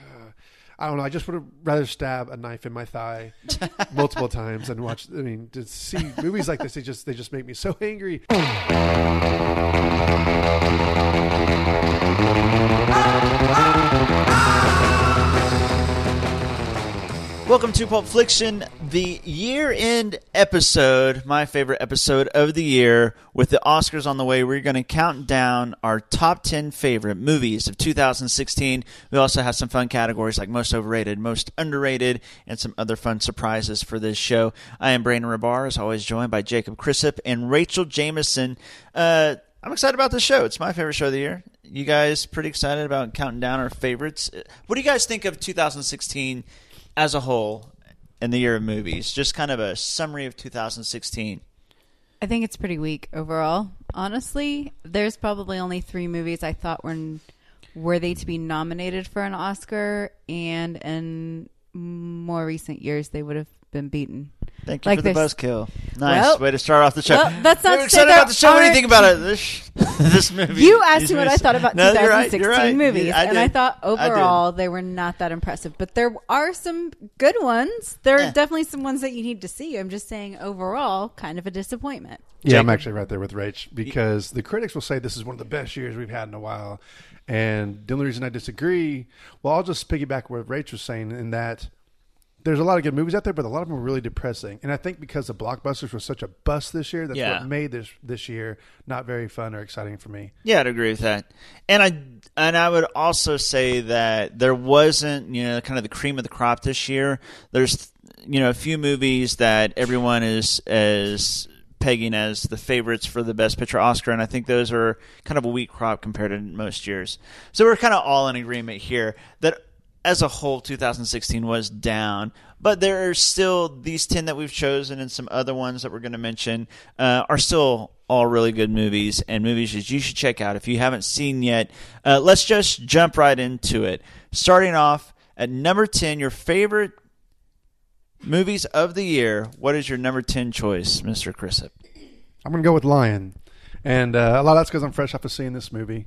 I don't know. I just would have rather stab a knife in my thigh multiple times and watch. I mean, to see movies like this, they just they just make me so angry. Ah, ah, ah. Welcome to Pulp Fiction, the year end episode, my favorite episode of the year. With the Oscars on the way, we're going to count down our top 10 favorite movies of 2016. We also have some fun categories like most overrated, most underrated, and some other fun surprises for this show. I am Brandon Rabar, as always, joined by Jacob Chrisip and Rachel Jameson. Uh, I'm excited about this show. It's my favorite show of the year. You guys pretty excited about counting down our favorites? What do you guys think of 2016 as a whole in the year of movies? Just kind of a summary of 2016. I think it's pretty weak overall. Honestly, there's probably only three movies I thought were worthy to be nominated for an Oscar, and in more recent years, they would have been beaten. Thank you Like for the there's- buzzkill. Nice Well- way to start off the show. Well, that's not We're excited about the show. What do you think about it? This, this movie. You asked me what I thought about No, you're right, 2016 you're right. movies, I and I did. thought I overall they were not that impressive. But there are some good ones. There are Yeah. definitely some ones that you need to see. I'm just saying overall, kind of a disappointment. Yeah, I'm actually right there with Rach because the critics will say this is one of the best years we've had in a while, and the only reason I disagree, well, I'll just piggyback what Rach was saying in that there's a lot of good movies out there, but a lot of them are really depressing. And I think because the blockbusters were such a bust this year, that's Yeah. what made this this year not very fun or exciting for me. Yeah, I'd agree with that. And I and I would also say that there wasn't, you know, kind of the cream of the crop this year. There's you know, a few movies that everyone is is pegging as the favorites for the best picture Oscar and I think those are kind of a weak crop compared to most years. So we're kind of all in agreement here that as a whole 2016 was down. But there are still these 10 that we've chosen and some other ones that we're going to mention uh, are still all really good movies and movies that you should check out if you haven't seen yet. Uh, let's just jump right into it. Starting off at number 10 your favorite movies of the year. What is your number 10 choice mr chrisip I'm going to go with Lion. And uh, a lot of that's because I'm fresh off of seeing this movie.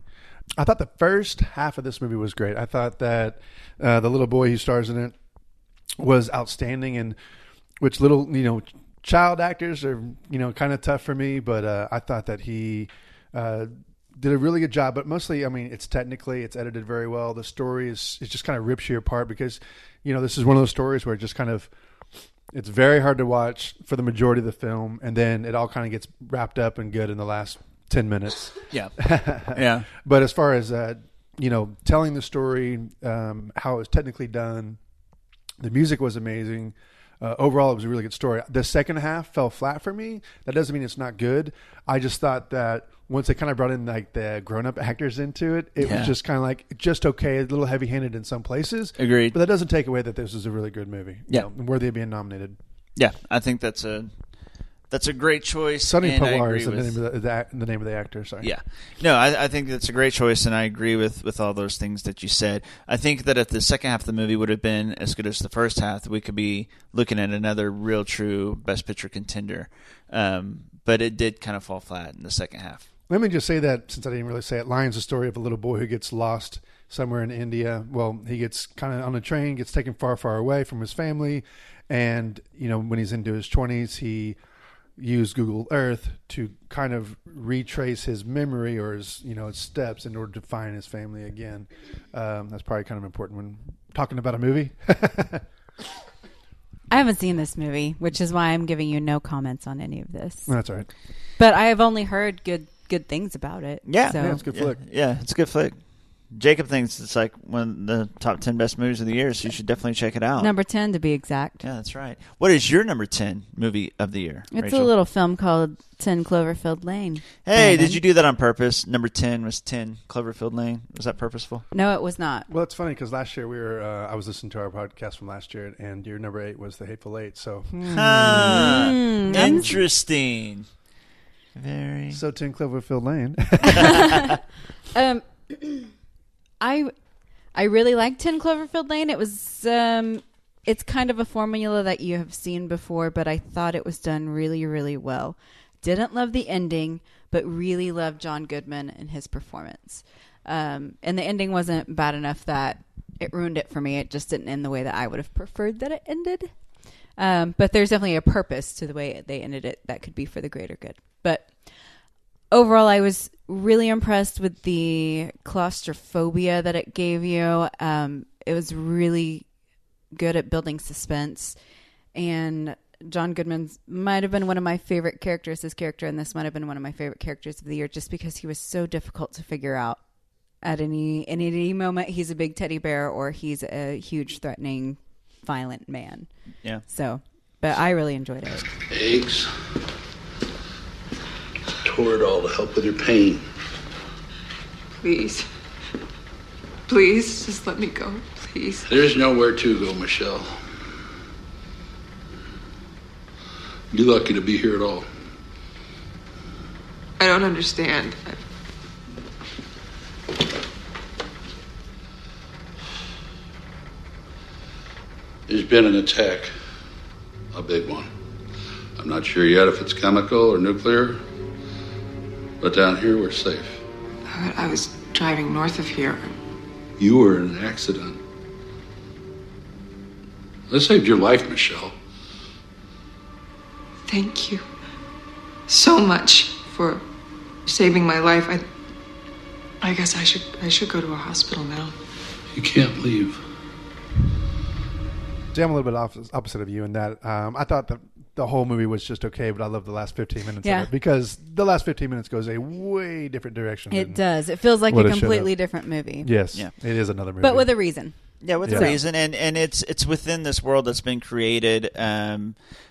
I thought the first half of this movie was great. I thought that uh, the little boy who stars in it was outstanding, and which little, you know, child actors are, you know, kind of tough for me, but uh, I thought that he uh, did a really good job. But mostly, I mean, it's technically, it's edited very well. The story is, it just kind of rips you apart because, you know, this is one of those stories where it just kind of, it's very hard to watch for the majority of the film, and then it all kind of gets wrapped up and good in the last ten minutes. yeah yeah But as far as uh, you know, telling the story, um, how it was technically done, the music was amazing. Uh, overall, it was a really good story. The second half fell flat for me. That doesn't mean it's not good. I just thought that once they kind of brought in like the grown-up actors into it, it Yeah. was just kind of like just okay, a little heavy-handed in some places. Agreed. But that doesn't take away that this is a really good movie. you Yeah. know, and worthy of being nominated. yeah i think that's a that's a great choice Sunny Pawar is the name of the, the, the name of the actor. Sorry. Yeah, no, I, I think that's a great choice, and I agree with with all those things that you said. I think that if the second half of the movie would have been as good as the first half, we could be looking at another real, true Best Picture contender. Um, but it did kind of fall flat in the second half. Let me just say that since I didn't really say it, Lion's a story of a little boy who gets lost somewhere in India. Well, he gets kind of on a train, gets taken far, far away from his family, and you know when he's into his twenties, he used Google Earth to kind of retrace his memory or his you know his steps in order to find his family again. Um, that's probably kind of important when talking about a movie. I haven't seen this movie, which is why I'm giving you no comments on any of this. that's all right. But I have only heard good good things about it. Yeah. so. Yeah, it's a good yeah, flick. Yeah, it's a good flick. Jacob thinks it's like one of the top ten best movies of the year, so you should definitely check it out. Number ten to be exact. yeah, that's right. What is your number ten movie of the year? It's Rachel? a little film called Ten Cloverfield Lane. Hey, Brandon. did you do that on purpose? Number ten was ten Cloverfield Lane. Was that purposeful? No, it was not. Well, it's funny because last year we were. Uh, I was listening to our podcast from last year, and your number eight was the Hateful Eight. So, Ah, Hmm, I'm- interesting. Very. so Ten Cloverfield Lane. Um, I I really like Ten Cloverfield Lane. It was um, it's kind of a formula that you have seen before, but I thought it was done really, really well. Didn't love the ending, but really loved John Goodman and his performance. Um, and the ending wasn't bad enough that it ruined it for me. It just didn't end the way that I would have preferred that it ended. Um, but there's definitely a purpose to the way they ended it that could be for the greater good. But overall, I was really impressed with the claustrophobia that it gave you. Um, it was really good at building suspense, and John Goodman might have been one of my favorite characters. His character in this might have been one of my favorite characters of the year, just because he was so difficult to figure out. At any in any moment, he's a big teddy bear or he's a huge, threatening, violent man. Yeah. So, but I really enjoyed it. Eggs. Toradol to help with your pain. Please. Please, just let me go. Please. There's nowhere to go, Michelle. You're lucky to be here at all. I don't understand. I- There's been an attack, a big one. I'm not sure yet if it's chemical or nuclear, but down here we're safe. I I was driving north of here. You were in an accident. That saved your life, Michelle. Thank you so much for saving my life. I I guess I should I should go to a hospital now. You can't leave. See, I'm a little bit off, opposite of you in that um, I thought that the whole movie was just okay, but I love the last 15 minutes Yeah. of it because the last 15 minutes goes a way different direction. It does. It feels like a completely different movie. Yes, Yeah. it is another movie, But with a reason. Yeah, with Yeah. a reason, and and it's it's within this world that's been created. Um, it,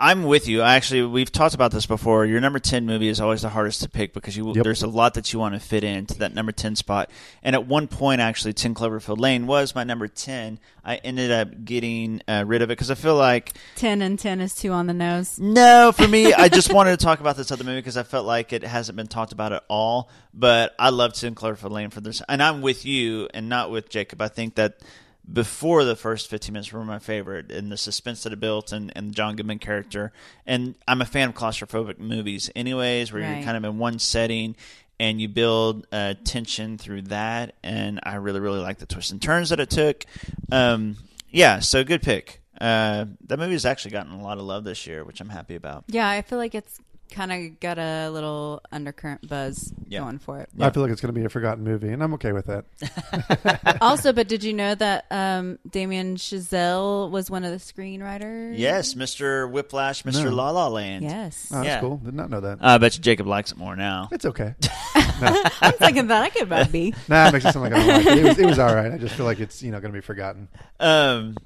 I'm with you. Actually, we've talked about this before. Your number ten movie is always the hardest to pick because you Yep. there's a lot that you want to fit into that number ten spot. And at one point, actually, Ten Cloverfield Lane was my number ten. I ended up getting uh, rid of it because I feel like 10 and 10 is two on the nose. no, for me, I just wanted to talk about this other movie because I felt like it hasn't been talked about at all. But I love Ten Cloverfield Lane for this, and I'm with you and not with Jacob. I think that before the first 15 minutes were my favorite, and the suspense that it built, and, and the John Goodman character. And I'm a fan of claustrophobic movies, anyways, where Right. you're kind of in one setting. And you build uh, tension through that, and I really, really like the twists and turns that it took. Um, yeah, so good pick. Uh, that movie has actually gotten a lot of love this year, which I'm happy about. Yeah, I feel like it's kind of got a little undercurrent buzz Yeah. going for it. I feel like it's going to be a forgotten movie, and I'm okay with that. also, but did you know that um, Damien Chazelle was one of the screenwriters? Yes, Mr. Whiplash, Mr. No. La La Land. Yes. Oh, that's Yeah. cool. Did not know that. I bet you Jacob likes it more now. it's okay. I'm thinking that I could about be. nah, it makes it sound like I don't like it. It was, it was all right. I just feel like it's you know going to be forgotten. Um,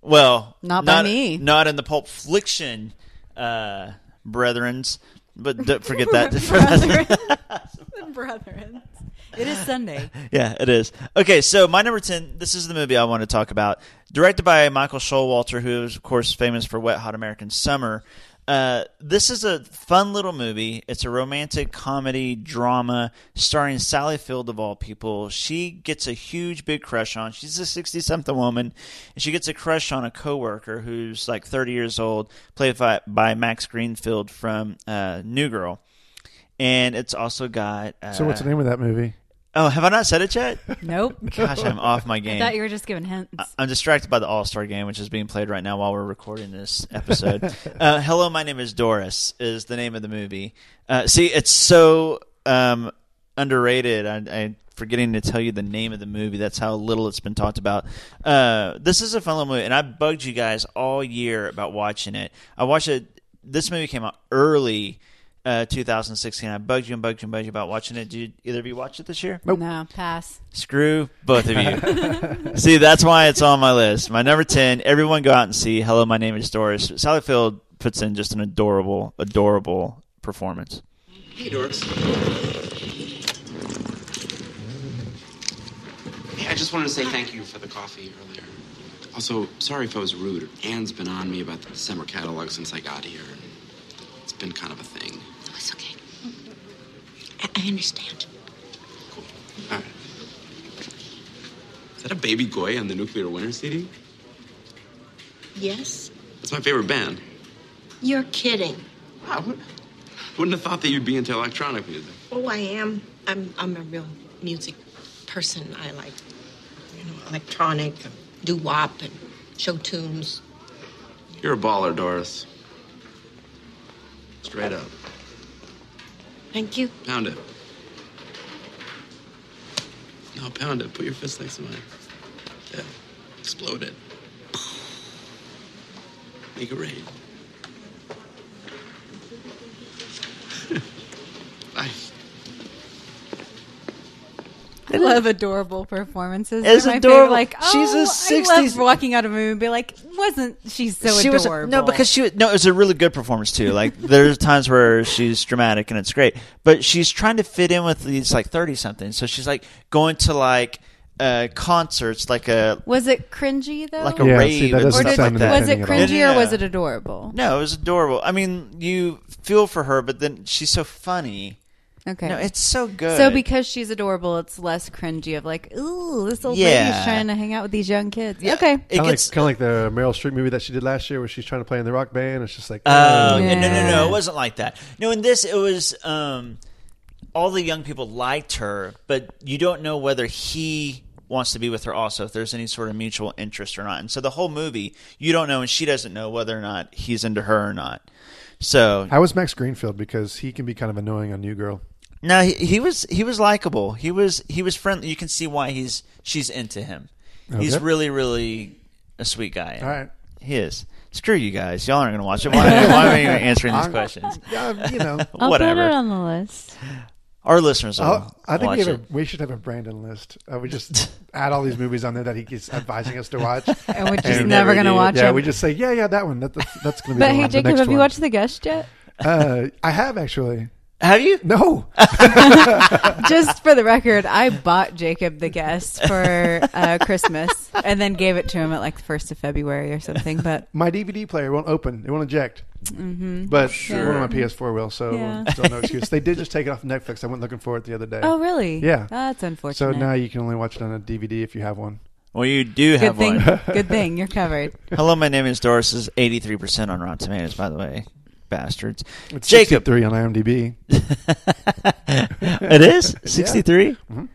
well, Not by me. Not in the Pulp Fiction, uh, brethrens. But don't forget that. Brethren. It is Sunday. yeah, it is. Okay, so my number 10, this is the movie I want to talk about. Directed by Michael Showalter, who is, of course, famous for Wet Hot American Summer. Uh, this is a fun little movie. It's a romantic comedy drama starring Sally Field, of all people. She gets a huge, big crush on. She's a 60 something woman, and she gets a crush on a coworker who's like 30 years old, played by, by Max Greenfield from uh, New Girl. And it's also got. Uh, So what's the name of that movie? Oh, have I not said it yet? Nope. Gosh, I'm off my game. I thought you were just giving hints. I'm distracted by the All Star game, which is being played right now while we're recording this episode. uh, Hello, my name is Doris. Is the name of the movie? Uh, see, it's so um, underrated. I, I'm forgetting to tell you the name of the movie. That's how little it's been talked about. Uh, this is a fun little movie, and I bugged you guys all year about watching it. I watched it. This movie came out early. Uh, 2016. I bugged you and bugged you and bugged you about watching it. Did either of you watch it this year? No, pass. Screw both of you. see, that's why it's on my list. My number 10, everyone go out and see Hello, My Name is Doris. Sally Field puts in just an adorable, adorable performance. Hey, Doris. Hey, I just wanted to say thank you for the coffee earlier. Also, sorry if I was rude. Anne's been on me about the December catalog since I got here. and It's been kind of a thing. No, it's okay. I, I understand. Cool. All right. Is that a Baby Goya and the Nuclear Winter CD? Yes? That's my favorite band. You're kidding. Wow. wou- Wouldn't have thought that you'd be into electronic music. Oh, I am. I'm, I'm a real music person. I like, you know, electronic, and doo wop, and show tunes. You're a baller, Doris. Straight up. Thank you. Pound it. No, pound it. Put your fist next to mine. Yeah. Explode it. Make it rain. Bye. I love adorable performances. It's They're my adorable. favorite. Like, oh, She's a I 60s love walking out of a movie and be like, wasn't she so she was adorable? no because she no it was a really good performance too like there's times where she's dramatic and it's great but she's trying to fit in with these like 30 something so she's like going to like uh concerts like a was it cringy though? like a Yeah, rave see, that or stuff did, like that was it cringy or was it adorable? no it was adorable i mean you feel for her but then she's so funny Okay. no it's so good so because she's adorable, it's less cringy of like, ooh, this old Yeah. lady's trying to hang out with these young kids. Yeah. Okay. it Kind of like, gets kind of like the Meryl Streep movie that she did last year, where she's trying to play in the rock band. It's just like, Oh uh, no, no, no, no! It wasn't like that. No, in this, it was um, all the young people liked her, but you don't know whether he wants to be with her also, if there's any sort of mutual interest or not. And so the whole movie, you don't know, and she doesn't know whether or not he's into her or not. So How was Max Greenfield? Because he can be kind of annoying on New Girl. No, he, he was he was likable. He was he was friendly. You can see why he's she's into him. He's really really a sweet guy. All right. he is. Screw you guys. Y'all aren't going to watch it. Why, why am I even answering these I'm- questions? Yeah, you know. I'll Whatever. put it on the list. Our listeners will I'll, think watch we, have it. a, we should have a Brandon list. Uh, we just add all these movies on there that he keeps advising us to watch. And we're just And never never going to watch yeah, it. we just say, yeah, yeah, that one. That, that's that's going to be. but the hey, one, the Jacob, next have you watched The Guest yet? Uh, I have actually. Have you? No, Just for the record, I bought Jacob The Guest for uh, Christmas and then gave it to him at like the first of February or something. But my DVD player won't open. It won't eject. mm-hmm. But Sure. one of my PS4 will, so Yeah. still no excuse. They did just take it off Netflix. I went looking for it the other day. oh, really? Yeah. that's unfortunate. so now you can only watch it on a DVD if you have one. Well, you do good have thing. one. good thing you're covered. Hello, my name is Doris. Is eighty three percent on Rotten Tomatoes, by the way, bastards. It's Jacob, 63 on IMDb. it is sixty three. Mhm.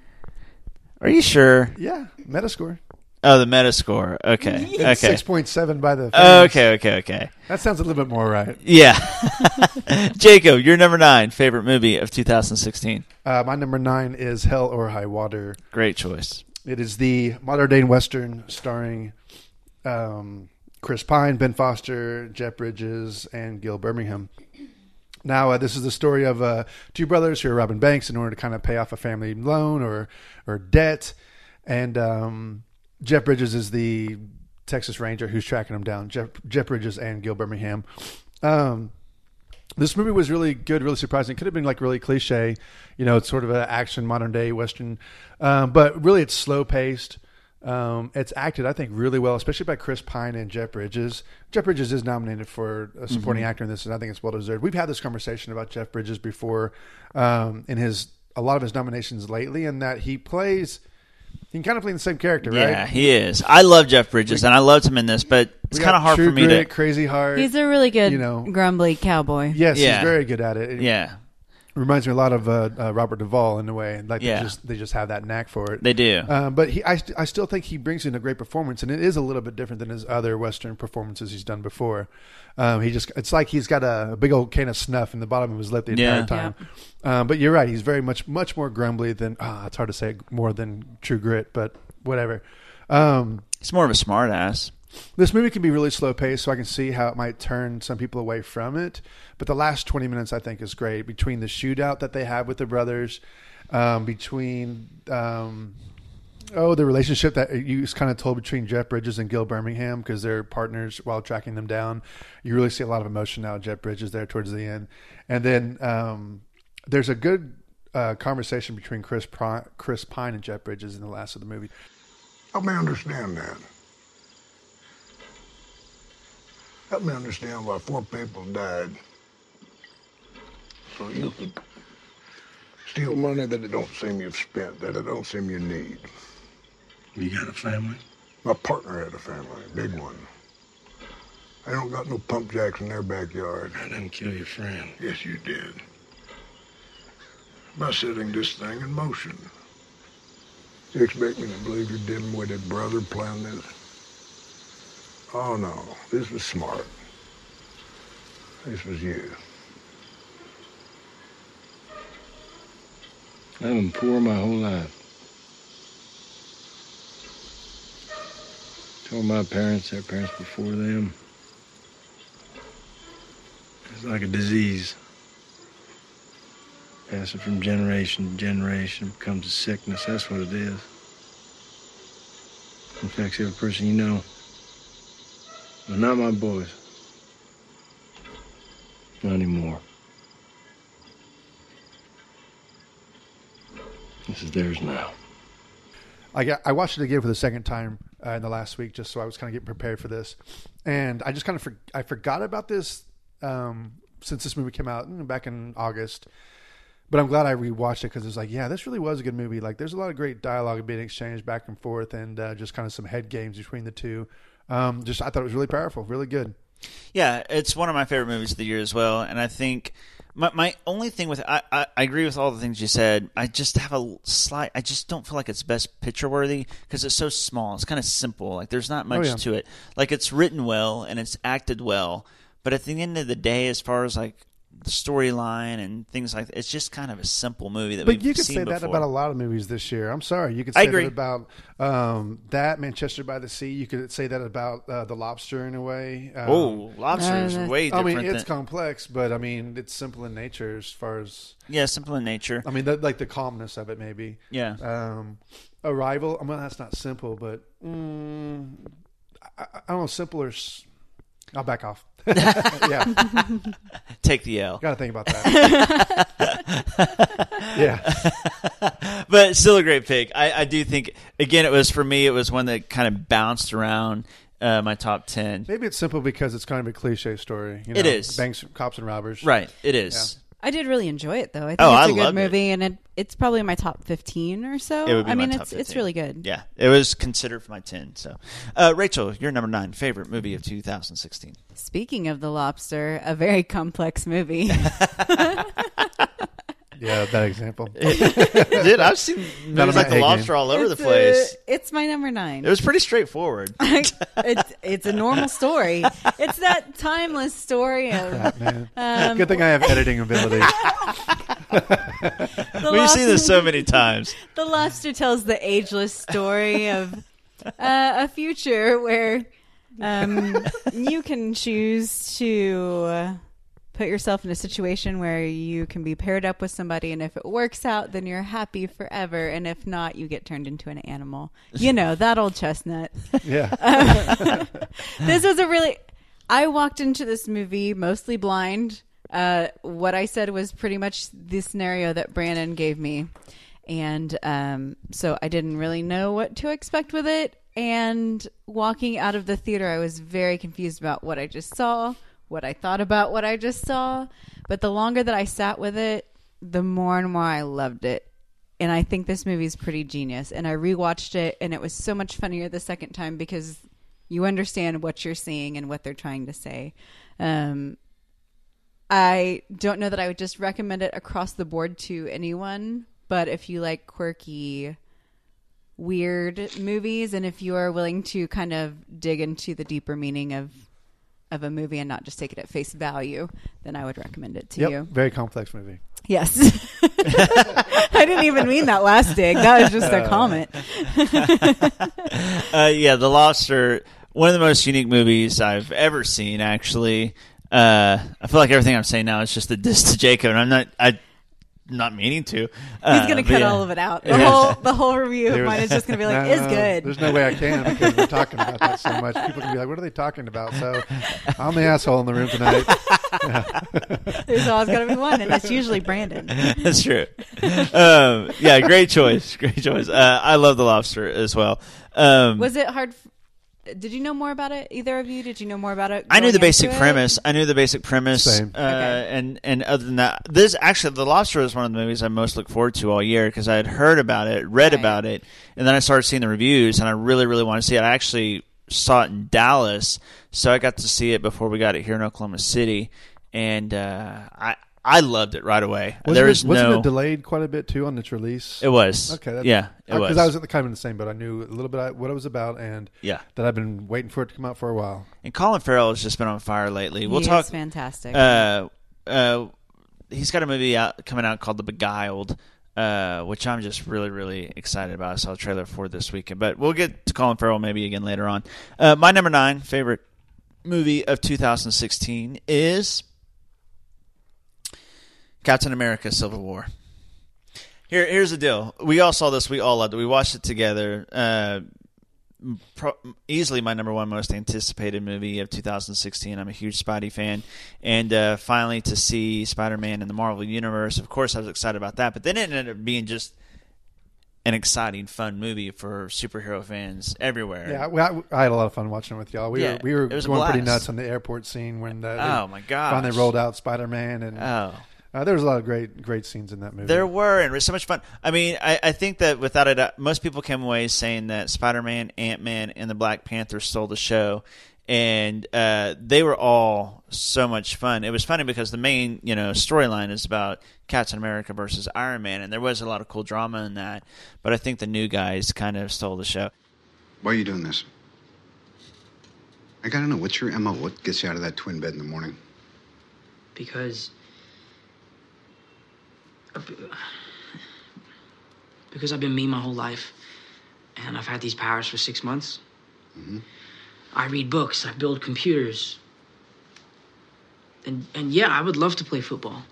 Are you sure? Yeah, Metascore. Oh, the Metascore. Okay, It's okay, 6.7 by the. fans. okay, okay, okay. That sounds a little bit more right. Yeah, Jacob, your number nine favorite movie of two thousand sixteen. Uh, my number nine is Hell or High Water. Great choice. It is the modern day western starring um, Chris Pine, Ben Foster, Jeff Bridges, and Gil Birmingham. Now, uh, this is the story of uh, two brothers who are robbing banks in order to kind of pay off a family loan or or debt, and um, Jeff Bridges is the Texas Ranger who's tracking them down. Jeff, Jeff Bridges and Gil Birmingham. Um, this movie was really good, really surprising. It could have been like really cliche, you know, it's sort of an action modern day western, um, but really it's slow paced. Um, it's acted, I think, really well, especially by Chris Pine and Jeff Bridges. Jeff Bridges is nominated for a supporting actor in this, and I think it's well deserved. We've had this conversation about Jeff Bridges before um, in his a lot of his nominations lately, and that he plays. He can kind of play the same character, right? Yeah, he is. I love Jeff Bridges, and I loved him in this, but it's kind of hard True for me Grit, to. Crazy Heart. He's a really good, you know- grumbly cowboy. yes, Yeah. he's very good at it. It Yeah, reminds me a lot of uh, uh, Robert Duvall in a way. Like Yeah. they just they just have that knack for it. they do. Um, but he, I, st- I still think he brings in a great performance, and it is a little bit different than his other Western performances he's done before. Um, he just, it's like he's got a, big old can of snuff in the bottom of his lip the entire Yeah. time. Um, but you're right, he's very much, much more grumbly than, ah, it's hard to say more than True Grit, but whatever. Um, He's more of a smartass. This movie can be really slow paced, so I can see how it might turn some people away from it. But the last 20 minutes, I think, is great between the shootout that they have with the brothers, um, between um, oh the relationship that you kind of told between Jeff Bridges and Gil Birmingham because they're partners while tracking them down. You really see a lot of emotion now. Jeff Bridges there towards the end, and then um, there's a good uh, conversation between Chris Pri- Chris Pine and Jeff Bridges in the last of the movie. Help me understand that. Help me understand why four people died. So you could steal money that it don't seem you've spent, that it don't seem you need. You got a family? My partner had a family, a big one. They don't got no pump jacks in their backyard. I didn't kill your friend. Yes, you did. By setting this thing in motion. You expect me to believe your dim-witted brother planned this? Oh no, this was smart. This was you. I've been poor my whole life. Told my parents, their parents before them. It's like a disease. Passing from generation to generation becomes a sickness. That's what it is. Infects every person you know. But not my boys. Not anymore. This is theirs now. I got, I watched it again for the second time uh, in the last week, just so I was kind of getting prepared for this, and I just kind of for, I forgot about this um, since this movie came out mm, back in August. But I'm glad I rewatched it because it's like, yeah, this really was a good movie. Like, there's a lot of great dialogue being exchanged back and forth, and uh, just kind of some head games between the two. Um, just I thought it was really powerful, really good. Yeah, it's one of my favorite movies of the year as well, and I think my my only thing with I, I, I agree with all the things you said. I just have a slight. I just don't feel like it's best picture worthy because it's so small. It's kind of simple. Like there's not much yeah. to it. Like it's written well and it's acted well, but at the end of the day, as far as like storyline and things like that, it's just kind of a simple movie that But we've you could seen say that about a lot of movies this year. I'm sorry, you could I say agree. that about um, that Manchester by the Sea. You could say that about uh, the Lobster in a way. Um, oh, Lobster is Uh, way I mean, it's than, complex, but I mean, it's simple in nature as far as yeah, simple in nature. I mean, the, like the calmness of it, maybe. Yeah. Um, Arrival. I mean, that's not simple, but mm, I, I don't know. Simpler. I'll back off. yeah, Take the L. got to think about that. yeah, but still a great pick. I, I do think again it was for me. It was one that kind of bounced around uh, my top ten. maybe it's simple because it's kind of a cliche story. You know? It is. banks, cops, and robbers. Right, it is. I did really enjoy it though. I think Oh, it's I a good loved it. movie, and it, it's probably in my top fifteen or so. It would be I my mean, top it's it's 15. really good. Yeah, it was considered for my ten. So, uh, Rachel, your number nine favorite movie of 2016. Speaking of the lobster, a very complex movie. Yeah, that example. Dude, I've seen None movies like The A Lobster all over the It's, place. it's my number nine. It was pretty straightforward. it's it's a normal story. It's that timeless story of Crap. Um, Good thing I have editing ability. the We've seen this so many times. The lobster tells the ageless story of uh, a future where um, you can choose to uh, put yourself in a situation where you can be paired up with somebody, and if it works out, then you're happy forever, and if not, you get turned into an animal. You know that old chestnut. Yeah. this was a really i walked into this movie mostly blind uh, what i said was pretty much the scenario that brandon gave me and um, so i didn't really know what to expect with it and walking out of the theater i was very confused about what i just saw what i thought about what i just saw but the longer that i sat with it the more and more i loved it and I think this movie is pretty genius. And I rewatched it, and it was so much funnier the second time because you understand what you're seeing and what they're trying to say. Um, I don't know that I would just recommend it across the board to anyone, but if you like quirky, weird movies, and if you are willing to kind of dig into the deeper meaning of of a movie and not just take it at face value, then I would recommend it to yep. you. Very complex movie. Yes. I didn't even mean that last dig. That was just a comment. Uh, yeah, The Lobster, one of the most unique movies I've ever seen. Actually, uh, I feel like everything I'm saying now is just a diss to Jacob, and I'm not. I. Not meaning to. Uh, He's gonna cut yeah. all of it out. The whole the whole review of mine is just gonna be like, No, "It's good." There's no way I can because we're talking about that so much. People can be like, "What are they talking about?" So I'm the asshole in the room tonight. There's always gotta be one, and it's usually Brandon. That's true. Um, yeah, great choice. Great choice. Uh, I love The Lobster as well. Um, Was it hard? F- Did you know more about it? Either of you? Did you know more about it? I knew the basic into it? premise. I knew the basic premise. Same. Uh, Okay. And and other than that, this actually, The Lobster is one of the movies I most look forward to all year because I had heard about it, read Right. about it, and then I started seeing the reviews, and I really, really want to see it. I actually saw it in Dallas, so I got to see it before we got it here in Oklahoma City, and uh, I I loved it right away. Wasn't there it, is wasn't no. it delayed quite a bit too on its release? It was. Okay, that's, Yeah, it because was. I was at the kind of the same but I knew a little bit what it was about, and Yeah. that I've been waiting for it to come out for a while. and Colin Farrell has just been on fire lately. We'll He talk. is fantastic. Uh, uh, he's got a movie out coming out called The Beguiled, uh, which I'm just really, really excited about. I saw a trailer for this weekend, but we'll get to Colin Farrell maybe again later on. Uh, my number nine favorite movie of 2016 is Captain America: Civil War. Here, here's the deal. We all saw this. We all loved it. We watched it together. Uh, pro- easily my number one most anticipated movie of 2016. I'm a huge Spidey fan, and uh, finally to see Spider-Man in the Marvel Universe. Of course, I was excited about that, but then it ended up being just an exciting, fun movie for superhero fans everywhere. Yeah, we, I, I had a lot of fun watching it with y'all. We Yeah, were we were going pretty nuts on the airport scene when the, Oh, my gosh. finally rolled out Spider Man and Oh. Uh, there was a lot of great great scenes in that movie. There were, and it was so much fun. I mean, I, I think that without it, most people came away saying that Spider Man, Ant Man, and the Black Panther stole the show, and uh, they were all so much fun. It was funny because the main, you know, storyline is about Captain America versus Iron Man, and there was a lot of cool drama in that. But I think the new guys kind of stole the show. Why are you doing this? I gotta know, what's your M.O.? What gets you out of that twin bed in the morning? because because I've been me my whole life, and I've had these powers for six months. Mm-hmm. I read books. I build computers. And and yeah, I would love to play football,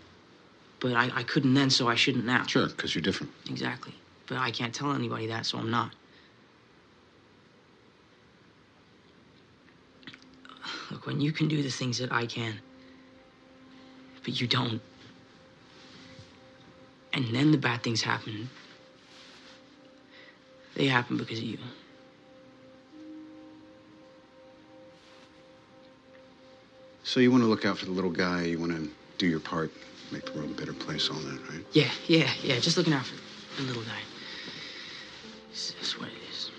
but I, I couldn't then, so I shouldn't now. Sure, because you're different. Exactly. But I can't tell anybody that, so I'm not. Look, when you can do the things that I can, but you don't, and then the bad things happen, they happen because of you. So you want to look out for the little guy, you want to do your part, make the world a better place, all that, right? Yeah, yeah, yeah, just looking out for the little guy. It's just what it is.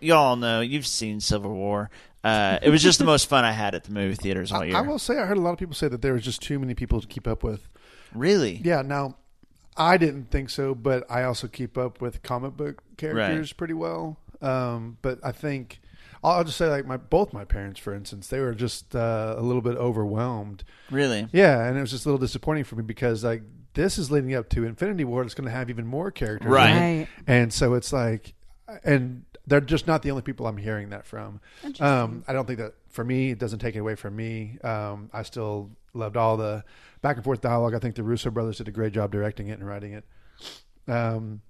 Y'all know you've seen Civil War. Uh, it was just the most fun I had at the movie theaters all I, year. I will say I heard a lot of people say that there was just too many people to keep up with. Really? Yeah. Now, I didn't think so, but I also keep up with comic book characters pretty well. Um, but I think I'll, I'll just say like my both my parents, for instance, they were just uh, a little bit overwhelmed. Really? Yeah, and it was just a little disappointing for me because like this is leading up to Infinity War. It's going to have even more characters, in Right. it. Right. And so it's like, and they're just not the only people I'm hearing that from. Um, I don't think that for me, it doesn't take it away from me. Um, I still loved all the back and forth dialogue. I think the Russo brothers did a great job directing it and writing it. Um,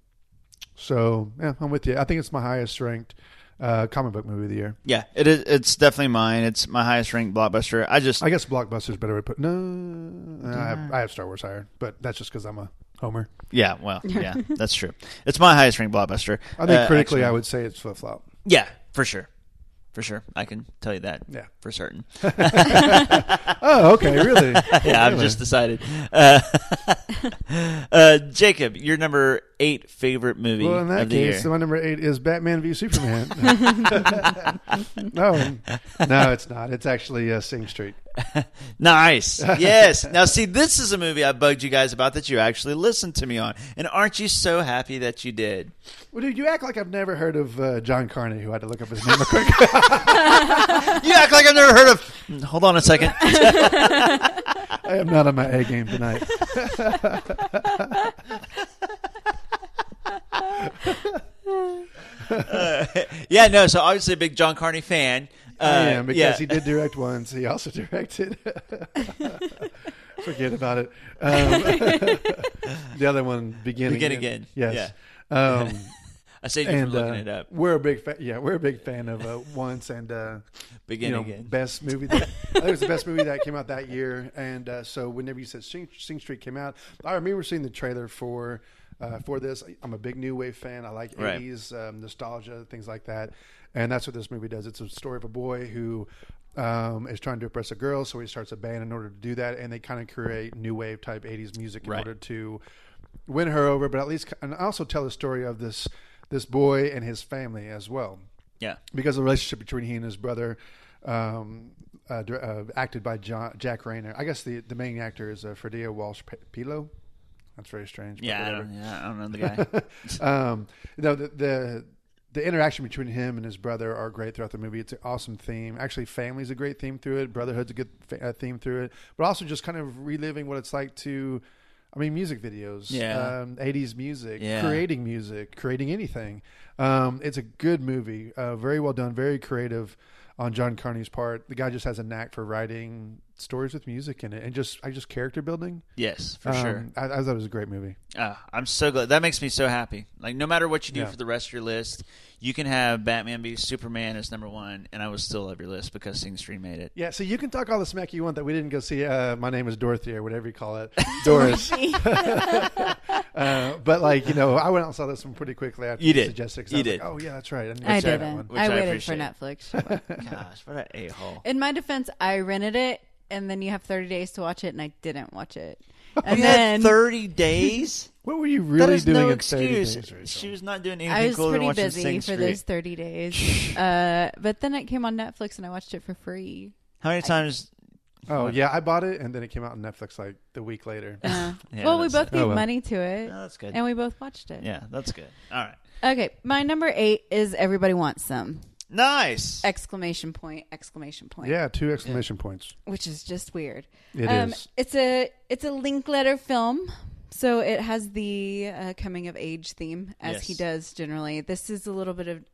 so yeah, I'm with you. I think it's my highest ranked uh, comic book movie of the year. Yeah, it is. It's definitely mine. It's my highest ranked blockbuster. I just I guess Blockbuster's better way to put. No, I have, I have Star Wars higher, but that's just because I'm a homer. Yeah, well, yeah, that's true. It's my highest ranked blockbuster. I think Uh, critically, actually. I would say it's flip flop. Yeah, for sure, for sure. I can tell you that. Yeah. for certain. Oh, okay, really? yeah, I've just decided. Uh, uh, Jacob, your number eight favorite movie Well, in that case, year. my number eight is Batman v Superman. no, no, it's not. It's actually uh, Sing Street. Nice. Yes. now, see, this is a movie I bugged you guys about that you actually listened to me on, and aren't you so happy that you did? Well, dude, you act like I've never heard of uh, John Carney, who had to look up his name real quick. You act like I've never heard of. Hold on a second. I am not on my A game tonight. yeah, no. So obviously a big John Carney fan. Uh, I am because yeah. he did direct once. He also directed. Forget about it. Um, the other one, begin, Again. Begin again. Again. Yes. Um, I saved you and, from looking uh, it up. We're a big fan. Yeah, we're a big fan of uh, once and uh, Begin you know, Again. Best movie. That, I think it was the best movie that came out that year. And uh, so whenever you said Sing, Sing Street came out, I remember seeing the trailer for uh, for this. I'm a big new wave fan. I like Right. 80s um, nostalgia, things like that. And that's what this movie does. It's a story of a boy who um, is trying to impress a girl, so he starts a band in order to do that. And they kind of create new wave type 80s music in Right. order to win her over, but at least and also tell the story of this this boy and his family as well Yeah. because of the relationship between he and his brother um, uh, uh, acted by John, Jack Reynor. I guess the the main actor is uh, Ferdia Walsh Peelo. That's very strange. Yeah, I don't- yeah, I don't know the guy. um, know the, the the interaction between him and his brother are great throughout the movie. It's an awesome theme. Actually, family's a great theme through it. Brotherhood's a good fa- uh, theme through it. But also just kind of reliving what it's like to. I mean, music videos, Yeah. um, 80s music, Yeah. creating music, creating anything. Um, it's a good movie, uh, very well done, very creative on John Carney's part. The guy just has a knack for writing stories with music in it, and just I just character building. Yes, for Um, sure. I, I thought it was a great movie. Ah, I'm so glad. That makes me so happy. Like, no matter what you do Yeah. for the rest of your list, you can have Batman v Superman as number one, and I will still love your list because Sing Street made it. Yeah, so you can talk all the smack you want that we didn't go see. Uh, my name is Dorothy or whatever you call it, Doris. uh, but like you know, I went out and saw this one pretty quickly after You did. suggested. 'cause You I was did. Like, oh yeah, that's right. didn't I see that didn't. one. I I waited for. Netflix. Gosh, what an a hole. In my defense, I rented it, and then you have 30 days to watch it, and I didn't watch it. And You then had 30 days? What were you really is doing no in 30 excuse. days, she was not doing anything I was cooler than pretty watching busy Sing for Street. those 30 days. uh, but then it came on Netflix, and I watched it for free. How many times? Oh yeah, I bought it and then it came out on Netflix like the week later. Uh, Yeah, well, we both gave Oh, well. money to it. Oh, that's good. And we both watched it. Yeah, that's good. All right. Okay, my number eight is Everybody Wants Some! Nice. Exclamation point! Exclamation point! Yeah, two exclamation points. which is just weird. It um, is. It's a it's a Linklater film, so it has the uh, coming of age theme as he does generally. This is a little bit of.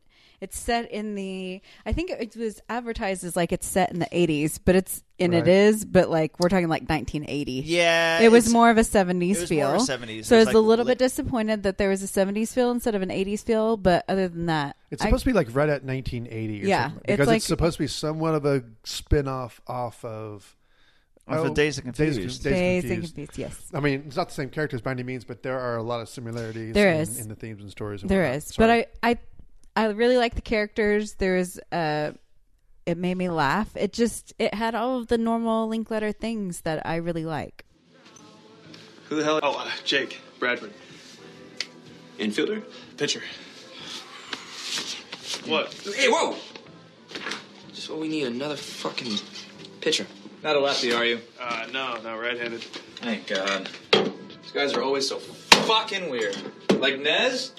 It's set in the. I think it was advertised as like it's set in the eighties, but it's and Right. it is, but like we're talking like 1980. Yeah, it was more of a it seventies was feel. more of 70s. So It I was was a little li- bit disappointed that there was a seventies feel instead of an eighties feel, but other than that, It's I- supposed to be like right at 1980 or Yeah, something. it's Because it's, like- supposed to be somewhat of a spin off off of. Off of oh, Dazed and Days, Confused. Days Dazed and Confused. Confused, yes. I mean, it's not the same characters by any means, but there are a lot of similarities There in, is. in the themes and stories. And There whatnot. is, Sorry. but I, I, I really like the characters. There's, uh, it made me laugh. It just, it had all of the normal Linklater things that I really like. Who the hell? Oh, uh, Jake Bradford. Infielder? Pitcher. What? Hey, whoa! Just what we need another fucking pitcher. Not a lefty, are you? Uh, no, no, right-handed. Thank God. These guys are always so fucking weird. Like Nez?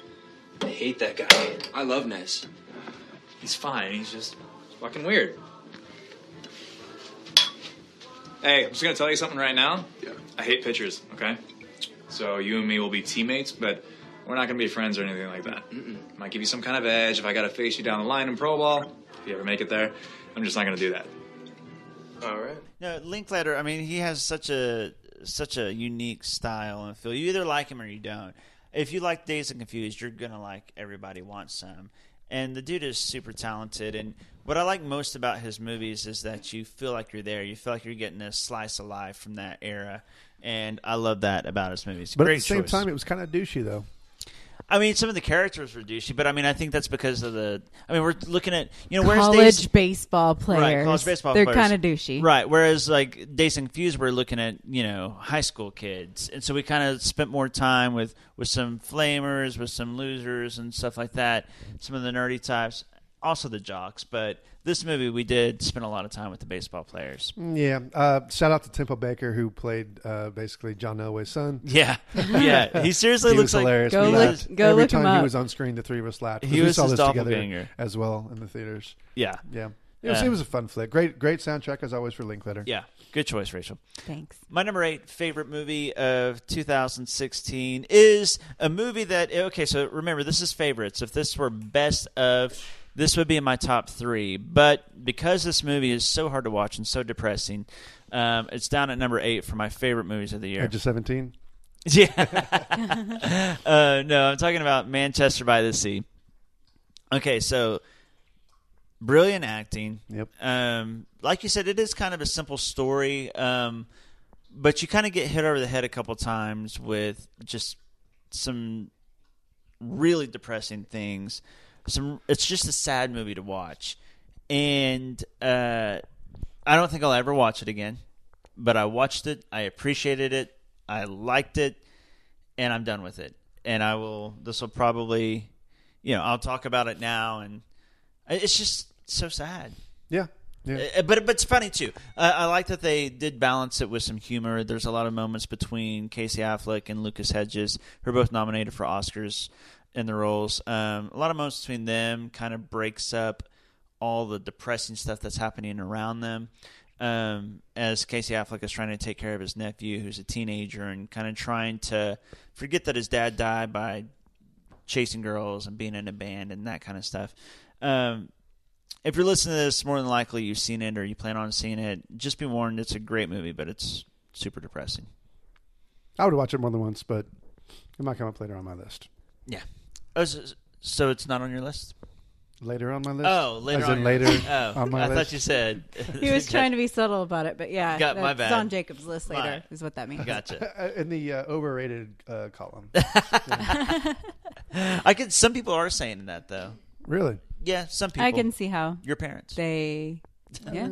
I hate that guy. I love Nez. He's fine. He's just fucking weird. Hey, I'm just gonna tell you something right now. Yeah. I hate pitchers. Okay. So you and me will be teammates, but we're not gonna be friends or anything like that. Mm-mm. Might give you some kind of edge if I gotta face you down the line in pro ball. If you ever make it there, I'm just not gonna do that. All right. No, Linklater. I mean, he has such a such a unique style and feel. You either like him or you don't. If you like Dazed and Confused, you're gonna like Everybody Wants Some. And the dude is super talented. And what I like most about his movies is that you feel like you're there. You feel like you're getting a slice of life from that era. And I love that about his movies. But Great at the same choice. time, it was kind of douchey though. I mean, some of the characters were douchey, but I mean, I think that's because of the. I mean, we're looking at you know, whereas College Dazed- baseball players, Right, college baseball players. they're kind of douchey. Right. Whereas like Dazed and Confused, we're looking at you know high school kids, and so we kind of spent more time with with some flamers, with some losers, and stuff like that. Some of the nerdy types, also the jocks. But this movie, we did spend a lot of time with the baseball players. Yeah. Uh, shout out to Temple Baker who played uh, basically John Elway's son. Yeah. Yeah. He seriously he looks was like- hilarious. Go We look- laughed. go Every look him time he was on screen, the three of us laughed. 'cause He we was saw his this together doppelganger. as well in the theaters. Yeah. Yeah. It was, Yeah. it was a fun flick. Great, great soundtrack as always for Linklater. Yeah, good choice, Rachel. Thanks. My number eight favorite movie of 2016 is a movie that okay. So remember, this is favorites. If this were best of, this would be in my top three. But because this movie is so hard to watch and so depressing, um, it's down at number eight for my favorite movies of the year. Edge of seventeen. Yeah. uh, no, I'm talking about Manchester by the Sea. Okay, so brilliant acting. Yep. Um, like you said, it is kind of a simple story, um, but you kind of get hit over the head a couple times with just some really depressing things. Some, it's just a sad movie to watch, and uh, I don't think I'll ever watch it again. But I watched it. I appreciated it. I liked it, and I'm done with it. And I will. This will probably, you know, I'll talk about it now, and it's just so sad. Yeah. Yeah. Uh, but but it's funny too. Uh, I like that they did balance it with some humor. There's a lot of moments between Casey Affleck and Lucas Hedges, who are both nominated for Oscars in the roles. Um, a lot of moments between them kind of breaks up all the depressing stuff that's happening around them. Um, as Casey Affleck is trying to take care of his nephew, who's a teenager, and kind of trying to forget that his dad died by chasing girls and being in a band and that kind of stuff. Um, if you're listening to this, more than likely you've seen it or you plan on seeing it. Just be warned, it's a great movie, but it's super depressing. I would watch it more than once, but it might come up later on my list. Yeah. Oh, so, so it's not on your list? Later on my list. Oh, later As on in your- later Oh, on my I list. thought you said He was trying to be subtle about it, but yeah, Got my that's bad. on Jacob's list later. My- Is what that means. Gotcha. in the uh, overrated uh, column. I could. Some people are saying that though. Really? Yeah, some people. I can see how your parents. They, yeah.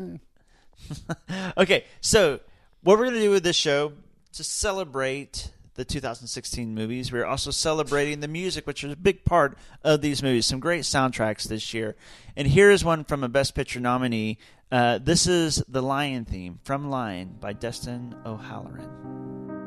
okay, so what we're going to do with this show to celebrate the 2016 movies, we're also celebrating the music, which is a big part of these movies. Some great soundtracks this year, and here is one from a Best Picture nominee. Uh, this is the Lion theme from Lion by Dustin O'Halloran.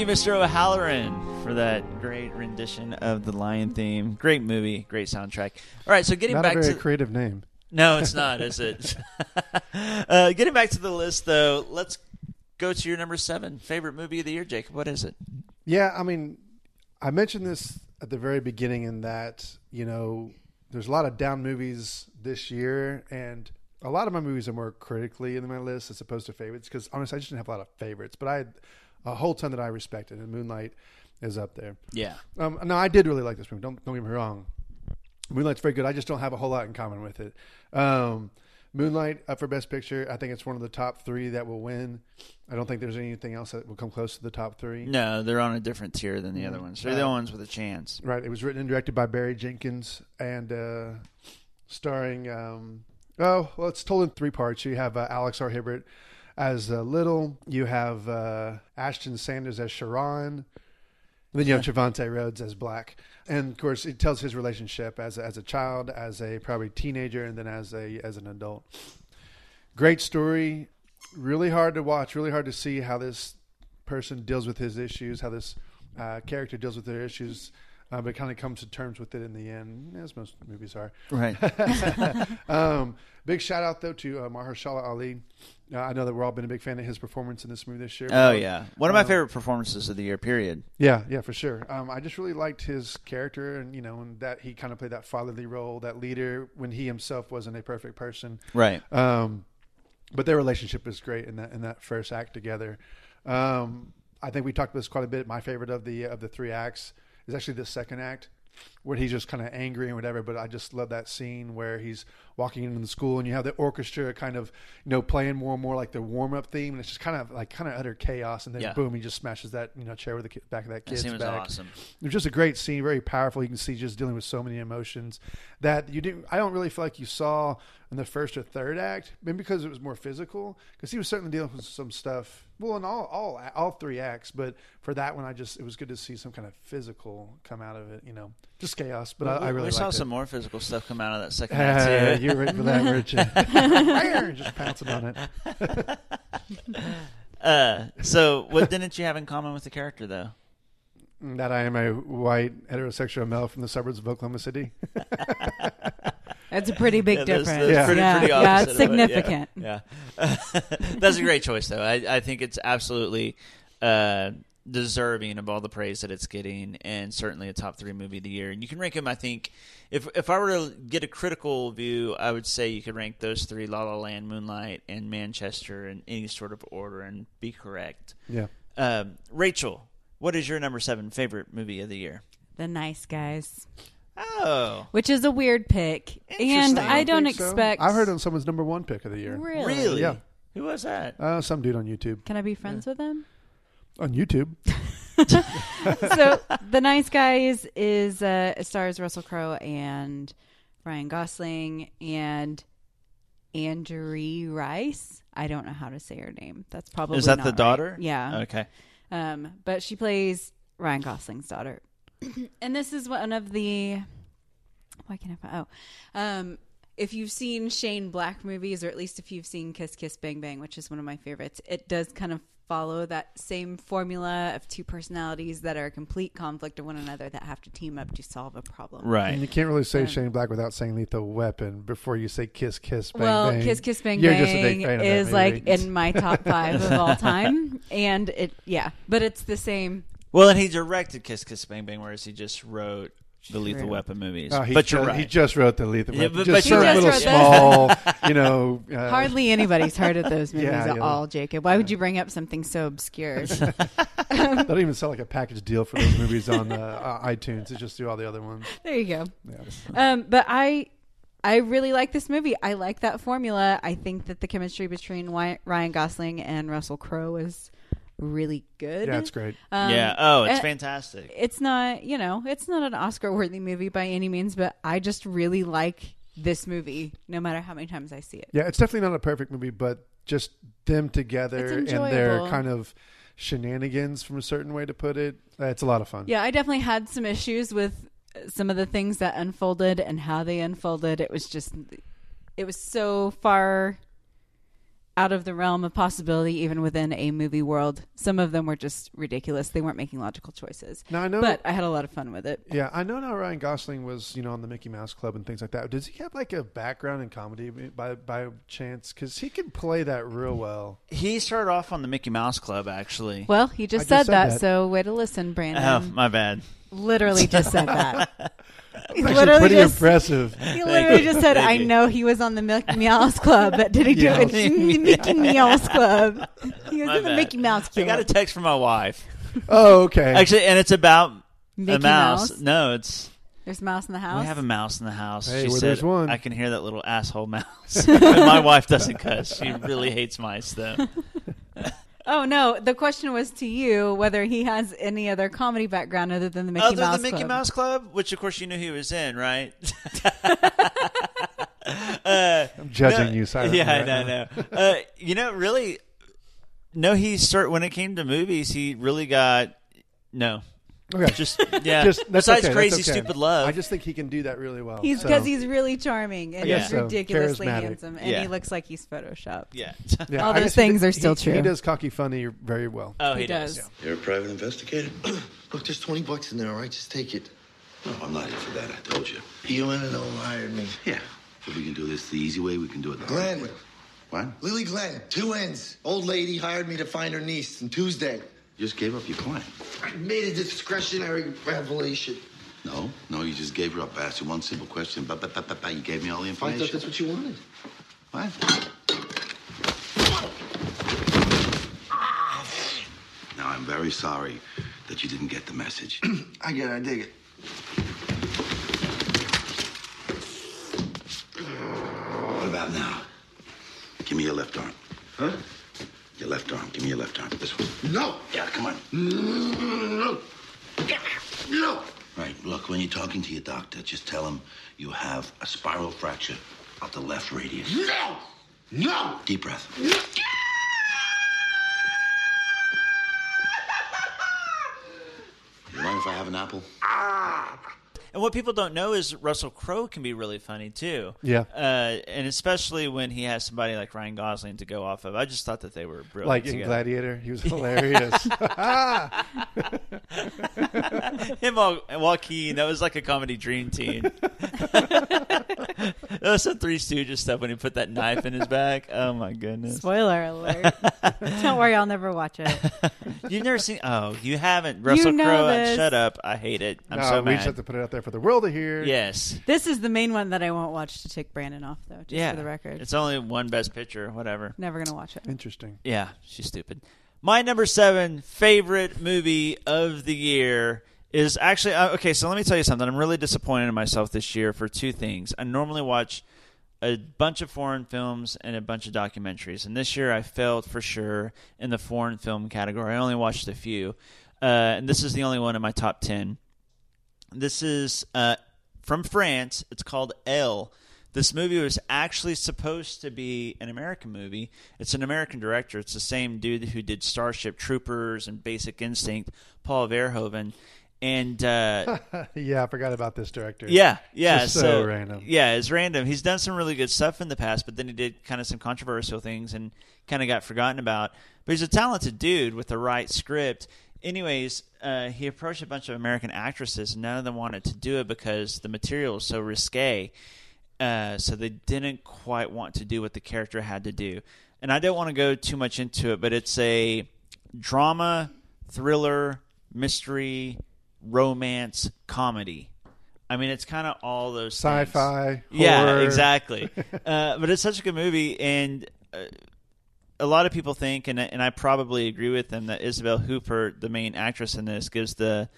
You, Mr. O'Halloran, for that great rendition of the Lion theme. Great movie, great soundtrack. All right, so getting Not back a very to creative name. No, it's not, is it? uh, getting back to the list, though, let's go to your number seven favorite movie of the year, Jacob. What is it? Yeah, I mean, I mentioned this at the very beginning in that, you know, there's a lot of down movies this year, and a lot of my movies are more critically in my list as opposed to favorites because honestly, I just didn't have a lot of favorites, but I had a whole ton that I respected, and Moonlight is up there. Yeah. Um, no, I did really like this movie. Don't don't get me wrong. Moonlight's very good. I just don't have a whole lot in common with it. Um, Moonlight up for Best Picture. I think it's one of the top three that will win. I don't think there's anything else that will come close to the top three. No, they're on a different tier than the other Mm. ones. They're the only ones with a chance. Right. It was written and directed by Barry Jenkins and uh, starring. Um, oh, well, it's told in three parts. You have uh, Alex R. Hibbert as uh, Little. You have uh, Ashton Sanders as Chiron. Then you have Trevante Rhodes as Black, and of course, it tells his relationship as a, as a child, as a probably teenager, and then as a as an adult. Great story, really hard to watch, really hard to see how this person deals with his issues, how this uh, character deals with their issues, uh, but kind of comes to terms with it in the end, as most movies are. Right. um, big shout out though to uh, Mahershala Ali. Uh, I know that we're all been a big fan of his performance in this movie this year. Oh, yeah. One of my Um, favorite performances of the year, period. yeah, yeah, for sure. Um, I just really liked his character, and you know, and that he kind of played that fatherly role, that leader, when he himself wasn't a perfect person. Right. Um, but their relationship is great in that in that first act together. Um, I think we talked about this quite a bit. My favorite of the of the three acts is actually the second act, where he's just kind of angry and whatever. But I just love that scene where he's walking into the school and you have the orchestra kind of you know playing more and more like the warm up theme, and it's just kind of like kind of utter chaos. And then Yeah. boom, he just smashes that you know chair with the back of that That kid's was back. awesome. It was just a great scene, very powerful. You can see just dealing with so many emotions that you didn't. I don't really feel like you saw in the first or third act, maybe because it was more physical. Because he was certainly dealing with some stuff. Well, in all all all three acts, but for that one, I just it was good to see some kind of physical come out of it. You know, just chaos. But I, I really we saw some it. more physical stuff come out of that second Uh, act too. you were ready for that, weren't just pouncing on it. Uh, so, what didn't you have in common with the character, though? That I am a white heterosexual male from the suburbs of Oklahoma City. That's a pretty big Yeah, that's- difference. that's pretty- yeah, pretty yeah, it's of it. Yeah. significant. Yeah, that's a great choice, though. I, I think it's absolutely uh, deserving of all the praise that it's getting, and certainly a top three movie of the year. And you can rank them. I think if if I were to get a critical view, I would say you could rank those three: La La Land, Moonlight, and Manchester in any sort of order, and be correct. Yeah. Um, Rachel, what is your number seven favorite movie of the year? The Nice Guys. Oh, Which is a weird pick, and I don't think so. expect. I heard it was someone's number one pick of the year. Really? Really? Yeah. Who was that? Uh, some dude on YouTube. Can I be friends with him? On YouTube. so the nice guys is uh stars russell crowe and ryan gosling and Andrea rice i don't know how to say her name that's probably Is that not the right. daughter? yeah Okay. um but she plays ryan gosling's daughter and this is one of the why can't i find oh um if you've seen Shane Black movies, or at least if you've seen Kiss Kiss Bang Bang, which is one of my favorites, it does kind of follow that same formula of two personalities that are a complete conflict of one another that have to team up to solve a problem. Right. And you can't really say Um, Shane Black without saying Lethal Weapon before you say Kiss Kiss Bang well, Bang. Well, Kiss Kiss Bang You're Bang just a big fan of that is like in my top five of all time, and it yeah, but it's the same. Well, and he directed Kiss Kiss Bang Bang, whereas he just wrote the Lethal True. Weapon movies. Oh, he but you're ju- right. He just wrote the Lethal Yeah, Weapon. but- just but certain you're little right. small, you know. Uh, Hardly anybody's heard of those movies Yeah, at yeah. all, Jacob. Why would you bring up something so obscure? They don't even sell like a package deal for those movies on uh, uh, iTunes. It's just do all the other ones. There you go. Yeah. Um, but I, I really like this movie. I like that formula. I think that the chemistry between Ryan Gosling and Russell Crowe is really good. Yeah, it's great. Um, yeah. Oh, it's and fantastic. It's not, you know, it's not an Oscar-worthy movie by any means, but I just really like this movie, no matter how many times I see it. Yeah, it's definitely not a perfect movie, but just them together and their enjoyable. kind of shenanigans, from a certain way to put it, uh, it's a lot of fun. Yeah, I definitely had some issues with some of the things that unfolded and how they unfolded. It was just, it was so far out of the realm of possibility, even within a movie world. Some of them were just ridiculous. They weren't making logical choices. Now I know, But I had a lot of fun with it. Yeah, I know now. Ryan Gosling was, you know, on the Mickey Mouse Club and things like that. Does he have like a background in comedy by by chance? Because he can play that real well. He started off on the Mickey Mouse Club, actually. Well, he just, said, just said that, that. so way to listen, Brandon. Oh, my bad. Literally just said that. He literally pretty just, impressive. He literally just said, "I know he was on the Mickey Mouse Club, but did he do it in the Mickey Mouse Club? He was My in the bad. Mickey Mouse Club." I got a text from my wife. Oh, okay. Actually, and it's about Mickey a mouse. Mouse? No, it's There's a mouse in the house. we have a mouse in the house. Hey, she where said, there's one. I can hear that little asshole mouse. My wife doesn't cuss. She really hates mice, though. Oh no, the question was to you whether he has any other comedy background other than the Mickey Mouse Club. Other Mouse than Mickey Club. Mouse Club, which of course you knew he was in, right? uh, I'm judging no- you silently Yeah, right no, now. no. Uh, you know, really, no. He start when it came to movies. He really got no. Okay. Just yeah. Just, that's Besides okay, crazy that's okay. stupid love. I just think he can do that really well. He's so- because he's really charming and I he's so. ridiculously Charismatic. handsome, and Yeah. he looks like he's photoshopped. yeah. Yeah, all I those guess things are still he- true. He does cocky funny very well. oh, he, He does. does. You're a private investigator? Look, there's 20 bucks in there, all right? Just take it. No, I'm not here for that, I told you. You want to know hired me? Yeah. If we can do this the easy way, we can do it the hard Glenn. way. What? Lily Glenn, two ends. Old lady hired me to find her niece on Tuesday. You just gave up your client. I made a discretionary revelation. No, no, you just gave her up. I asked you one simple question. Ba, ba, ba, ba, ba. You gave me all the information. I thought that's what you wanted. What? Now, I'm very sorry that you didn't get the message. I get it, I dig it. what about now? Give me your left arm. Huh? Your left arm. Give me your left arm. This one. No! Yeah, come on. No! No! Right, look, when you're talking to your doctor, just tell him you have a spiral fracture of the left radius. No! No! Deep breath. You mind if I have an apple? Ah. And what people don't know is Russell Crowe can be really funny too. Yeah. uh, and especially when he has somebody like Ryan Gosling to go off of. I just thought that they were brilliant. Like in. Gladiator, he was hilarious. Him and Joaquin, that was like a comedy dream team. that was some Three Stooges stuff when he put that knife in his back. Oh my goodness! Spoiler alert. Don't worry, I'll never watch it. You've never seen? Oh, you haven't. Russell know Crowe. this. Shut up! I hate it. I'm no, so we mad. just have to put it out there for the world to hear. Yes. This is the main one that I won't watch to take Brandon off, though, just yeah. for the record. It's only one Best Picture. Whatever. Never going to watch it. Interesting. Yeah, she's stupid. My number seven favorite movie of the year is actually uh, okay. So let me tell you something. I'm really disappointed in myself this year for two things. I normally watch a bunch of foreign films and a bunch of documentaries, and this year I failed for sure in the foreign film category. I only watched a few, uh, and this is the only one in my top ten. This is uh, from France. It's called Elle. This movie was actually supposed to be an American movie. It's an American director. It's the same dude who did Starship Troopers and Basic Instinct, Paul Verhoeven. And uh, yeah, I forgot about this director. yeah, yeah, Just so, random. Yeah, it's random. He's done some really good stuff in the past, but then he did kind of some controversial things and kind of got forgotten about. But he's a talented dude with the right script. Anyways, uh, he approached a bunch of American actresses, and none of them wanted to do it because the material was so risque. Uh, so they didn't quite want to do what the character had to do. And I don't want to go too much into it, but it's a drama, thriller, mystery, romance, comedy. I mean, it's kind of all those. Sci-fi, Yeah, exactly. uh, but it's such a good movie, and uh, a lot of people think, and and I probably agree with them, that Isabelle Huppert, the main actress in this, gives the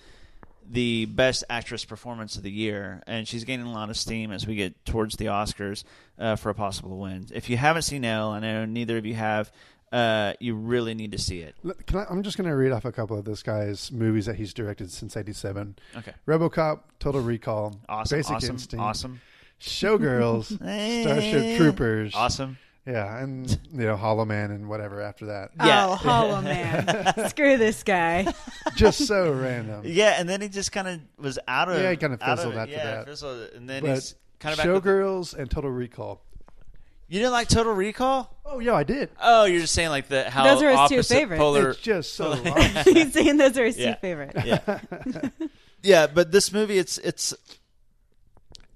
the best actress performance of the year, and she's gaining a lot of steam as we get towards the Oscars uh, for a possible win. If you haven't seen Elle, I know neither of you have. Uh, you really need to see it. Can I, I'm just going to read off a couple of this guy's movies that he's directed since '87. Okay. RoboCop, Total Recall, Awesome, Basic awesome, Instinct, awesome. Showgirls, Starship Troopers, Awesome. Yeah, and you know Hollow Man and whatever after that. Oh, Hollow Man. Screw this guy. just so random. Yeah, and then he just kind of was out of Yeah, he kind of fizzled it. after yeah, that. Fizzled, and then But he's kind of back with- Showgirls and Total Recall. You didn't like Total Recall? Oh yeah, I did. Oh, you're just saying like the how Those are his two opposite favorites. Polar, It's just so He's saying those are his Yeah. two favorites. Yeah. yeah, but this movie it's it's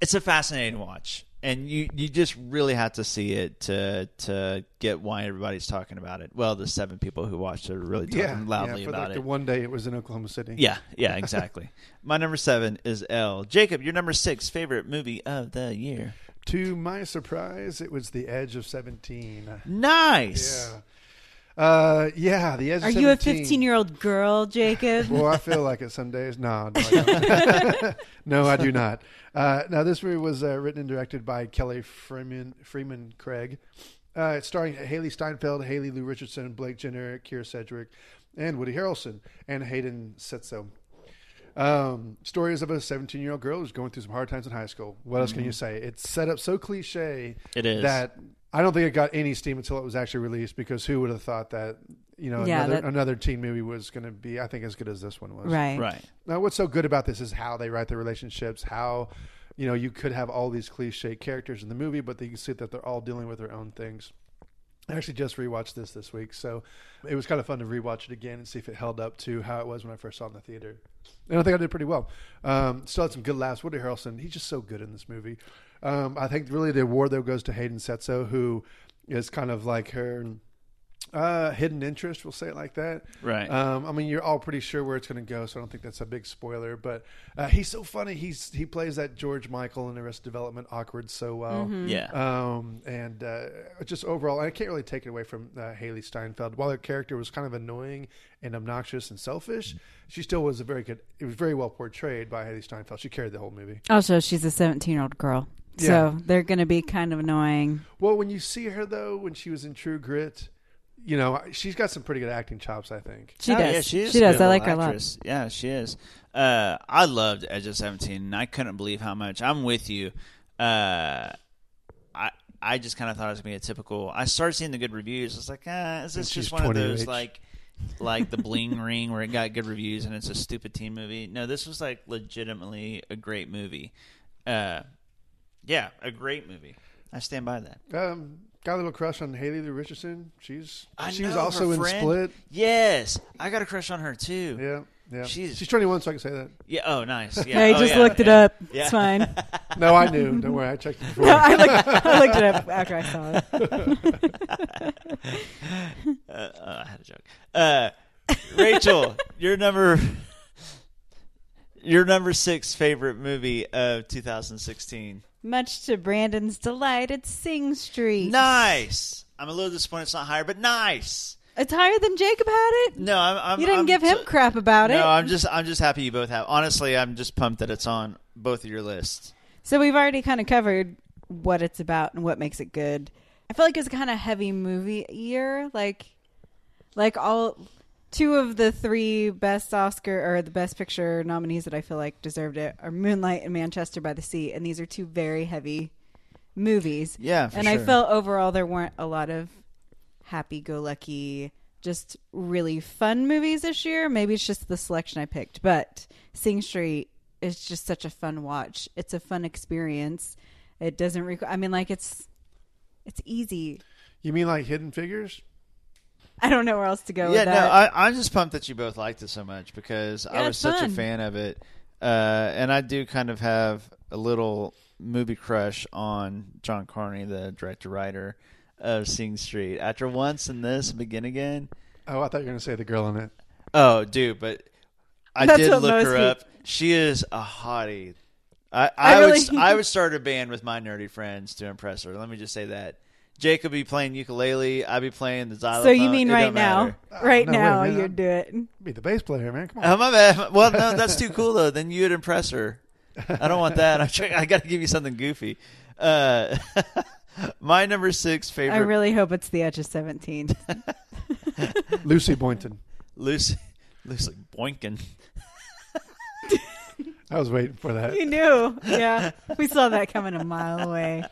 it's a fascinating watch. And you, you just really have to see it to to get why everybody's talking about it. Well, the seven people who watched it are really talking yeah, loudly yeah, for about like it. The one day it was in Oklahoma City. Yeah, yeah, exactly. My number seven is L. Jacob, your number six favorite movie of the year. To my surprise, it was The Edge of Seventeen. Nice. Yeah. Uh, yeah, The Edge Are of you a 15 year old girl, Jacob? well, I feel like it some days. No, no, I don't. no, I do not. Uh, now, this movie was uh, written and directed by Kelly Fremon, Fremon Craig. Uh, it's starring Hailee Steinfeld, Haley Lu Richardson, Blake Jenner, Kyra Sedgwick, and Woody Harrelson, and Hayden Szeto. Um, stories of a 17 year old girl who's going through some hard times in high school. What else can Mhm. you say? It's set up so cliche It is. that I don't think it got any steam until it was actually released because who would have thought that, you know, Yeah, another, that- another teen movie was going to be, I think, as good as this one was. Right. Right. Now, what's so good about this is how they write their relationships, how, you know, you could have all these cliche characters in the movie, but you can see that they're all dealing with their own things. I actually just rewatched this this week, so it was kind of fun to rewatch it again and see if it held up to how it was when I first saw it in the theater. And I think I did pretty well. Um, still had some good laughs. Woody Harrelson, he's just so good in this movie. Um, I think really the award though goes to Hayden Szeto, who is kind of like her uh, hidden interest. We'll say it like that. Right. Um, I mean, you're all pretty sure where it's going to go, so I don't think that's a big spoiler. But uh, he's so funny. He's he plays that George Michael in Arrested Development awkward so well. Mhm. Yeah. Um, and uh, just overall, I can't really take it away from uh, Hailee Steinfeld. While her character was kind of annoying and obnoxious and selfish, she still was a very good. It was very well portrayed by Hailee Steinfeld. She carried the whole movie. Also, she's a 17 year old girl. Yeah. So they're going to be kind of annoying. Well, when you see her though, when she was in True Grit, you know she's got some pretty good acting chops. I think. She Oh, does. Yeah, she is. She a does. good I like little her a lot. Yeah, she is. Uh, I loved Edge of Seventeen, and I couldn't believe how much. I'm with you. Uh, I I just kind of thought it was gonna be a typical. I started seeing the good reviews. I was like, ah, is this just one of those 20 like? like the Bling Ring, where it got good reviews and it's a stupid teen movie. No, this was like legitimately a great movie. Uh, yeah, a great movie. I stand by that. Um, got a little crush on Haley Lu Richardson. She's I she was know, also her in friend- Split. Yes, I got a crush on her too. Yeah, yeah. She's She's 21, so I can say that. Yeah. Oh, nice. Yeah. Yeah, he oh, just yeah, looked it yeah. up. Yeah. It's fine. No, I knew. Don't worry, I checked it before. No, I looked, I looked it up after I saw it. uh, uh, I had a joke. Uh, Rachel, your number, your number six favorite movie of 2016. Much to Brandon's delight, it's Sing Street. Nice. I'm a little disappointed it's not higher, but nice. It's higher than Jacob had it. No, I'm. I'm you didn't I'm give him crap about it. No, I'm just. I'm just happy you both have. Honestly, I'm just pumped that it's on both of your lists. So we've already kind of covered what it's about and what makes it good. I feel like it's a kind of heavy movie year, like like all two of the three best Oscar or the best picture nominees that I feel like deserved it are Moonlight and Manchester by the Sea, and these are two very heavy movies. Yeah, for and I felt overall there weren't a lot of happy-go-lucky, just really fun movies this year. Maybe it's just the selection I picked, but Sing Street is just such a fun watch. It's a fun experience. It doesn't require. I mean, like it's it's easy. You mean like Hidden Figures? I don't know where else to go. yeah, with no. I, I'm just pumped that you both liked it so much because I was such fun. a fan of it, uh, and I do kind of have a little movie crush on John Carney, the director writer of Sing Street. After once and this, begin again. Oh, I thought you were going to say the girl in it. Oh, dude, but I That's did look her peop- up. She is a hottie. I, I I, really- would I would start a band with my nerdy friends to impress her. Let me just say that. Jake would be playing ukulele. I'd be playing the xylophone. so you mean It right don't now? matter. Right no, wait a now, minute. you'd do it. Be the bass player, man. Come on. Oh my bad. Well, no, that's too cool though. Then you'd impress her. I don't want that. I'm trying, I got to give you something goofy. Uh, my number six favorite. I really hope it's the Edge of Seventeen. Lucy Boynton. Lucy, Lucy Boynton. I was waiting for that. you knew, yeah. We saw that coming a mile away.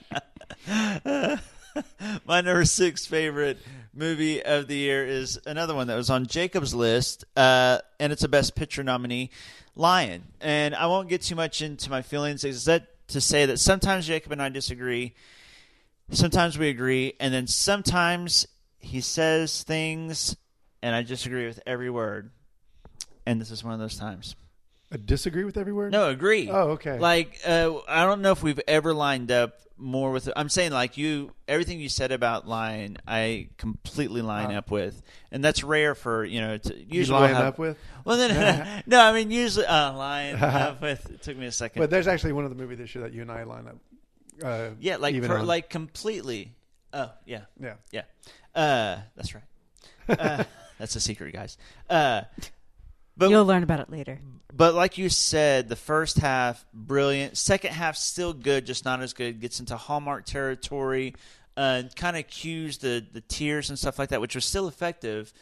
My number six favorite movie of the year is another one that was on Jacob's list, uh, and it's a Best Picture nominee, Lion. And I won't get too much into my feelings. Is that to say that sometimes Jacob and I disagree, sometimes we agree, and then sometimes he says things, and I disagree with every word. And this is one of those times. I disagree with every word? No, agree. Oh, okay. Like, uh, I don't know if we've ever lined up more with. I'm saying, like you, everything you said about Lion, I completely line Uh. up with, and that's rare for you know. To, usually line we'll have- up with? Well, then, no, I mean usually uh, line up with. It took me a second. But there's actually one of the movie this year that you and I line up. Uh, yeah, like on. like completely. Oh yeah, Yeah. yeah. Uh, that's right. Uh, that's a secret, guys. Uh, but You'll learn about it later. But like you said, the first half brilliant. Second half still good, just not as good. Gets into Hallmark territory. Uh, kind of cues the the tears and stuff like that, which was still effective.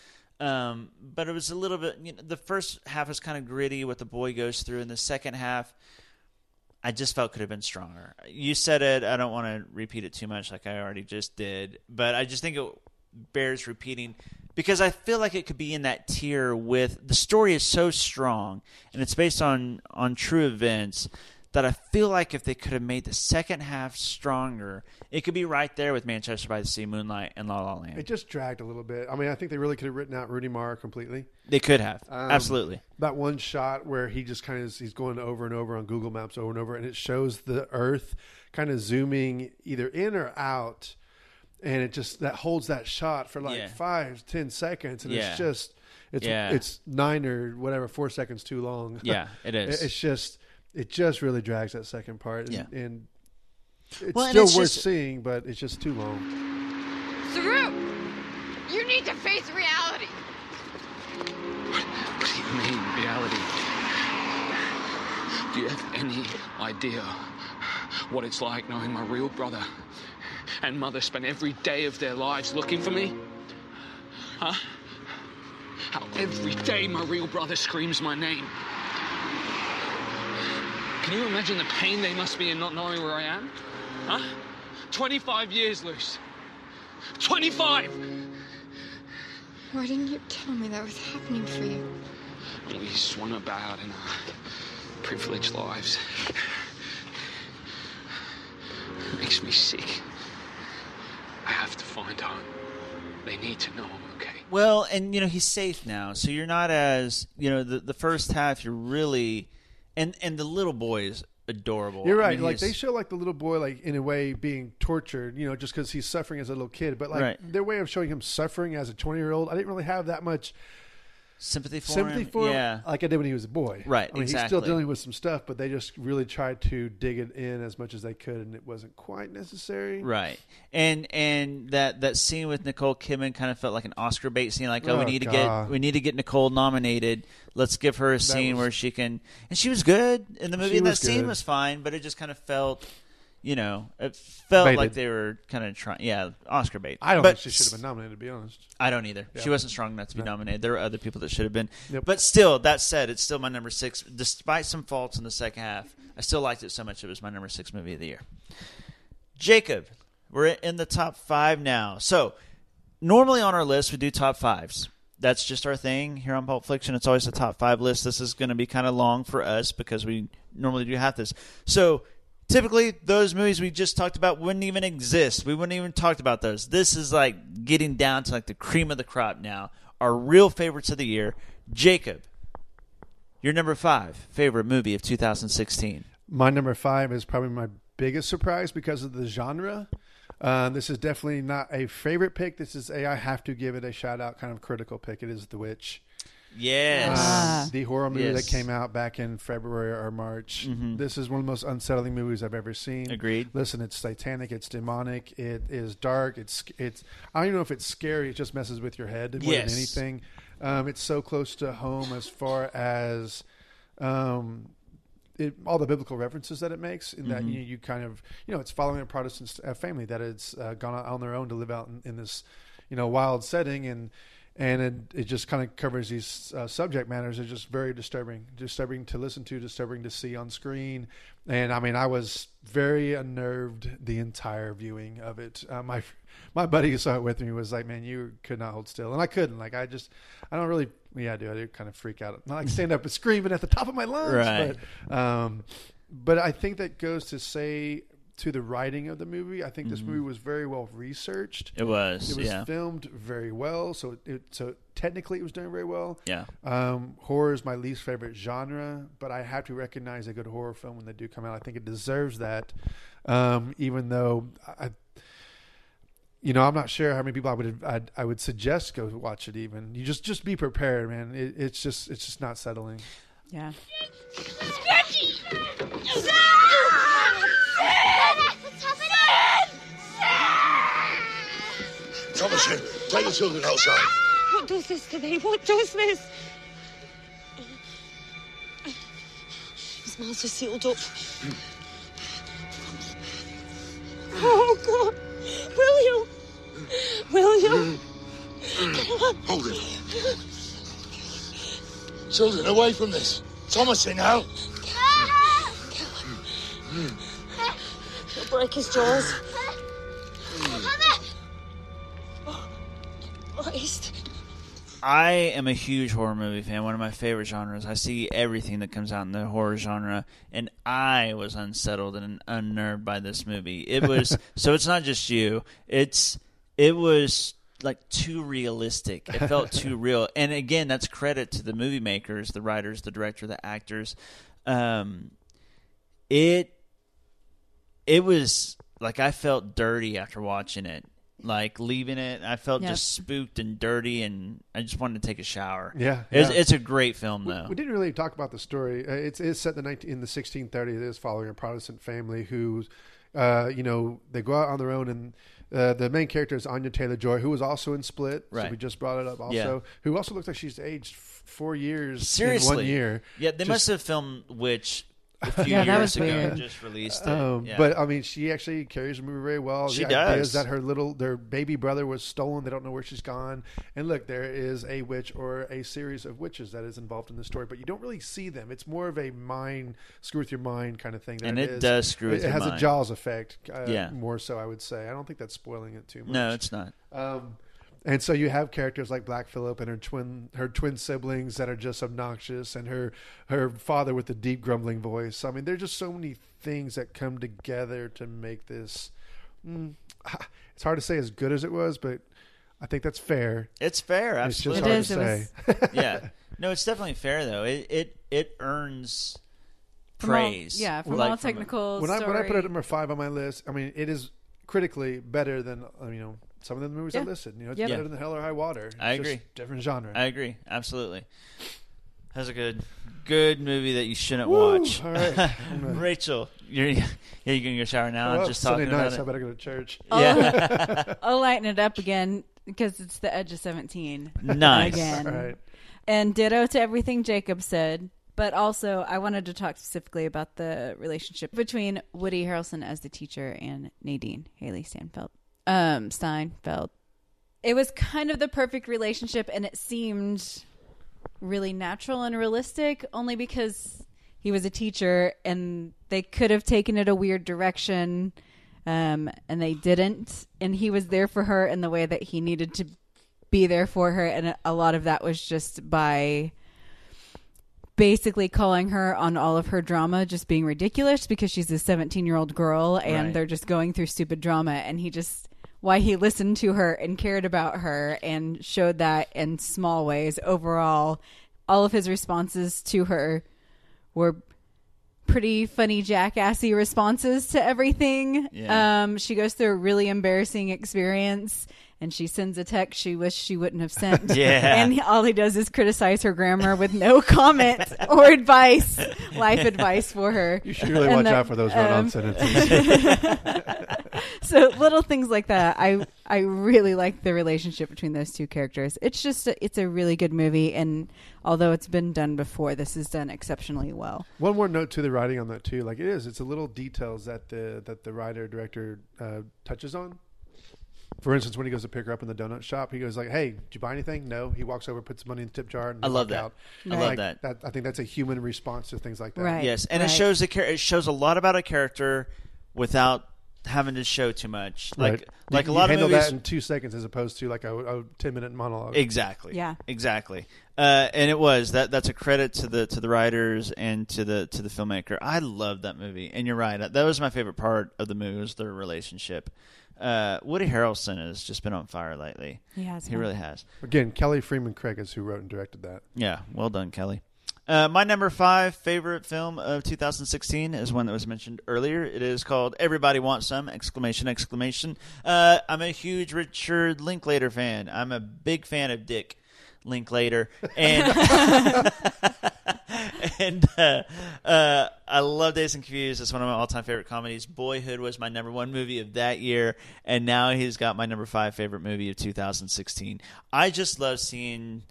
Um, but it was a little bit. You know, the first half was kind of gritty, what the boy goes through, and the second half, I just felt could have been stronger. You said it. I don't want to repeat it too much, like I already just did. But I just think it bears repeating because I feel like it could be in that tier with the story is so strong and it's based on on true events that I feel like if they could have made the second half stronger, it could be right there with Manchester by the Sea, Moonlight, and La La Land. It just dragged a little bit. I mean, I think they really could have written out Rooney Mara completely. They could have. Um, Absolutely. That one shot where he just kind of he's going over and over on Google Maps over and over, and it shows the Earth kind of zooming either in or out, and it just that holds that shot for like Yeah. five, ten seconds, and Yeah. it's just it's Yeah. it's nine or whatever four seconds too long. Yeah, it is. It's just it just really drags that second part, and, Yeah. and it's Well, and still it's worth just- seeing, but it's just too long. Saru, you need to face reality. What do you mean, reality? Do you have any idea what it's like knowing my real brother and mother spent every day of their lives looking for me? Huh? How every day my real brother screams my name. Can you imagine the pain they must be in not knowing where I am? Huh? 25 years, Luce. 25! Why didn't you tell me that was happening for you? We swan about in our privileged lives. It makes me sick. I have to find home. They need to know I'm okay. Well, and you know he's safe now, so you're not as you know the the first half. You're really, and and the little boy is adorable. You're I right. mean, like they show like the little boy like in a way being tortured, you know, just because he's suffering as a little kid. But like Right. their way of showing him suffering as a 20 year old, I didn't really have that much sympathy for sympathy him. for him, yeah, like I did when he was a boy. Right, I mean, he's still dealing with some stuff, but they just really tried to dig it in as much as they could, and it wasn't quite necessary. Right, and and that that scene with Nicole Kidman kind of felt like an Oscar bait scene. Like, oh, we Oh, need to get we need to get Nicole nominated. Let's give her a scene was- where she can, and she was good in the movie. And that scene was fine, but it just kind of felt, you know, it felt Baited. like they were kind of trying. Yeah, Oscar bait. I don't but think she should have been nominated, to be honest. I don't either. Yeah. She wasn't strong enough to be No. nominated. There were other people that should have been. Yep. But still, that said, it's still my number six. Despite some faults in the second half, I still liked it so much. It was my number six movie of the year. Jacob, we're in the top five now. So normally on our list we do top fives. That's just our thing here on Pulp Fiction. It's always a top five list. This is going to be kind of long for us because we normally do have this. So typically those movies we just talked about wouldn't even exist. We wouldn't even talked about those. This is like getting down to like the cream of the crop now. Our real favorites of the year. Jacob, your number five favorite movie of 2016. My number five is probably my biggest surprise because of the genre. Uh, this is definitely not a favorite pick. This is a I have to give it a shout out kind of critical pick. It is The Witch. Yes. Um, the horror movie Yes. that came out back in February or March. Mhm. This is one of the most unsettling movies I've ever seen. Agreed. Listen, it's satanic, it's demonic, it is dark, it's it's I don't even know if it's scary, it just messes with your head more Yes. than anything. Um, it's so close to home as far as um, it, all the biblical references that it makes in that Mhm. you, you kind of you know it's following a Protestant uh, family that it's uh, gone out on their own to live out in, in this you know wild setting and and it, it just kind of covers these uh, subject matters. It's just very disturbing, disturbing to listen to, disturbing to see on screen. And I mean, I was very unnerved the entire viewing of it. Uh, my my buddy who saw it with me was like, "Man, you could not hold still," and I couldn't. Like, I just, I don't really, yeah, I do. I do kind of freak out. Not like stand up and screaming at the top of my lungs, Right. but um, but I think that goes to say to the writing of the movie. I think this Mhm. movie was very well researched. It was, It was yeah. filmed very well. So it so technically it was doing very well. Yeah. Um, horror is my least favorite genre, but I have to recognize a good horror film when they do come out. I think it deserves that. Um, even though I. You know, I'm not sure how many people I would I'd, I would suggest go watch it. Even you just just be prepared, man. It, it's just it's just not settling. Yeah. Sketchy! Thomasin, eh? take the children outside. What does this today? What does this? His mouths are sealed up. Oh, God. William! William! Hold it. Children, away from this. Thomasin, now. He'll break his jaws. Christ. I am a huge horror movie fan. One of my favorite genres. I see everything that comes out in the horror genre, and I was unsettled and unnerved by this movie. It was so. It's not just you. It's it was like too realistic. It felt too real. And again, that's credit to the movie makers, the writers, the director, the actors. Um, it it was like I felt dirty after watching it. Like leaving it, I felt Yep. just spooked and dirty, and I just wanted to take a shower. Yeah, it's, yeah. it's a great film though. We, didn't really talk about the story. Uh, it's, it's set in the 19, in the 1630s. It is following a Protestant family who, uh, you know, they go out on their own, and uh, the main character is Anya Taylor Joy, who was also in Split. So Right. we just brought it up. Also, Yeah. who also looks like she's aged f- four years Seriously, in one year. Yeah, they Just- must have filmed Witch a few Yeah, that years was ago weird. and just released it. Um, Yeah. But I mean, she actually carries the movie very well. She the idea does. is that her little, their baby brother was stolen. They don't know where she's gone. And look, there is a witch or a series of witches that is involved in the story, but you don't really see them. It's more of a mind screw with your mind kind of thing. than And it does screw with it, your has a mind. Jaws effect. Uh, Yeah. more so, I would say. I don't think that's spoiling it too much. No, it's not. Um, And so you have characters like Black Phillip and her twin her twin siblings that are just obnoxious, and her her father with the deep grumbling voice. I mean, there's just so many things that come together to make this. Mm, it's hard to say as good as it was, but I think that's fair. It's fair. It's just Absolutely. hard to say. yeah. No, it's definitely fair though. It it it earns From all- praise. yeah, from Like, all technical when I when I put story. it at number five on my list, I mean, it is critically better than uh, you know some of the movies I Yeah. listed. You know, it's Yep. better than Hell or High Water. It's I just agree. different genre. I agree. Absolutely. That's a good, good movie that you shouldn't Woo! watch. All right. Gonna- Rachel, you're yeah, you're gonna go shower now? Well, just Sunday talking nights, about I better go to church. Yeah. I'll lighten it up again because it's the edge of 17. Nice. Again. All right. And ditto to everything Jacob said. But also, I wanted to talk specifically about the relationship between Woody Harrelson as the teacher and Nadine Hailee Steinfeld. Um, Steinfeld. It was kind of the perfect relationship, and it seemed really natural and realistic, only because he was a teacher and they could have taken it a weird direction, um, and they didn't. And he was there for her in the way that he needed to be there for her, and a lot of that was just by basically calling her on all of her drama just being ridiculous because she's a 17 year old girl and Right. they're just going through stupid drama and he just why he listened to her and cared about her and showed that in small ways overall all of his responses to her were pretty funny jackassy responses to everything Yeah. um she goes through a really embarrassing experience and she sends a text she wished she wouldn't have sent Yeah. and all he does is criticize her grammar with no comment or advice, life advice for her. You should really And watch the- out for those run-on um, sentences. so little things like that, I I really like the relationship between those two characters. It's just a, it's a really good movie, and although it's been done before, this is done exceptionally well. One more note to the writing on that too. Like it is, it's a little details that the that the writer director uh, touches on. For instance, when he goes to pick her up in the donut shop, he goes like, "Hey, did you buy anything? No." He walks over, puts money in the tip jar, and I love that. out. I love Like, that. I think that's a human response to things like that. Yes, and it shows a char- it shows a lot about a character without having to show too much. Like Right. like You- a you lot of handle movies. that in two seconds as opposed to like a, a ten minute monologue. Exactly. Yeah. Exactly. Uh, and it was that. That's a credit to the to the writers and to the to the filmmaker. I love that movie, and you're right. That was my favorite part of the movie was their relationship. Uh, Woody Harrelson has just been on fire lately. He has He been. really has. Again, Kelly Fremon Craig is who wrote and directed that. Yeah, well done, Kelly. Uh, my number five favorite film of 2016 is one that was mentioned earlier. It is called "Everybody Wants Some!" Exclamation! Exclamation! Uh, I'm a huge Richard Linklater fan. I'm a big fan of Dick Linklater, and and uh, uh, I love Dazed and Confused. It's one of my all-time favorite comedies. Boyhood was my number one movie of that year, and now he's got my number five favorite movie of 2016. I just love seeing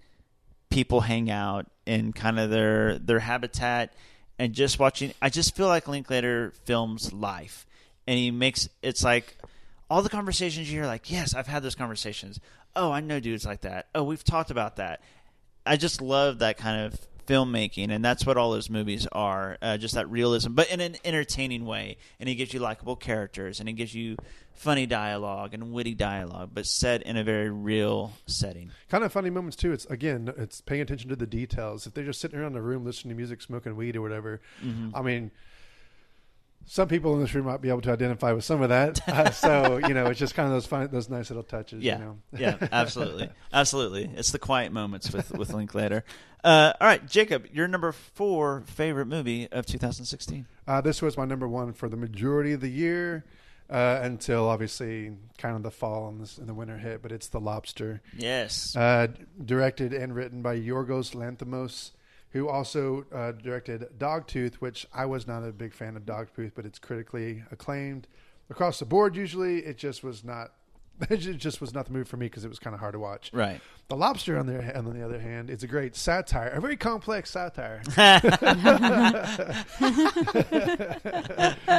people hang out in kind of their their habitat and just watching I just feel like Linklater films life and he makes it's like all the conversations you hear like yes I've had those conversations oh I know dudes like that oh we've talked about that I just love that kind of filmmaking and that's what all those movies are uh, just that realism but in an entertaining way and he gives you likable characters and he gives you funny dialogue and witty dialogue but set in a very real setting Kind of funny moments too. It's again, it's paying attention to the details. If they're just sitting around the room listening to music, smoking weed or whatever, Mhm. I mean, some people in this room might be able to identify with some of that. Uh, so you know, it's just kind of those fun, those nice little touches. Yeah, you know? yeah, absolutely, absolutely. It's the quiet moments with with Linklater. Uh, all right, Jacob, your number four favorite movie of 2016. Uh, this was my number one for the majority of the year uh, until obviously kind of the fall and, this, and the winter hit. But it's The Lobster. Yes. Uh, directed and written by Yorgos Lanthimos, who also uh, directed Dogtooth, which I was not a big fan of Dogtooth, but it's critically acclaimed across the board. Usually, it just was not. It just was not the movie for me because it was kind of hard to watch. Right. The Lobster, on the on the other hand, is a great satire, a very complex satire.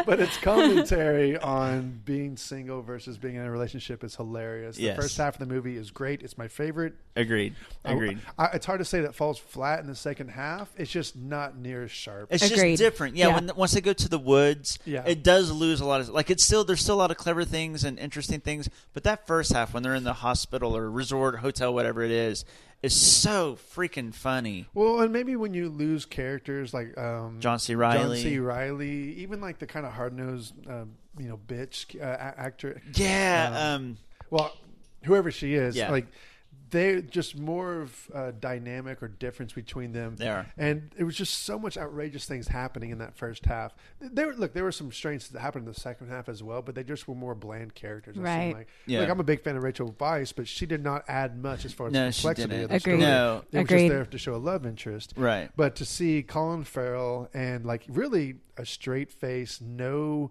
but its commentary on being single versus being in a relationship is hilarious. The Yes. first half of the movie is great. It's my favorite. Agreed. Agreed. I, it's hard to say that falls flat in the second half. It's just not near as sharp. It's just different. Yeah, When, once they go to the woods, Yeah. it does lose a lot of like. It's still there's still a lot of clever things and interesting things, but that that first half when they're in the hospital or resort hotel, whatever it is, is so freaking funny. Well, and maybe when you lose characters like um, John C. Reilly, John C. Reilly, even like the kind of hard nosed, um, you know, bitch uh, actor. Yeah, um, well, whoever she is, Yeah. like they're just more of a dynamic or difference between them. They are. and it was just so much outrageous things happening in that first half. There, look, there were some strengths that happened in the second half as well, but they just were more bland characters. Right. Like. Yeah. Like I'm a big fan of Rachel Weisz, but she did not add much as far as No, the she complexity didn't. of the Agreed. story. No. It was Agreed. just there to show a love interest. Right. But to see Colin Farrell and like really a straight face, no,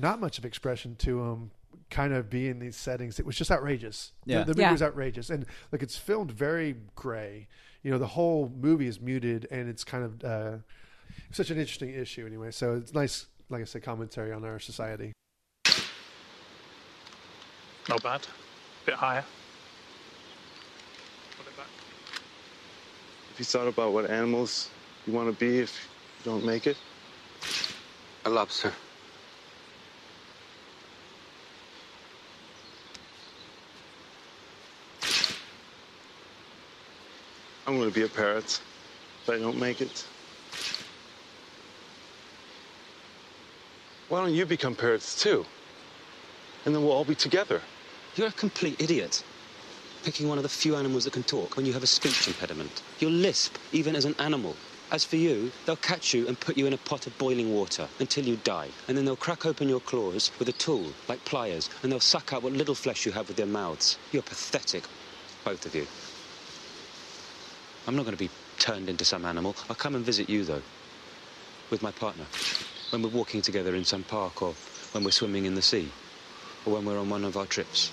not much of expression to him, kind of be in these settings, it was just outrageous. The- Yeah. The, movie Yeah. was outrageous, and like it's filmed very gray. You know, the whole movie is muted, and it's kind of uh, such an interesting issue anyway. So it's nice, like I said, commentary on our society. Not bad. Bit higher. Have you thought about what animals you want to be if you don't make it? A lobster. I'm going to be a parrot if I don't make it. Why don't you become parrots too? And then we'll all be together. You're a complete idiot. Picking one of the few animals that can talk when you have a speech impediment. You'll lisp, even as an animal. As for you, they'll catch you and put you in a pot of boiling water until you die. And then they'll crack open your claws with a tool, like pliers, and they'll suck out what little flesh you have with their mouths. You're pathetic, both of you. I'm not going to be turned into some animal. I'll come and visit you, though, with my partner. When we're walking together in some park, or when we're swimming in the sea, or when we're on one of our trips.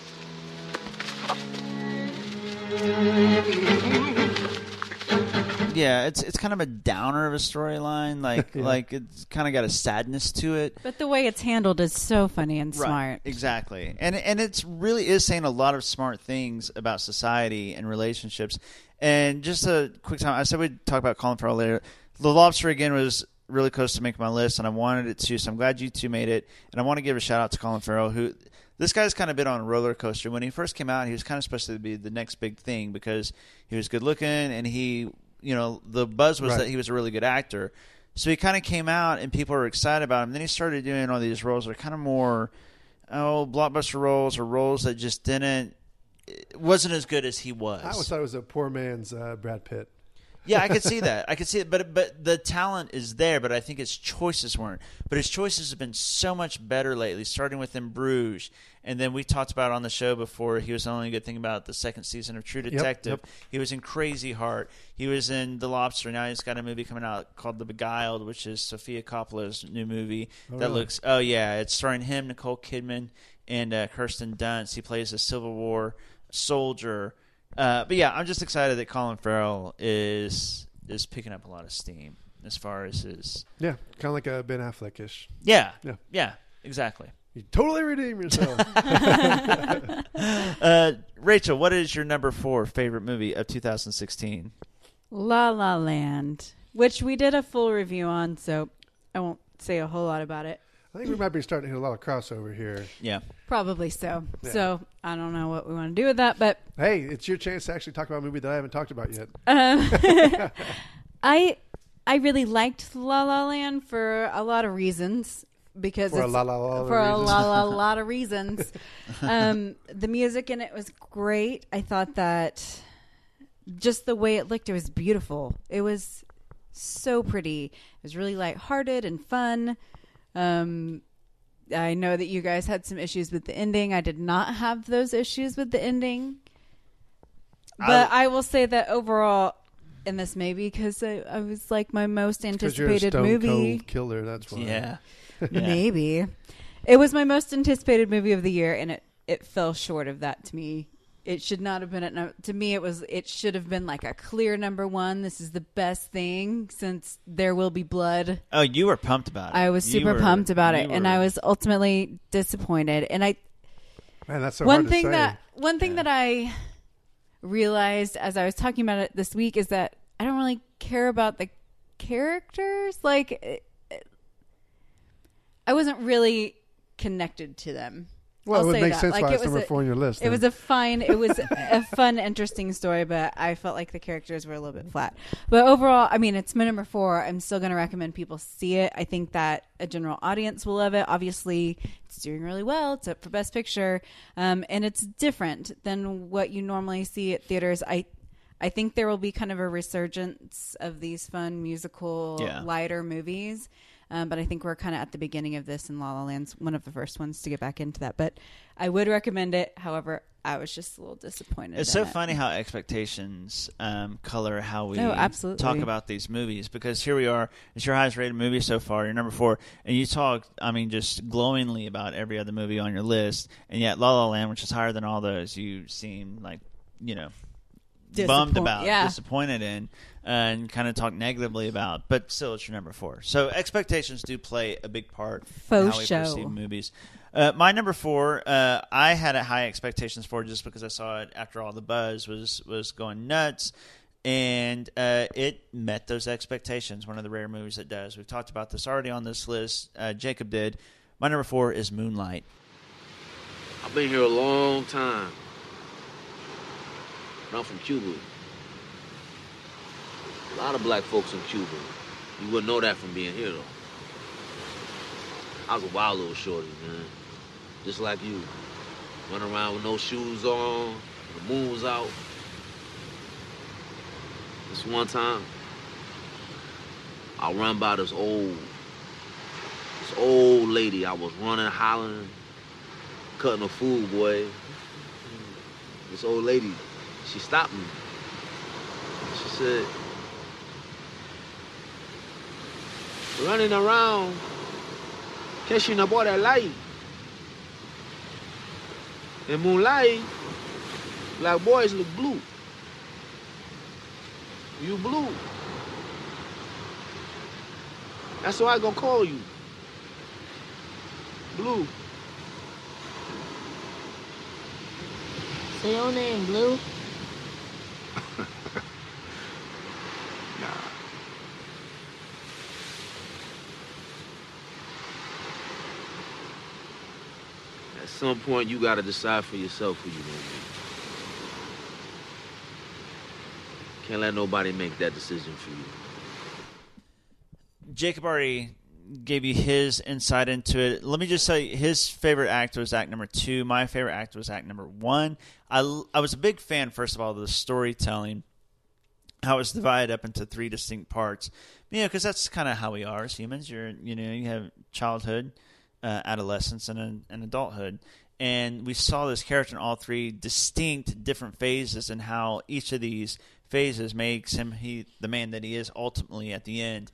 yeah, it's it's kind of a downer of a storyline. Like Yeah. like it's kind of got a sadness to it. But the way it's handled is so funny and Right, smart. Exactly. And and it's really is saying a lot of smart things about society and relationships. And just a quick time, I said we'd talk about Colin Farrell later. The Lobster again was really close to making my list, and I wanted it to. So I'm glad you two made it. And I want to give a shout out to Colin Farrell, who this guy's kind of been on a roller coaster. When he first came out, he was kind of supposed to be the next big thing because he was good looking and he, you know, the buzz was Right. that he was a really good actor. So he kind of came out and people were excited about him. Then he started doing all these roles that are kind of more, oh, blockbuster roles or roles that just didn't, wasn't as good as he was. I always thought it was a poor man's uh, Brad Pitt. Yeah, I could see that. I could see it, but but the talent is there. But I think his choices weren't. But his choices have been so much better lately. Starting with In Bruges, and then we talked about on the show before. He was the only good thing about the second season of True Detective. yep. He was in Crazy Heart. He was in The Lobster. Now he's got a movie coming out called The Beguiled, which is Sofia Coppola's new movie Oh, that really? looks. Oh yeah, it's starring him, Nicole Kidman, and uh, Kirsten Dunst. He plays a Civil War soldier. Uh, but yeah, I'm just excited that Colin Farrell is is picking up a lot of steam as far as his. Yeah, kind of like a Ben Affleck ish. Yeah, Yeah. yeah, exactly. You totally redeem yourself. uh, Rachel, what is your number four favorite movie of 2016? La La Land, which we did a full review on, so I won't say a whole lot about it. I think we might be starting to hit a lot of crossover here. Yeah. Probably so. Yeah. So I don't know what we want to do with that, but Hey, it's your chance to actually talk about a movie that I haven't talked about yet. Um, I I really liked La La Land for a lot of reasons because For a it's, la la la for a reasons. la la lot of reasons. um, the music in it was great. I thought that just the way it looked, it was beautiful. It was so pretty. It was really lighthearted and fun. Um, I know that you guys had some issues with the ending. I did not have those issues with the ending. But I, will say that overall, and this may be because I, I was like my most Because you're a anticipated stone movie. cold killer, that's why. Yeah. Maybe. It was my most anticipated movie of the year, and it, it fell short of that to me. It should not have been at no, to me. It was. It should have been like a clear number one. This is the best thing since There Will Be Blood. Oh, you were pumped about it. I was super were- pumped about it, you and I was ultimately disappointed. And I Man, that's so one hard to thing say. that one thing that I realized as I was talking about it this week is that I don't really care about the characters. Like, it- it- I wasn't really connected to them. Well, it I'll would say make that. sense like, why it it's was number a, four on your list, It was a fine. It was a fun, interesting story, but I felt like the characters were a little bit flat. But overall, I mean, it's my number four. I'm still going to recommend people see it. I think that a general audience will love it. Obviously, it's doing really well. It's up for Best Picture, um, and it's different than what you normally see at theaters. I. I think there will be kind of a resurgence of these fun musical, Yeah. lighter movies. Um, but I think we're kind of at the beginning of this, and La La Land's one of the first ones to get back into that. But I would recommend it. However, I was just a little disappointed. It's so it. funny how expectations um, color how we Oh, absolutely. talk about these movies because here we are. It's your highest rated movie so far. You're number four, and you talk. I mean, just glowingly about every other movie on your list, and yet La La Land, which is higher than all those, you seem like you know bummed about, yeah. disappointed in, and kind of talk negatively about. But still, it's your number four. So expectations do play a big part in Faux how we show. perceive movies. Uh, my number four, uh, I had a high expectations for just because I saw it after all the buzz was was going nuts, and uh, it met those expectations. One of the rare movies that does. We've talked about this already on this list. Uh, Jacob did. My number four is Moonlight. I've been here a long time. But I'm from Cuba. A lot of black folks in Cuba. You wouldn't know that from being here, though. I was a wild little shorty, man. Just like you. Running around with no shoes on, the moon was out. This one time, I run by this old, this old lady. I was running, hollering, cutting a fool, boy. This old lady, she stopped me. She said, running around, catching a boy that light. In moonlight, black boys look blue. You blue. That's why I gonna call you. Blue. Say your name Blue? At some point, you gotta decide for yourself who you gonna be. Can't let nobody make that decision for you. Jacob already gave you his insight into it. Let me just say his favorite act was act number two. My favorite act was act number one. I, I was a big fan, first of all, of the storytelling, how it's divided up into three distinct parts. You know, because that's kind of how we are as humans. You're, you know, you have childhood, uh, adolescence, and, and adulthood. And we saw this character in all three distinct different phases and how each of these phases makes him he the man that he is ultimately at the end.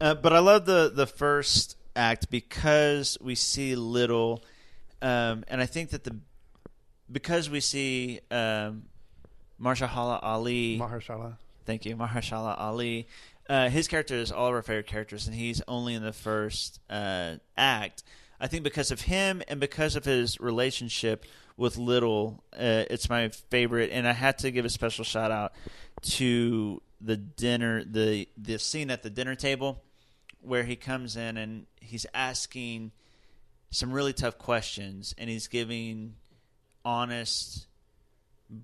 Uh, but I love the the first act because we see little, um, and I think that the because we see um, Marshala Ali. Mahershala. Thank you, Mahershala Ali. Uh, his character is all of our favorite characters, and he's only in the first uh, act. I think because of him and because of his relationship with Little, uh, it's my favorite. And I had to give a special shout out to the dinner, the the scene at the dinner table, where he comes in and he's asking some really tough questions, and he's giving honest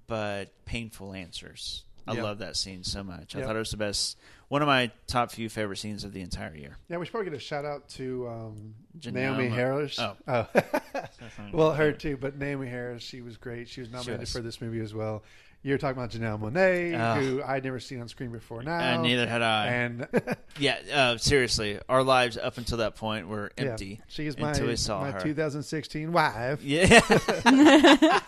but painful answers. I Yeah. love that scene so much. I Yeah. thought it was the best, one of my top few favorite scenes of the entire year. Yeah, we should probably get a shout out to um, Naomie Harris. Oh. oh. well, her too, but Naomie Harris, she was great. She was nominated was. for this movie as well. You're talking about Janelle Monáe, Ah. who I'd never seen on screen before now. And neither had I. And yeah, uh, seriously, our lives up until that point were yeah, empty. she is my, until we saw my her. 2016 wife. Yeah.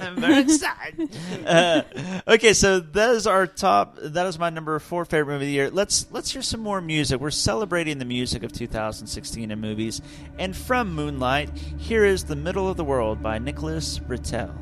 I'm very excited. Uh, okay, so that is our top. That is my number four favorite movie of the year. Let's let's hear some more music. We're celebrating the music of 2016 in movies, and from Moonlight, here is "The Middle of the World" by Nicholas Britell.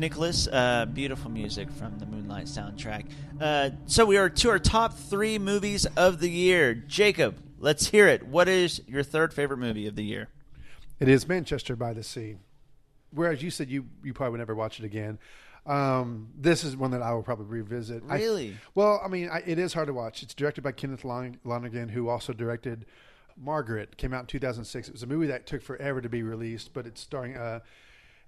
Nicholas. Uh, beautiful music from the Moonlight soundtrack. Uh, so we are to our top three movies of the year. Jacob, let's hear it. What is your third favorite movie of the year? It is Manchester by the Sea. Whereas you said you you probably would never watch it again. Um, this is one that I will probably revisit. I- Really? well, I mean, I, it is hard to watch. It's directed by Kenneth Lon- Lonergan, who also directed Margaret. Came out in 2006. It was a movie that took forever to be released, but it's starring uh,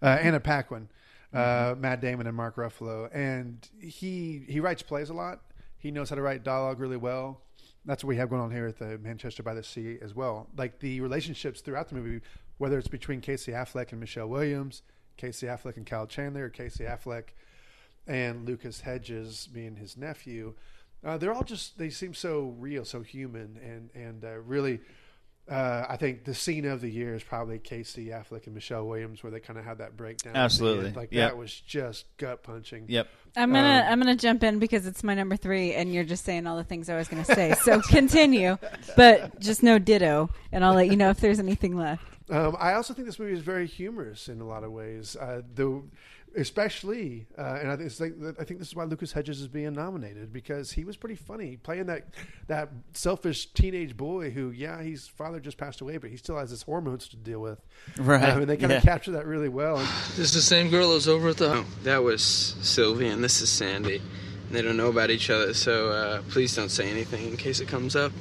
uh, Anna Paquin, uh, Matt Damon, and Mark Ruffalo. And he he writes plays a lot. He knows how to write dialogue really well. That's what we have going on here at the Manchester by the Sea as well. Like the relationships throughout the movie, whether it's between Casey Affleck and Michelle Williams, Casey Affleck and Kyle Chandler, or Casey Affleck and Lucas Hedges being his nephew, uh, they're all just they seem so real, so human, and and uh, really. Uh, I think the scene of the year is probably Casey Affleck and Michelle Williams, where they kind of had that breakdown. Absolutely. like Yep. that was just gut punching. Yep. I'm gonna Um, I'm gonna jump in because it's my number three, and you're just saying all the things I was gonna say. So continue, but just no ditto, and I'll let you know if there's anything left. Um, I also think this movie is very humorous in a lot of ways. Uh, the especially, uh, and I think, it's like, I think this is why Lucas Hedges is being nominated because he was pretty funny playing that that selfish teenage boy who, yeah, his father just passed away, but he still has his hormones to deal with. Right, Um, and they kind yeah. of capture that really well. This is the same girl that was over at the. Oh, that was Sylvie, and this is Sandy. And they don't know about each other, so uh, please don't say anything in case it comes up.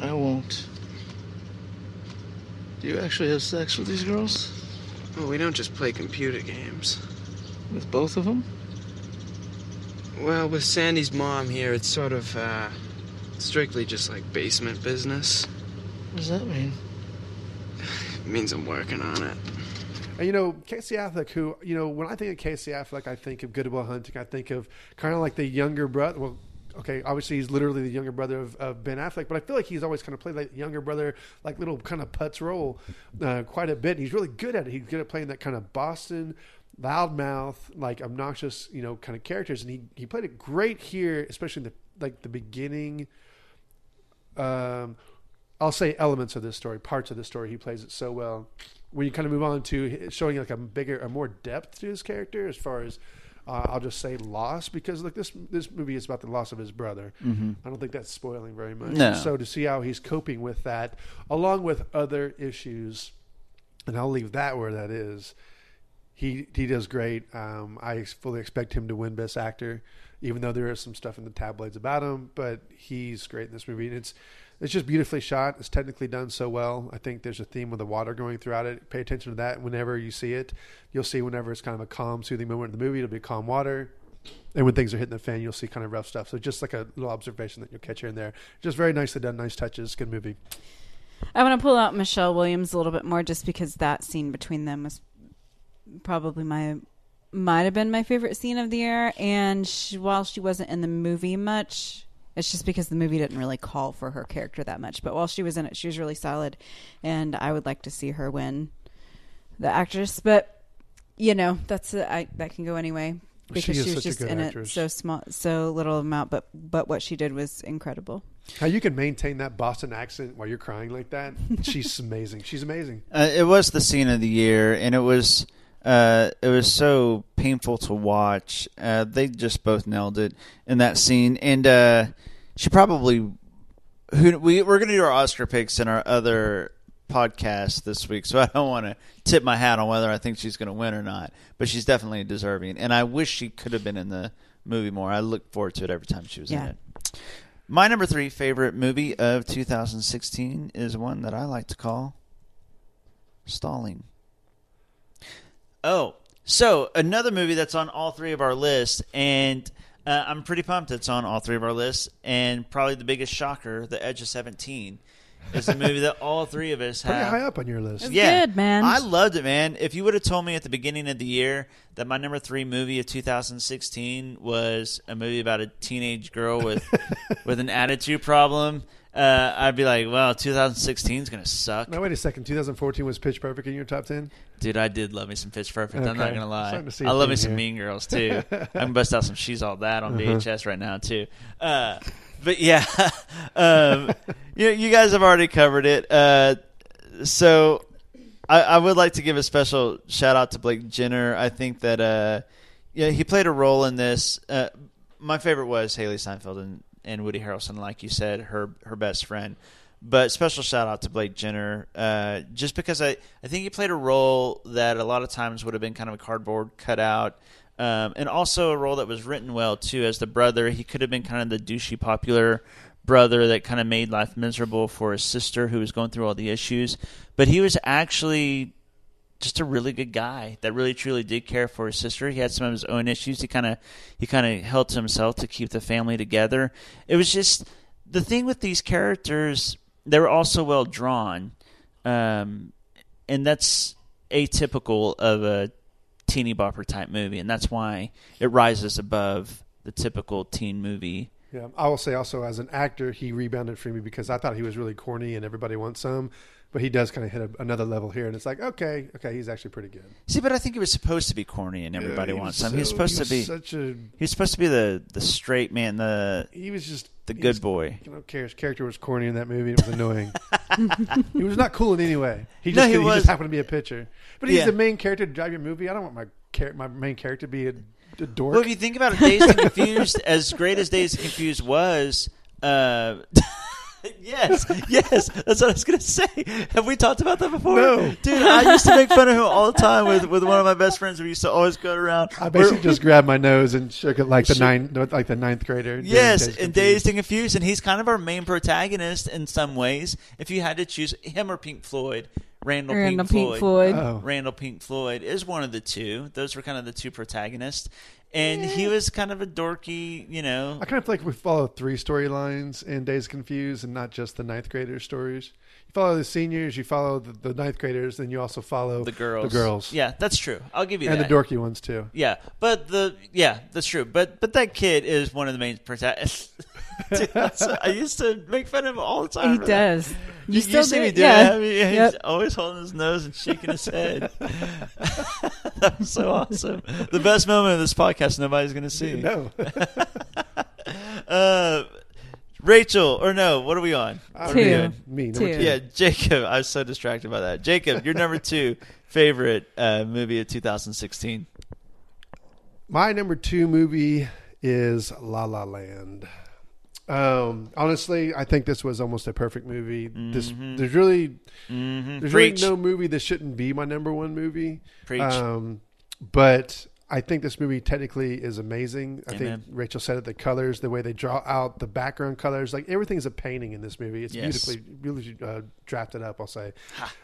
I won't. Do you actually have sex with these girls? Well, we don't just play computer games. With both of them? Well, with Sandy's mom here, it's sort of uh, strictly just like basement business. What does that mean? It means I'm working on it. And you know, Casey Affleck, who you know, when I think of Casey Affleck, I think of Good Will Hunting. I think of kind of like the younger brother. Well, okay, obviously he's literally the younger brother of, of Ben Affleck, but I feel like he's always kind of played that younger brother, like little kind of putz role, uh, quite a bit. He's really good at it. He's good at playing that kind of Boston loudmouth, like obnoxious, you know, kind of characters, and he he played it great here, especially in the like the beginning. Um, I'll say elements of this story, parts of the story. He plays it so well. When you kind of move on to showing like a bigger, a more depth to his character, as far as uh, I'll just say loss, because look, this this movie is about the loss of his brother. Mhm. I don't think that's spoiling very much. No. So to see how he's coping with that, along with other issues, and I'll leave that where that is. He he does great. Um, I fully expect him to win Best Actor, even though there is some stuff in the tabloids about him. But he's great in this movie, and it's it's just beautifully shot. It's technically done so well. I think there's a theme with the water going throughout it. Pay attention to that whenever you see it. You'll see whenever it's kind of a calm, soothing moment in the movie, it'll be calm water. And when things are hitting the fan, you'll see kind of rough stuff. So just like a little observation that you'll catch here and there. Just very nicely done, nice touches, good movie. I want to pull out Michelle Williams a little bit more, just because that scene between them was probably my might have been my favorite scene of the year. And she, while she wasn't in the movie much, it's just because the movie didn't really call for her character that much. But while she was in it, she was really solid, and I would like to see her win the actress. But you know, that's a, I, that can go anyway She because is she, was just in actress. it so small, so little amount. But but what she did was incredible. How you can maintain that Boston accent while you're crying like that? She's amazing. She's amazing. Uh, it was the scene of the year, and it was uh, it was so painful to watch. Uh, they just both nailed it in that scene, and uh, she probably who we we're gonna do our Oscar picks in our other podcast this week, so I don't want to tip my hat on whether I think she's gonna win or not, but she's definitely deserving, and I wish she could have been in the movie more. I look forward to it every time she was in it. My number three favorite movie of 2016 is one that I like to call Stalling. Oh, so another movie that's on all three of our lists, and uh, I'm pretty pumped it's on all three of our lists. And probably the biggest shocker, The Edge of Seventeen, is a movie that all three of us have. Pretty have. high up on your list. It's yeah, good, man. I loved it, man. If you would have told me at the beginning of the year that my number three movie of 2016 was a movie about a teenage girl with with an attitude problem, uh, I'd be like, "Well, 2016 is gonna suck." Now wait a second. 2014 was Pitch Perfect in your top ten. Dude, I did love me some Pitch Perfect. I'm not gonna lie. Starting to see I love me theme some. Mean Girls too. I can bust out some She's All That on Uh-huh. VHS right now too. Uh, but yeah, um, you you guys have already covered it. Uh, so I, I would like to give a special shout out to Blake Jenner. I think that uh, yeah, he played a role in this. Uh, my favorite was Hailee Steinfeld and, and Woody Harrelson, like you said, her her best friend. But special shout out to Blake Jenner, uh, just because I, I think he played a role that a lot of times would have been kind of a cardboard cutout, um, and also a role that was written well too. As the brother, he could have been kind of the douchey popular brother that kind of made life miserable for his sister who was going through all the issues. But he was actually just a really good guy that really truly did care for his sister. He had some of his own issues. He kind of he kind of held to himself to keep the family together. It was just the thing with these characters. They were also well drawn, um, and that's atypical of a teeny bopper type movie, and that's why it rises above the typical teen movie. Yeah, I will say also as an actor, he rebounded for me because I thought he was really corny and everybody wants some, but he does kind of hit a, another level here, and it's like okay, okay, he's actually pretty good. See, but I think he was supposed to be corny and everybody he wants him. some. He's so- supposed he to be such a- He's supposed to be the the straight man, the He was just the good was- boy. You know, his character was corny in that movie. It was annoying. he was not cool in any way. He No, just, he he, was- just happened to be a pitcher. But he's Yeah. the main character to drive your movie. I don't want my char- my main character to be a, a dork. Well, if you think about it, Dazed and Confused, as great as Dazed and Confused was, uh, yes, yes, that's what I was gonna say. Have we talked about that before? No. dude. I used to make fun of him all the time with, with one of my best friends. We used to always go around. I basically We're- just grabbed my nose and shook it like the Shook- nine, like the ninth grader. Yes, Dazed and Dazed and Confused, and he's kind of our main protagonist in some ways. If you had to choose him or Pink Floyd, Randall, Randall Pink, Pink Floyd, Floyd. Oh. Randall Pink Floyd is one of the two. Those were kind of the two protagonists, and he was kind of a dorky, you know. I kind of feel like we follow three storylines in Dazed Confused and not just the ninth grader stories. You follow the seniors, you follow the, the ninth graders, and you also follow the girls. The girls. Yeah, that's true. I'll give you that. and that. the dorky ones too. Yeah, but the yeah, that's true. But but that kid is one of the main protagonists. Dude, I used to make fun of him all the time. He for that. does. You, You still you see do me it? do Yeah. it. I mean, he's always holding his nose and shaking his head. that was so awesome. The best moment of this podcast nobody's going to see. No. uh, Rachel, or no, what are we on? I What don't are we know. doing? Me, number Two. two. Yeah, Jacob. I was so distracted by that. Jacob, your number two favorite uh, movie of 2016. My number two movie is La La Land. Um, honestly, I think this was almost a perfect movie. This Mhm. there's really Mhm. there's Preach. really no movie that shouldn't be my number one movie. Preach. Um, but I think this movie technically is amazing. I Amen. think Rachel said it. The colors, the way they draw out the background colors, like everything is a painting in this movie. It's Yes. beautifully, really uh, drafted up. I'll say.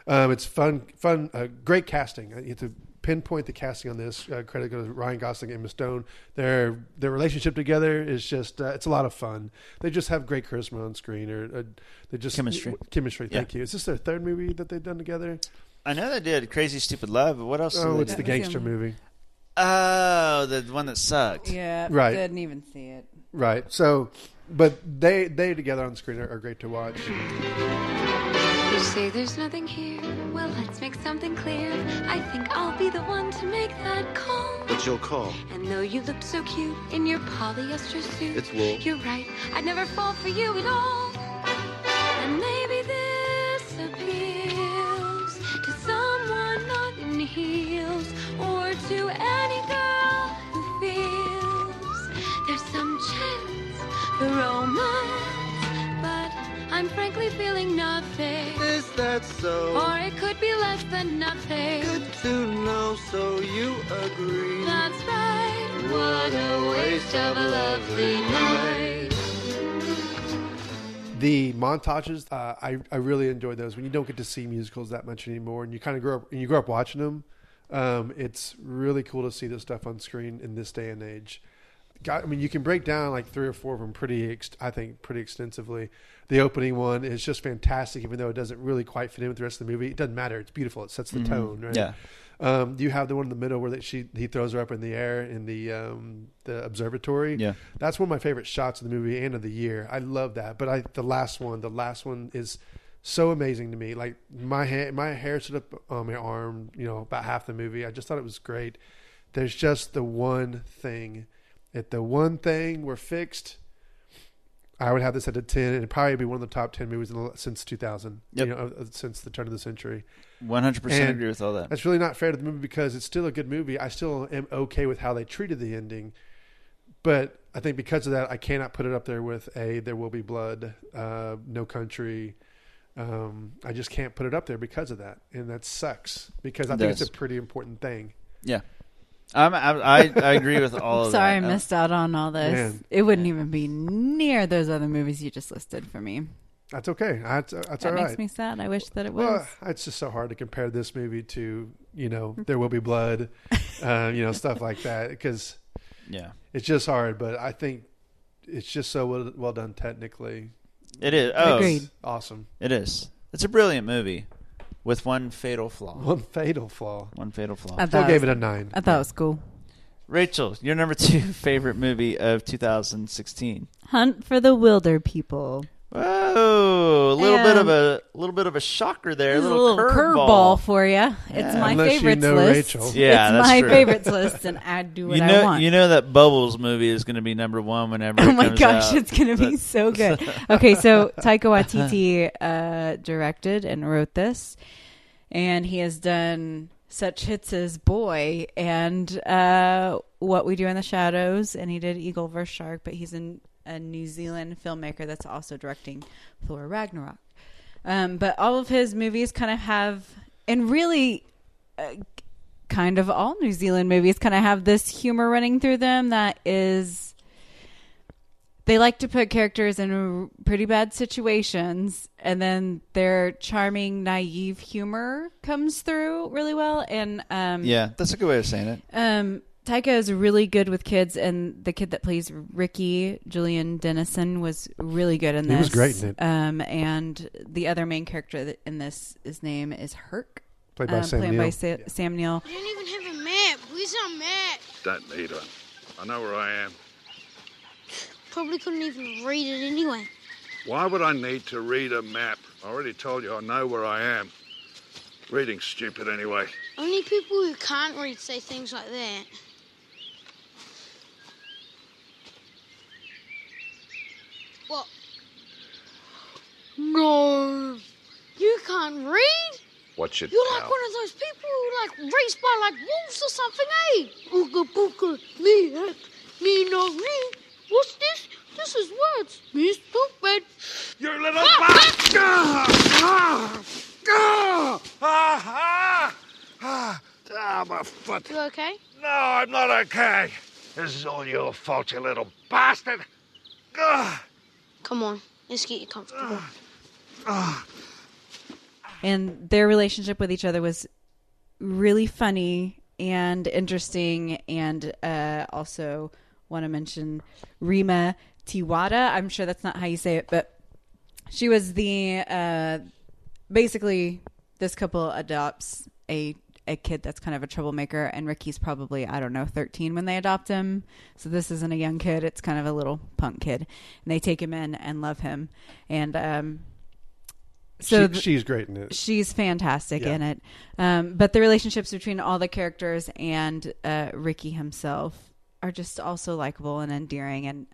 Um, it's fun, fun, uh, great casting. You have to pinpoint the casting on this. Uh, credit goes to Ryan Gosling and Emma Stone. Their their relationship together is just uh, it's a lot of fun. They just have great charisma on screen, or uh, they just Chemistry. Chemistry. Yeah. Thank you. Is this their third movie that they've done together? I know they did Crazy Stupid Love, but what else? did Oh, they it's do? the gangster movie. Oh, the one that sucked. Yeah, Right. Didn't even see it. Right. So, but they they together on the screen are, are great to watch. You say there's nothing here. Well, let's make something clear. I think I'll be the one to make that call. What's your call? And though you looked so cute in your polyester suit, It's wool. You're right. I'd never fall for you at all. And maybe in heels or to any girl who feels there's some chance for romance, but I'm frankly feeling nothing. Is that so? Or it could be less than nothing. Good to know, so you agree. That's right. What a waste of a lovely night. The montages, uh, I I really enjoy those. When you don't get to see musicals that much anymore, and you kind of grow up and you grow up watching them, um, it's really cool to see this stuff on screen in this day and age. God, I mean, you can break down like three or four of them pretty, ex- I think, pretty extensively. The opening one is just fantastic, even though it doesn't really quite fit in with the rest of the movie. It doesn't matter; it's beautiful. It sets the Mhm. tone, right? Yeah. Um, you have the one in the middle where that she he throws her up in the air in the um, the observatory. Yeah. that's one of my favorite shots of the movie and of the year. I love that. But I the last one, the last one is so amazing to me. Like my hair, my hair stood up on my arm. You know, about half the movie. I just thought it was great. There's just the one thing. If the one thing were fixed, I would have this at a ten, and it'd probably be one of the top ten movies in the, since 2000. Yep. You know, uh, since the turn of the century. 100% agree with all that. That's really not fair to the movie because it's still a good movie. I still am okay with how they treated the ending, but I think because of that, I cannot put it up there with a There Will Be Blood, uh, No Country. Um, I just can't put it up there because of that, and that sucks because I It think it's a pretty important thing. Yeah. I'm, I'm, I, I agree with all of Sorry, that. I missed out on all this. Man. It wouldn't even be near those other movies you just listed for me. That's okay. That's, that's that all right. makes me sad. I wish that it was. Well, it's just so hard to compare this movie to you know There Will Be Blood, uh, you know stuff like that because Yeah. it's just hard. But I think it's just so well, well done technically. It is. Oh, Agreed. Awesome. It is. It's a brilliant movie with one fatal flaw. One fatal flaw. One fatal flaw. I Still thought gave it a nine. I thought it was cool. Rachel, your number two favorite movie of 2016. Hunt for the Wilderpeople. Whoa, a little bit of a little bit of a shocker there, a little, curveball for you. It's Yeah. my Unless you favorites know list. Rachel. Yeah, it's that's my true. favorites list, and I do what You I know, want. you know that Bubbles movie is going to be number one whenever. Oh it my comes gosh, out. it's gonna be so good. Okay, so Taika Waititi uh, directed and wrote this, and he has done such hits as Boy and uh, What We Do in the Shadows, and he did Eagle vs Shark. But he's an, a New Zealand filmmaker that's also directing Thor Ragnarok. Um, but all of his movies kind of have, and really, uh, kind of all New Zealand movies kind of have this humor running through them that is they like to put characters in pretty bad situations and then their charming naive humor comes through really well and um Yeah, that's a good way of saying it. um Taika is really good with kids and the kid that plays Ricky Julian Dennison was really good in this. He was great in it. um and the other main character in this his name is Hec Played by um, Sam played by Neill. Sa- Sam Neill We didn't even have a map. Where's our map? Don't need one. I know where I am. Probably couldn't even read it anyway. Why would I need to read a map? I already told you I know where I am. Reading's stupid anyway. Only people who can't read say things like that. No. You can't read? What's your You're like one of those people who like race by like wolves or something, eh? Ooga booga, me heck, me no read. What's this? This is words. Me stupid. You little bastard! Ah! Ah! Ah! Ah! Ah, my foot. You okay? No, I'm not okay. This is all your fault, you little bastard. Ah! Come on, let's get you comfortable. Ah! And their relationship with each other was really funny and interesting and uh, also want to mention Rima Te Wiata. I'm sure that's not how you say it, but she was the uh, basically this couple adopts a a kid that's kind of a troublemaker and Ricky's probably I don't know 13 when they adopt him. So this isn't a young kid, it's kind of a little punk kid. And they take him in and love him and um so She- she's great in it. She's fantastic Yeah. in it. Um, but the relationships between all the characters and uh, Ricky himself are just also likable and endearing. And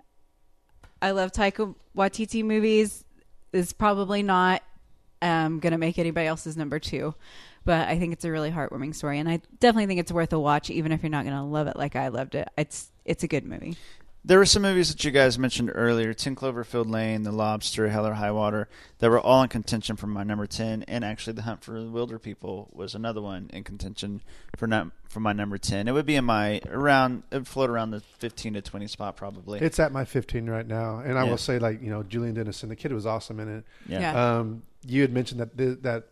I love Taika Waititi movies. Is probably not um, going to make anybody else's number two, but I think it's a really heartwarming story, and I definitely think it's worth a watch, even if you're not going to love it like I loved it. It's it's a good movie. There were some movies that you guys mentioned earlier: Ten Cloverfield Lane, The Lobster, Hell or High Water, that were all in contention for my number ten. And actually, The Hunt for the Wilderpeople was another one in contention for num- for my number ten. It would be in my around, it would float around the fifteen to twenty spot probably. It's at my 15 right now, and I Yeah. will say, like you know, Julian Dennison, the kid was awesome in it. Yeah. Yeah. Um, you had mentioned that th- that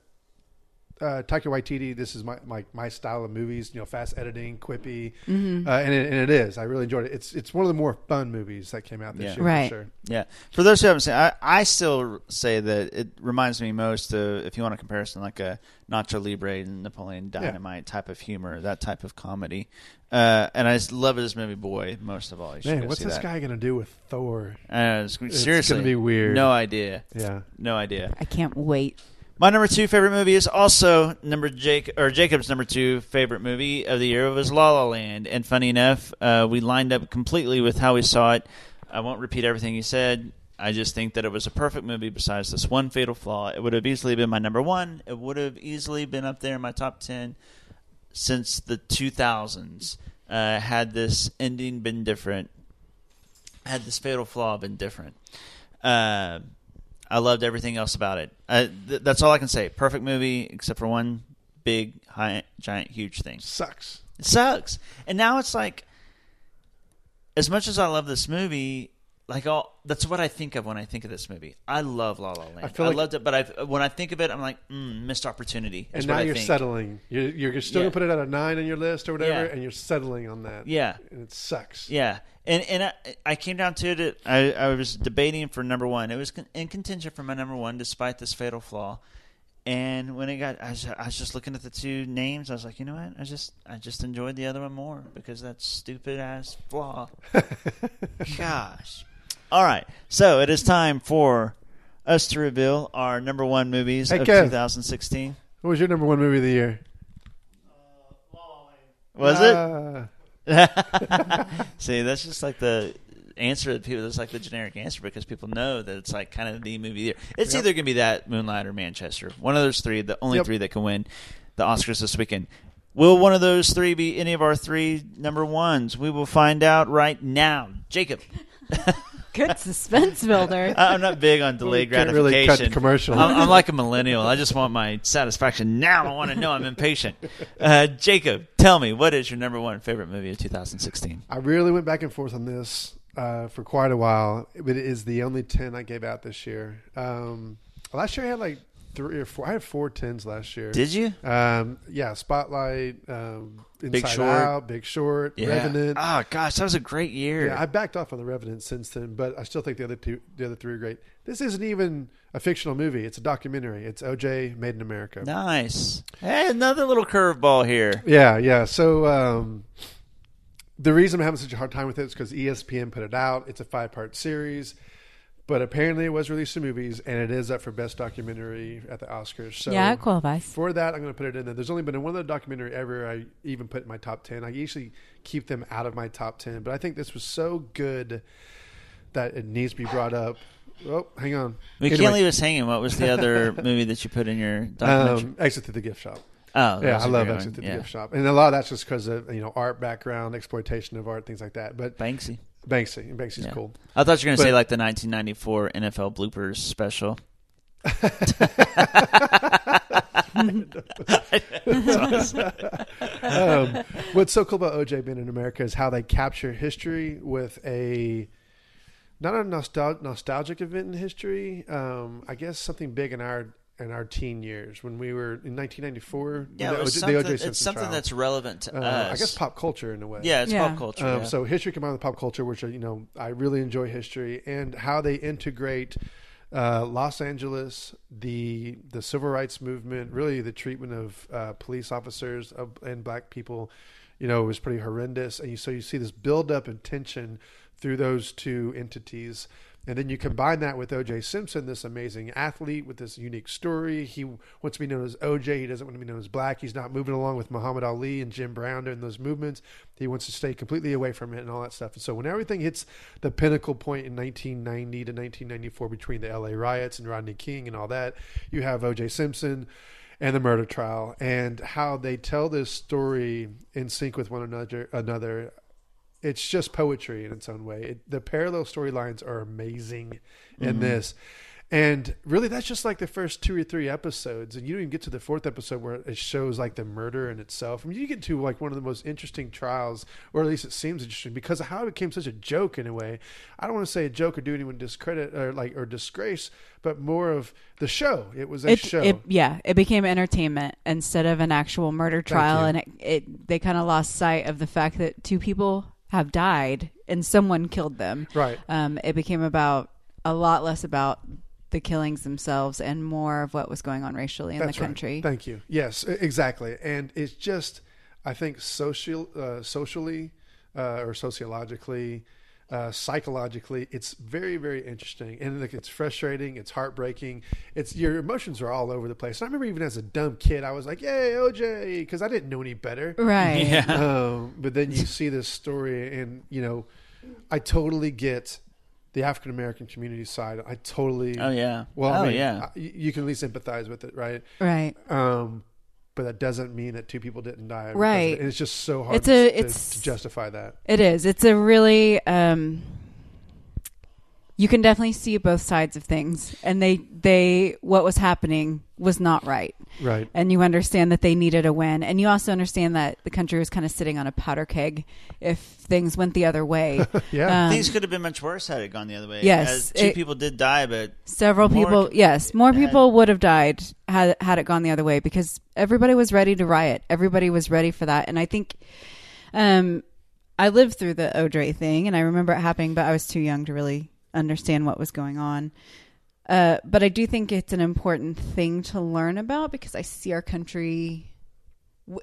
uh, Taika Waititi, this is my, my my style of movies. You know, fast editing, quippy, Mhm. uh, and it, and it is. I really enjoyed it. It's it's one of the more fun movies that came out this Yeah. year, Right. for sure. Yeah. For those who haven't seen, I, I still say that it reminds me most of, if you want a comparison, like a Nacho Libre and Napoleon Dynamite type of humor, that type of comedy. Uh, and I just love this movie, Boy, most of all. You Man, what's see this that. guy gonna do with Thor? Uh, it's, It's seriously, gonna be weird. No idea. Yeah. no idea. I can't wait. My number two favorite movie is also number Jake or Jacob's number two favorite movie of the year was La La Land. And funny enough, uh, we lined up completely with how we saw it. I won't repeat everything you said. I just think that it was a perfect movie. Besides this one fatal flaw, it would have easily been my number one. It would have easily been up there in my top ten since the 2000s. Uh, had this ending been different, had this fatal flaw been different. Uh, I loved everything else about it. Th- that's all I can say. Perfect movie, except for one big, high, giant, huge thing. Sucks. It sucks. And now it's like, as much as I love this movie, like all that's what I think of when I think of this movie. I love La La Land. I, feel like- loved it, but I when I think of it, I'm like, mm, missed opportunity. is And now I you're settling. You're, you're still Yeah. gonna put it at a nine on your list or whatever, Yeah. and you're settling on that. Yeah. and it sucks. Yeah, and and I, I came down to it. I, I was debating for number one. It was in contention for my number one, despite this fatal flaw. And when it got, I was, I was just looking at the two names. I was like, you know what? I just I just enjoyed the other one more because that stupid ass flaw. Gosh. All right, so it is time for us to reveal our number one movies Hey, of Kev. 2016. What was your number one movie of the year? Was Ah. it? See, that's just like the answer that people. That's like the generic answer because people know that it's like kind of the movie. of the year. It's Yep. either going to be that Moonlight or Manchester. One of those three. The only Yep. three that can win the Oscars this weekend. Will one of those three be any of our three number ones? We will find out right now. Jacob. Good suspense builder. I- I'm not big on delayed We can't gratification. really cut the commercial. I'm, I'm like a millennial. I just want my satisfaction now. I want to know. I'm impatient. Uh, Jacob, tell me what is your number one favorite movie of 2016? I really went back and forth on this uh, for quite a while, but it is the only ten I gave out this year. Um, last year I had like three or four. I had four tens last year. Did you? Um, yeah, Spotlight, um, Inside Big Short. Out, Big Short, Yeah. Revenant. Oh gosh, that was a great year. Yeah, I backed off on the Revenant since then, but I still think the other two, the other three are great. This isn't even a fictional movie; it's a documentary. It's OJ Made in America. Nice. Hey, another little curveball here. Yeah, yeah. So um, the reason I'm having such a hard time with it is because ESPN put it out. It's a five part series, but apparently it was released in movies, and it is up for best documentary at the Oscars. So Yeah, it qualifies. For that, I'm going to put it in there. There's only been one other documentary ever I even put in my top ten. I usually keep them out of my top ten, but I think this was so good that it needs to be brought up. Oh, hang on. We Anyway. can't leave us hanging. What was the other movie that you put in your documentary? Um, Exit through the gift shop. Oh, yeah, I love Exit one. through Yeah. the gift shop, and a lot of that's just because of you know art background, exploitation of art, things like that. But Banksy, Banksy, Banksy's Yeah. cool. I thought you were going to say like the 1994 NFL bloopers special. um, what's so cool about OJ being in America is how they capture history with a not a nostal- nostalgic event in history. Um, I guess something big in our in our teen years when we were in 1994. Yeah, the it was something- it's something trial. that's relevant to Uh, I guess pop culture in a way. Yeah, it's Yeah. pop culture, Um, yeah. So history combined with pop culture, which are, you know I really enjoy history and how they integrate. Uh, Los Angeles, the the civil rights movement, really the treatment of uh, police officers of, and black people, you know, was pretty horrendous. And you, so you see this build up and tension through those two entities. And then you combine that with O.J. Simpson, this amazing athlete with this unique story. He wants to be known as O.J. He doesn't want to be known as black. He's not moving along with Muhammad Ali and Jim Brown during those movements. He wants to stay completely away from it and all that stuff. And so when everything hits the pinnacle point in 1990 to 1994 between the L.A. riots and Rodney King and all that, you have O.J. Simpson and the murder trial and how they tell this story in sync with one another. Another, it's just poetry in its own way. It, the parallel storylines are amazing in Mhm. this. And really, that's just like the first two or three episodes, and you don't even get to the fourth episode where it shows like the murder in itself. I mean, you get to like one of the most interesting trials, or at least it seems interesting, because of how it became such a joke in a way. I don't want to say a joke or do anyone discredit or like or disgrace, but more of the show. It was a it, show. It, yeah, it became entertainment instead of an actual murder trial, and it, it they kind of lost sight of the fact that two people have died and someone killed them. Right. Um, it became about a lot less about the killings themselves and more of what was going on racially in That's the right. country. Thank you. Yes, exactly. And it's just, I think, social, uh, socially uh, or sociologically, uh, psychologically, it's very, very interesting. And like, it's frustrating. It's heartbreaking. It's your emotions are all over the place. And I remember even as a dumb kid, I was like, "Yay, OJ!" because I didn't know any better. Right. Yeah. Um, but then you see this story, and you know, I totally get the African American community side, I totally. Oh, yeah. Well, Oh, I mean, yeah. I- you can at least empathize with it, right? Right. Um, but that doesn't mean that two people didn't die. Right. And it's just so hard It's to, a- to- it's- to justify that. It is. It's a really um you can definitely see both sides of things and they they what was happening was not right. Right. And you understand that they needed a win and you also understand that the country was kind of sitting on a powder keg if things went the other way. Um, Things could have been much worse had it gone the other way. Yes, As two it- people did die, but Several more people, could- yes, more had- people would have died had had it gone the other way because everybody was ready to riot. Everybody was ready for that, and I think, um, I lived through the OJ thing, and I remember it happening, but I was too young to really understand what was going on. Uh, but I do think it's an important thing to learn about because I see our country.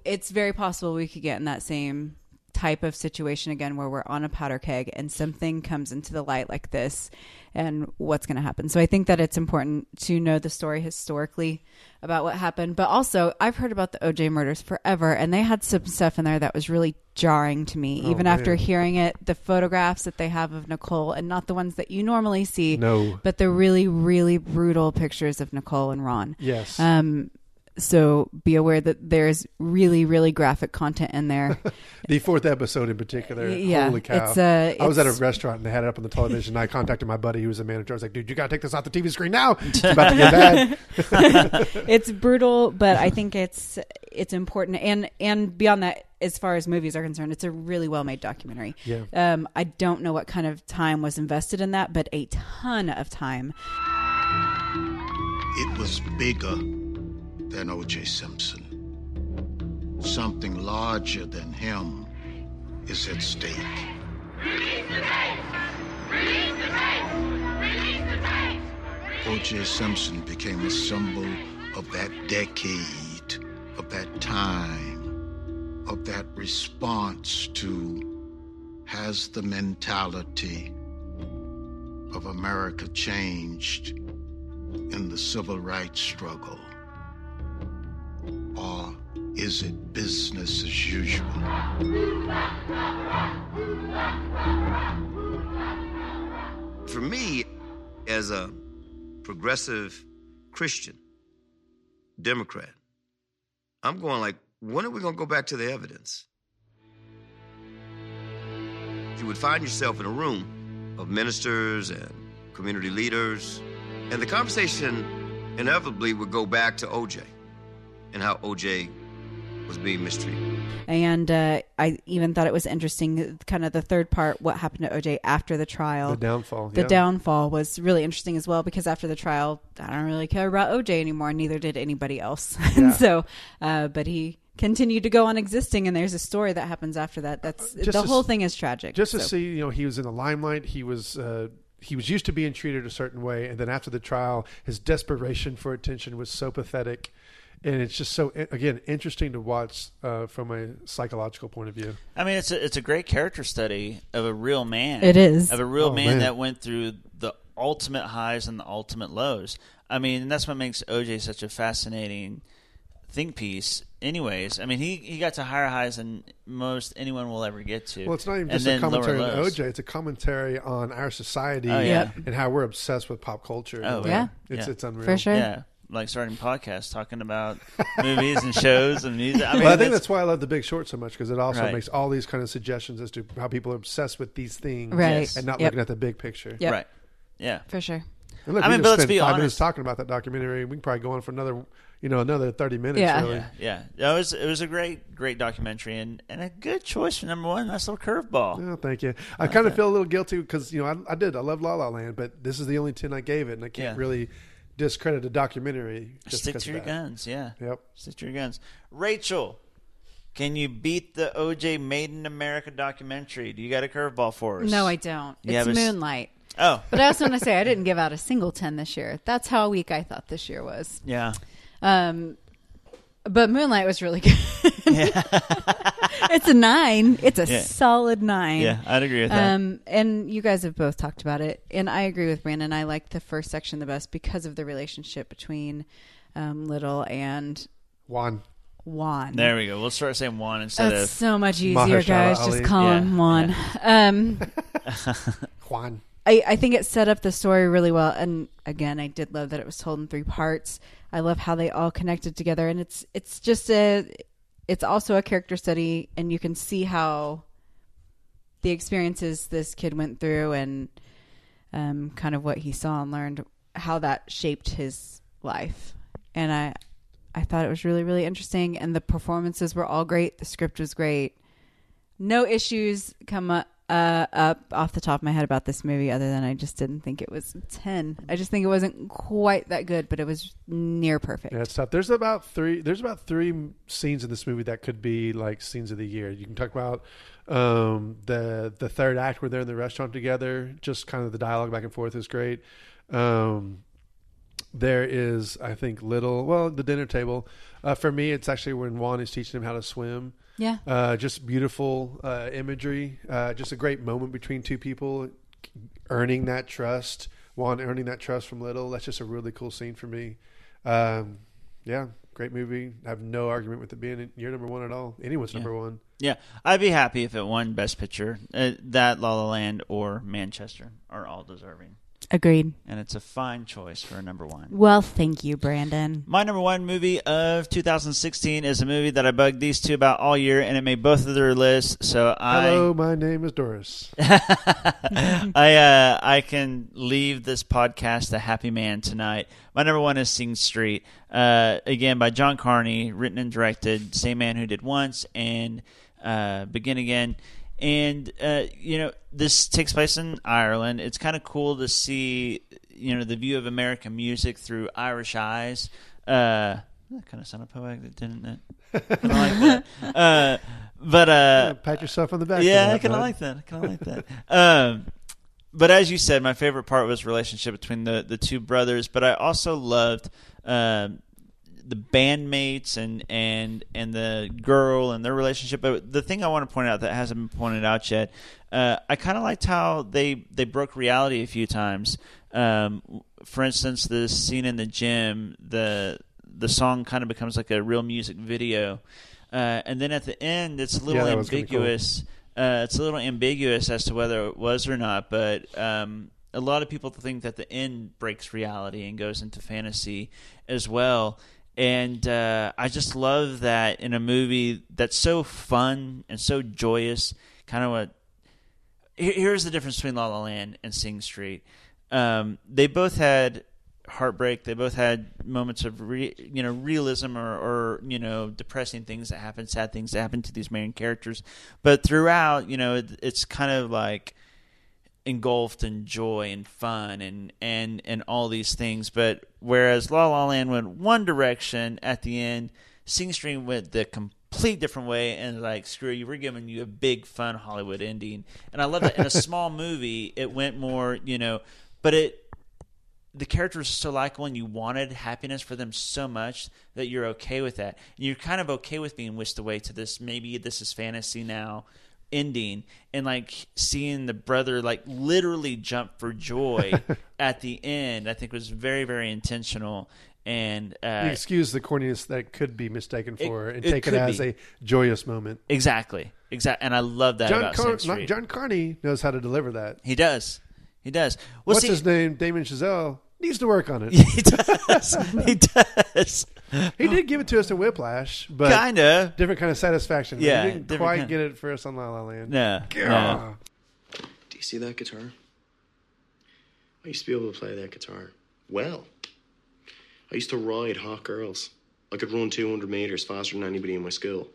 It's very possible we could get in that same type of situation again where we're on a powder keg and something comes into the light like this and what's going to happen. So I think that it's important to know the story historically about what happened. But also, I've heard about the OJ murders forever and they had some stuff in there that was really jarring to me, Oh, even after hearing it. The photographs that they have of Nicole and not the ones that you normally see, No. but the really, really brutal pictures of Nicole and Ron. Yes. Um, so be aware that there's really, really graphic content in there. The fourth episode in particular, Yeah, holy cow! it's, uh, I was at a restaurant and they had it up on the television. I contacted my buddy who was a manager. I was like, "Dude, you gotta take this off the TV screen now. It's about to get bad." it's brutal, but I think it's it's important, and and beyond that, as far as movies are concerned, it's a really well made documentary. Yeah. Um, I don't know what kind of time was invested in that, but a ton of time. It was bigger than O.J. Simpson. Something larger than him is at stake. O.J. Simpson became a symbol of that decade, of that time, of that response to has the mentality of America changed in the civil rights struggle? Or is it business as usual? For me, as a progressive Christian, Democrat, I'm going like, when are we going to go back to the evidence? You would find yourself in a room of ministers and community leaders, and the conversation inevitably would go back to OJ and how OJ was being mistreated. And uh, I even thought it was interesting, kind of the third part, what happened to OJ after the trial. The downfall, The yeah. downfall was really interesting as well because after the trial, I don't really care about OJ anymore. Neither did anybody else. Yeah. and so, uh, but he continued to go on existing, and there's a story that happens after that. That's Just the to whole thing is tragic. Just to see, you know, he was in the limelight. He was uh, he was used to being treated a certain way, and then after the trial, his desperation for attention was so pathetic. And it's just so again interesting to watch uh, from a psychological point of view. I mean, it's a it's a great character study of a real man. It is. of a real Oh, man, man. that went through the ultimate highs and the ultimate lows. I mean, and that's what makes OJ such a fascinating think piece. Anyways, I mean, he he got to higher highs than most anyone will ever get to. Well, it's not even just a commentary on. OJ; it's a commentary on our society Oh, yeah. and how we're obsessed with pop culture. Oh Yeah. it's yeah. it's unreal. For sure. Yeah, like starting podcasts talking about movies and shows and music. I mean, well, I think that's why I love The Big Short so much because it also Right. makes all these kind of suggestions as to how people are obsessed with these things, Right. and not Yep. looking at the big picture. Yep. right. Yeah, For sure. And look, I we mean, just but let's spent be five honest. minutes talking about that documentary. We can probably go on for another, you know, another thirty minutes. Yeah. really. Yeah, yeah. It was it was a great great documentary and, and a good choice for number one. Nice little curveball. Oh, thank you. I kind of feel a little guilty because you know I, I did I love La La Land, but this is the only ten I gave it, and I can't Yeah. really discredit a documentary. Just Stick to your guns. Yeah. Yep. Stick to your guns. Rachael, can you beat the OJ Made in America documentary? Do you got a curveball for us? No, I don't. You it's have a s- Moonlight. Oh, But I also want to say I didn't give out a single 10 this year. That's how weak I thought this year was. yeah. Um, but Moonlight was really good. it's a nine. It's a Yeah. solid nine. Yeah, I'd agree with that. Um, and you guys have both talked about it, and I agree with Brandon. I like the first section the best because of the relationship between um, Little and Juan. Juan. There we go. We'll start saying Juan instead That's of so much easier, Mahershala guys. Ali. Just call him Yeah, Juan. Um, Juan. I, I think it set up the story really well. And again, I did love that it was told in three parts. I love how they all connected together, and it's it's just a it's also a character study, and you can see how the experiences this kid went through and um, kind of what he saw and learned, how that shaped his life. And I I thought it was really really interesting, and the performances were all great. The script was great. No issues come up, uh, up off the top of my head about this movie, other than I just didn't think it was ten. I just think it wasn't quite that good, but it was near perfect. Yeah, it's tough. There's about three. There's about three scenes in this movie that could be like scenes of the year. You can talk about um, the the third act where they're in the restaurant together. Just kind of the dialogue back and forth is great. Um, there is, I think, little. Well, the dinner table. Uh, for me, it's actually when Juan is teaching him how to swim. Yeah. Uh, just beautiful uh, imagery. Uh, just a great moment between two people, earning that trust. Juan earning that trust from Little. That's just a really cool scene for me. Um, yeah, great movie. I have no argument with it being your number one at all. Anyone's number one. Yeah, I'd be happy if it won Best Picture. Uh, that La La Land or Manchester are all deserving, Agreed. and it's a fine choice for a number one. Well, thank you, Brandon. My number one movie of 2016 is a movie that I bugged these two about all year, and it made both of their lists. So I Hello, my name is Doris. I uh, I can leave this podcast a happy man tonight. My number one is Sing Street, uh, again by John Carney, written and directed, same man who did Once and uh, Begin Again. And uh, you know this takes place in Ireland. It's kind of cool to see you know the view of American music through Irish eyes. Uh, that kind of sounded poetic, didn't it? Like that. Uh, but uh, pat yourself on the back. Yeah, I kind of like that. I kind of like that. Um, but as you said, my favorite part was relationship between the the two brothers. But I also loved um, the bandmates and and and the girl and their relationship. But the thing I want to point out that hasn't been pointed out yet, uh, I kind of liked how they they broke reality a few times. Um, for instance, the scene in the gym, the the song kind of becomes like a real music video, uh, and then at the end, it's a little Yeah, cool. ambiguous. Uh, it's a little ambiguous as to whether it was or not, but um, a lot of people think that the end breaks reality and goes into fantasy as well. And uh, I just love that in a movie that's so fun and so joyous. Kind of what here's the difference between La La Land and Sing Street. Um, they both had heartbreak. They both had moments of re, you know realism or, or you know depressing things that happen, sad things that happen to these main characters. But throughout, you know, it, it's kind of like engulfed in joy and fun and and and all these things. But whereas La La Land went one direction at the end, Sing Street went the complete different way and like screw you, we're giving you a big fun Hollywood ending. And I love that in a small movie, it went more you know, but it the characters are so likable and you wanted happiness for them so much that you're okay with that. And you're kind of okay with being whisked away to this maybe this is fantasy now ending and like seeing the brother like literally jump for joy at the end I think was very very intentional and uh excuse the corniness that could be mistaken It- for and it take it as be. a joyous moment. exactly exactly and I love that John, about Car- Street. John Carney knows how to deliver that. he does he does well What's see, his name? Damien Chazelle needs to work on it. he does he does He did give it to us in Whiplash, but Kinda. different kind of satisfaction. Yeah, he didn't quite kind- get it for us on La La Land. No, Gah. no. Do you see that guitar? I used to be able to play that guitar well. I used to ride hot girls. I could run 200 meters faster than anybody in my school.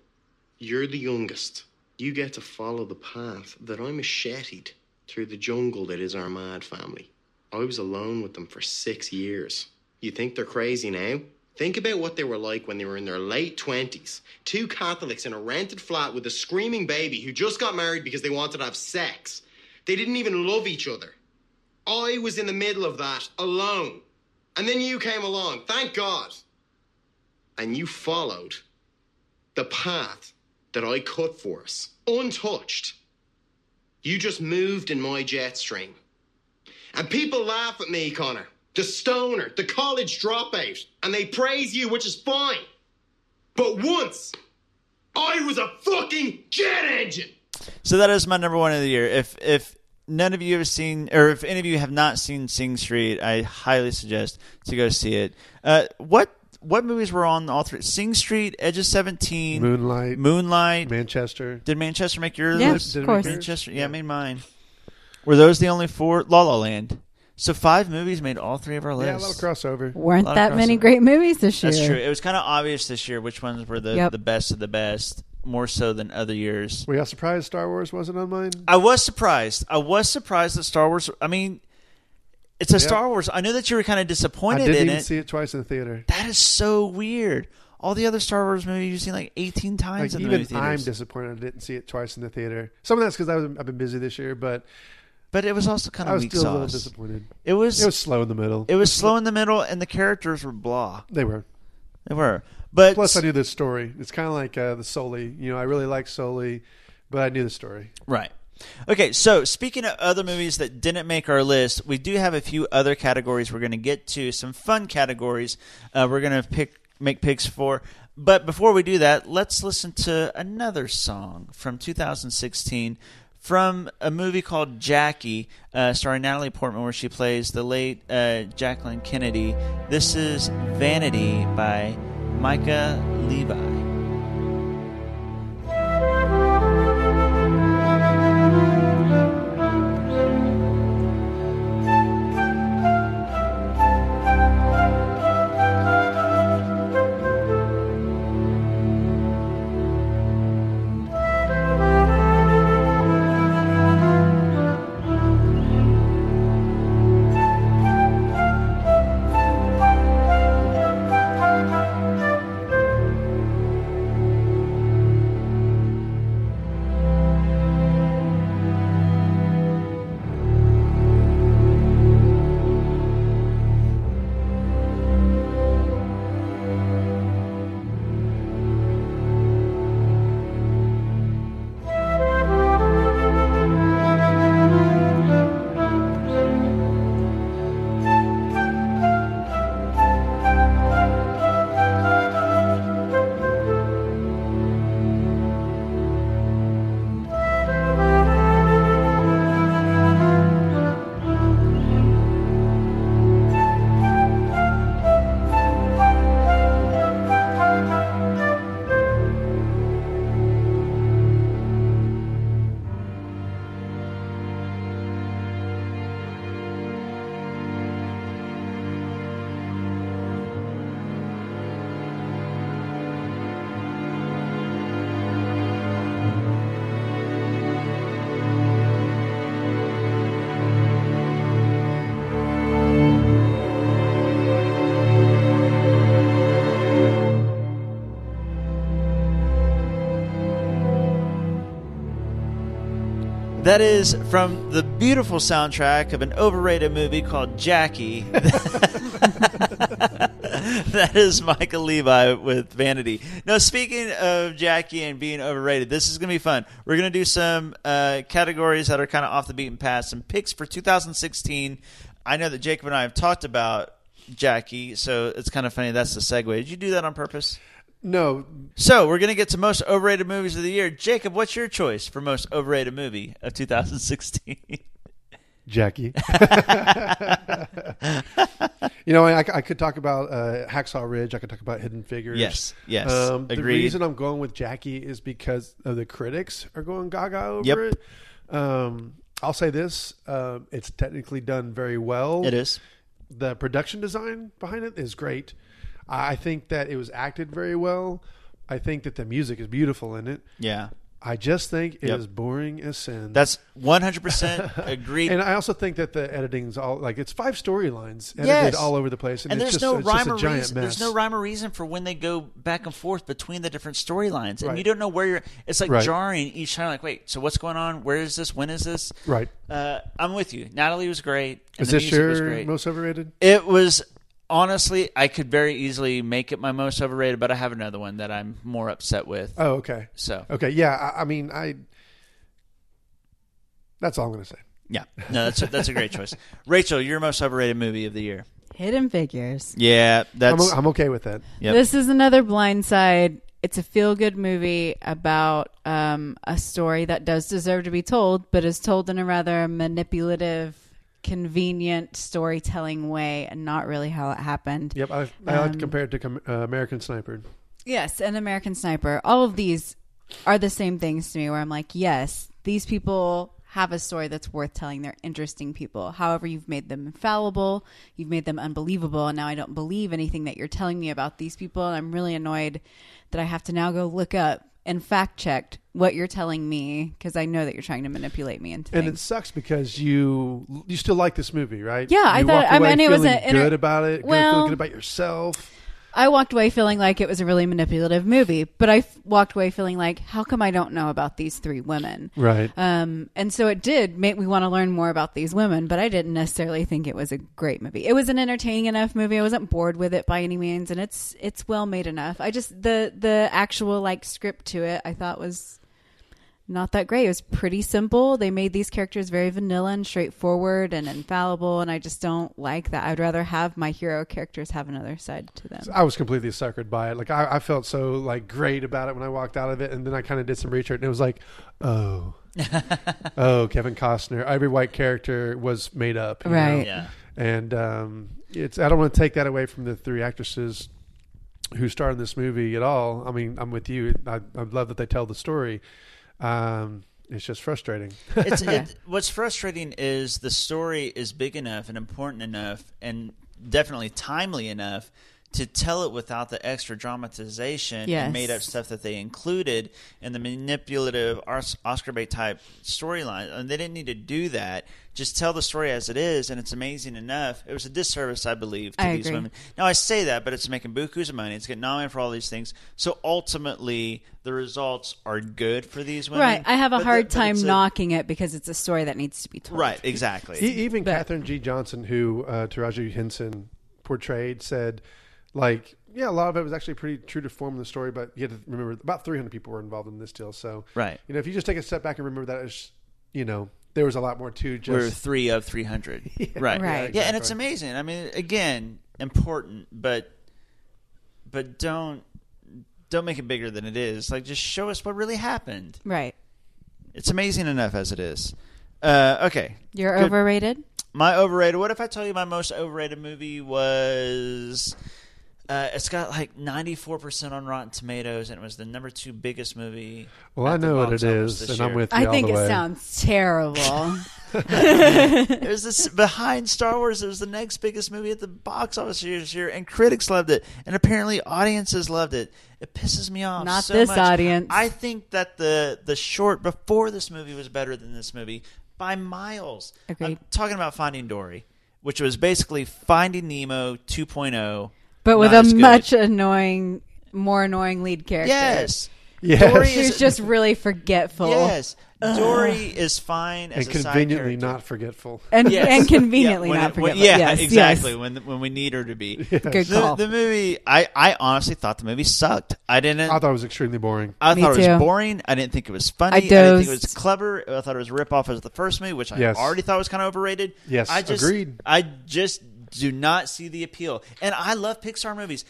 You're the youngest. You get to follow the path that I macheted through the jungle that is our mad family. I was alone with them for six years. You think they're crazy now? Think about what they were like when they were in their late 20s. Two Catholics in a rented flat with a screaming baby who just got married because they wanted to have sex. They didn't even love each other. I was in the middle of that alone. And then you came along, thank God. And you followed the path that I cut for us, untouched. You just moved in my jet stream. And people laugh at me, Connor, the stoner, the college dropout, and they praise you, which is fine. But once, I was a fucking jet engine. So that is my number one of the year. If if none of you have seen, or if any of you have not seen Sing Street, I highly suggest to go see it. Uh, what what movies were on all three? Sing Street, Edge of Seventeen, Moonlight, Moonlight, Manchester. Did Manchester make your Yeah, list? of Did it course. yours? Manchester, yeah, made mine. Were those the only four? La La Land. So five movies made all three of our lists. Yeah, a lot of crossover. Weren't Lot of that many great movies this year? That's true. It was kind of obvious this year which ones were the, Yep. the best of the best, more so than other years. Were y'all surprised Star Wars wasn't on mine? I was surprised. I was surprised that Star Wars. I mean, it's a Yep. Star Wars. I know that you were kind of disappointed. I disappointed didn't in even it. see it twice in the theater. That is so weird. All the other Star Wars movies you've seen like eighteen times Like, in the even movie I'm disappointed I didn't see it twice in the theater. Some of that's because I've been busy this year, but but it was also kind of weak sauce. I was weak still a little sauce. disappointed. It was It was slow in the middle. It was slow in the middle, and the characters were blah. They were. They were. But Plus, I knew the story. It's kind of like uh, the Sully. You know, I really like Sully, but I knew the story. Right. Okay, so speaking of other movies that didn't make our list, we do have a few other categories we're going to get to, some fun categories uh, we're going to pick make picks for. But before we do that, let's listen to another song from 2016 from a movie called Jackie, uh, starring Natalie Portman, where she plays the late uh, Jacqueline Kennedy. This is Vanity by Mica Levi. That is from the beautiful soundtrack of an overrated movie called Jackie. that is Michael Levi with Vanity. Now, speaking of Jackie and being overrated, this is going to be fun. We're going to do some uh, categories that are kind of off the beaten path, some picks for 2016. I know that Jacob and I have talked about Jackie, so it's kind of funny. That's the segue. Did you do that on purpose? No. So we're gonna get to most overrated movies of the year. Jacob, what's your choice for most overrated movie of 2016? Jackie. you know, I, I could talk about uh, Hacksaw Ridge. I could talk about Hidden Figures. Yes, yes, Um, the reason I'm going with Jackie is because of the critics are going gaga over Yep. it. Um, I'll say this: um, it's technically done very well. It is. The production design behind it is great. I think that it was acted very well. I think that the music is beautiful in it. Yeah. I just think it is Yep. boring as sin. That's 100% agreed. And I also think that the editing's all like it's five storylines edited Yes. all over the place, and, And, it's there's just, no rhyme a or giant reason. mess. There's no rhyme or reason for when they go back and forth between the different storylines, and Right. you don't know where you're. It's like Right. jarring each time. Like, wait, so what's going on? Where is this? When is this? Right. Uh, I'm with you. Natalie was great. And Is the this music was your most overrated? It was honestly. I could very easily make it my most overrated, but I have another one that I'm more upset with. Oh, okay. So okay, yeah. I, I mean, I. That's all I'm going to say. yeah, no, that's a, that's a great choice. Rachael, your most overrated movie of the year. Hidden Figures. Yeah, that's I'm, I'm okay with that. Yep. This is another Blind Side. it's a feel good movie about um, a story that does deserve to be told, but is told in a rather manipulative, convenient storytelling way, and not really how it happened. Yep, I, I like to Um, compare it to com- uh, American Sniper. Yes, and American Sniper. All of these are the same things to me where I'm like, yes, these people have a story that's worth telling. They're interesting people. However, you've made them infallible, you've made them unbelievable, and now I don't believe anything that you're telling me about these people. And I'm really annoyed that I have to now go look up and fact checked what you're telling me because I know that you're trying to manipulate me into And things. it sucks because you you still like this movie, right? Yeah, I thought- I mean, it was a inter- good about it. well- feeling good about yourself. I walked away feeling like it was a really manipulative movie, but I f- walked away feeling like, how come I don't know about these three women? Right. Um, and so it did make me want to learn more about these women, but I didn't necessarily think it was a great movie. It was an entertaining enough movie. I wasn't bored with it by any means, and it's it's well made enough. I just the the actual like script to it, I thought was not that great. It was pretty simple. They made these characters very vanilla and straightforward and infallible, and I just don't like that. I'd rather have my hero characters have another side to them. I was completely suckered by it. Like I, I felt so like great about it when I walked out of it, and then I kind of did some research, and it was like, oh, oh, Kevin Costner. Every white character was made up, you know? Right. Yeah. And um, it's I don't want to take that away from the three actresses who starred in this movie at all. I mean, I'm with you. I, I love that they tell the story. Um, it's just frustrating. it's it, what's frustrating is the story is big enough and important enough and definitely timely enough to tell it without the extra dramatization Yes. and made up stuff that they included in the manipulative Oscar bait type storyline. And they didn't need to do that. Just tell the story as it is, and it's amazing enough. It was a disservice, I believe, to I these agree. women. Now I say that, but it's making bukus of money. It's getting nominated for all these things. So ultimately, the results are good for these women. Right. I have a but the- hard but time it's a- knocking it because it's a story that needs to be told. Right, exactly. E- even Katherine G. Johnson, who uh, Taraji Henson portrayed, said, like, yeah, a lot of it was actually pretty true to form in the story, but you had to remember about 300 people were involved in this deal. So, Right. you know, if you just take a step back and remember that, it's, you know, there was a lot more to just. We're three of three hundred. right. Right. Yeah, and it's amazing. I mean, again, important, but but don't don't make it bigger than it is. Like, just show us what really happened. Right. It's amazing enough as it is. Uh, okay. You're Good. overrated? My overrated. What if I tell you my most overrated movie was? Uh, it's got like ninety four percent on Rotten Tomatoes, and it was the number two biggest movie. Well, I know what it is, it office is, this and I'm with you I all think the it way. sounds terrible. it was this behind Star Wars. It was the next biggest movie at the box office this year, and critics loved it, and apparently audiences loved it. It pisses me off. Not so this much. audience. I think that the the short before this movie was better than this movie by miles. Agreed. I'm talking about Finding Dory, which was basically Finding Nemo 2.0, but with a as good. much annoying, more annoying lead character. Yes. Yes. Dory Who's is just really forgetful. Yes. Ugh. Dory is fine as and a conveniently character. not forgetful. And, and conveniently Yeah, not it- when- forgetful. yeah, yes, exactly. yes. When when we need her to be. Good The, call. the movie, I, I honestly thought the movie sucked. I didn't. I thought it was extremely boring. I Me thought it too. was boring. I didn't think it was funny. I I, didn't think it was clever. I thought it was a ripoff of the first movie, which I already thought was kind of overrated. Yes, I just, agreed. I just do not see the appeal. And I love Pixar movies.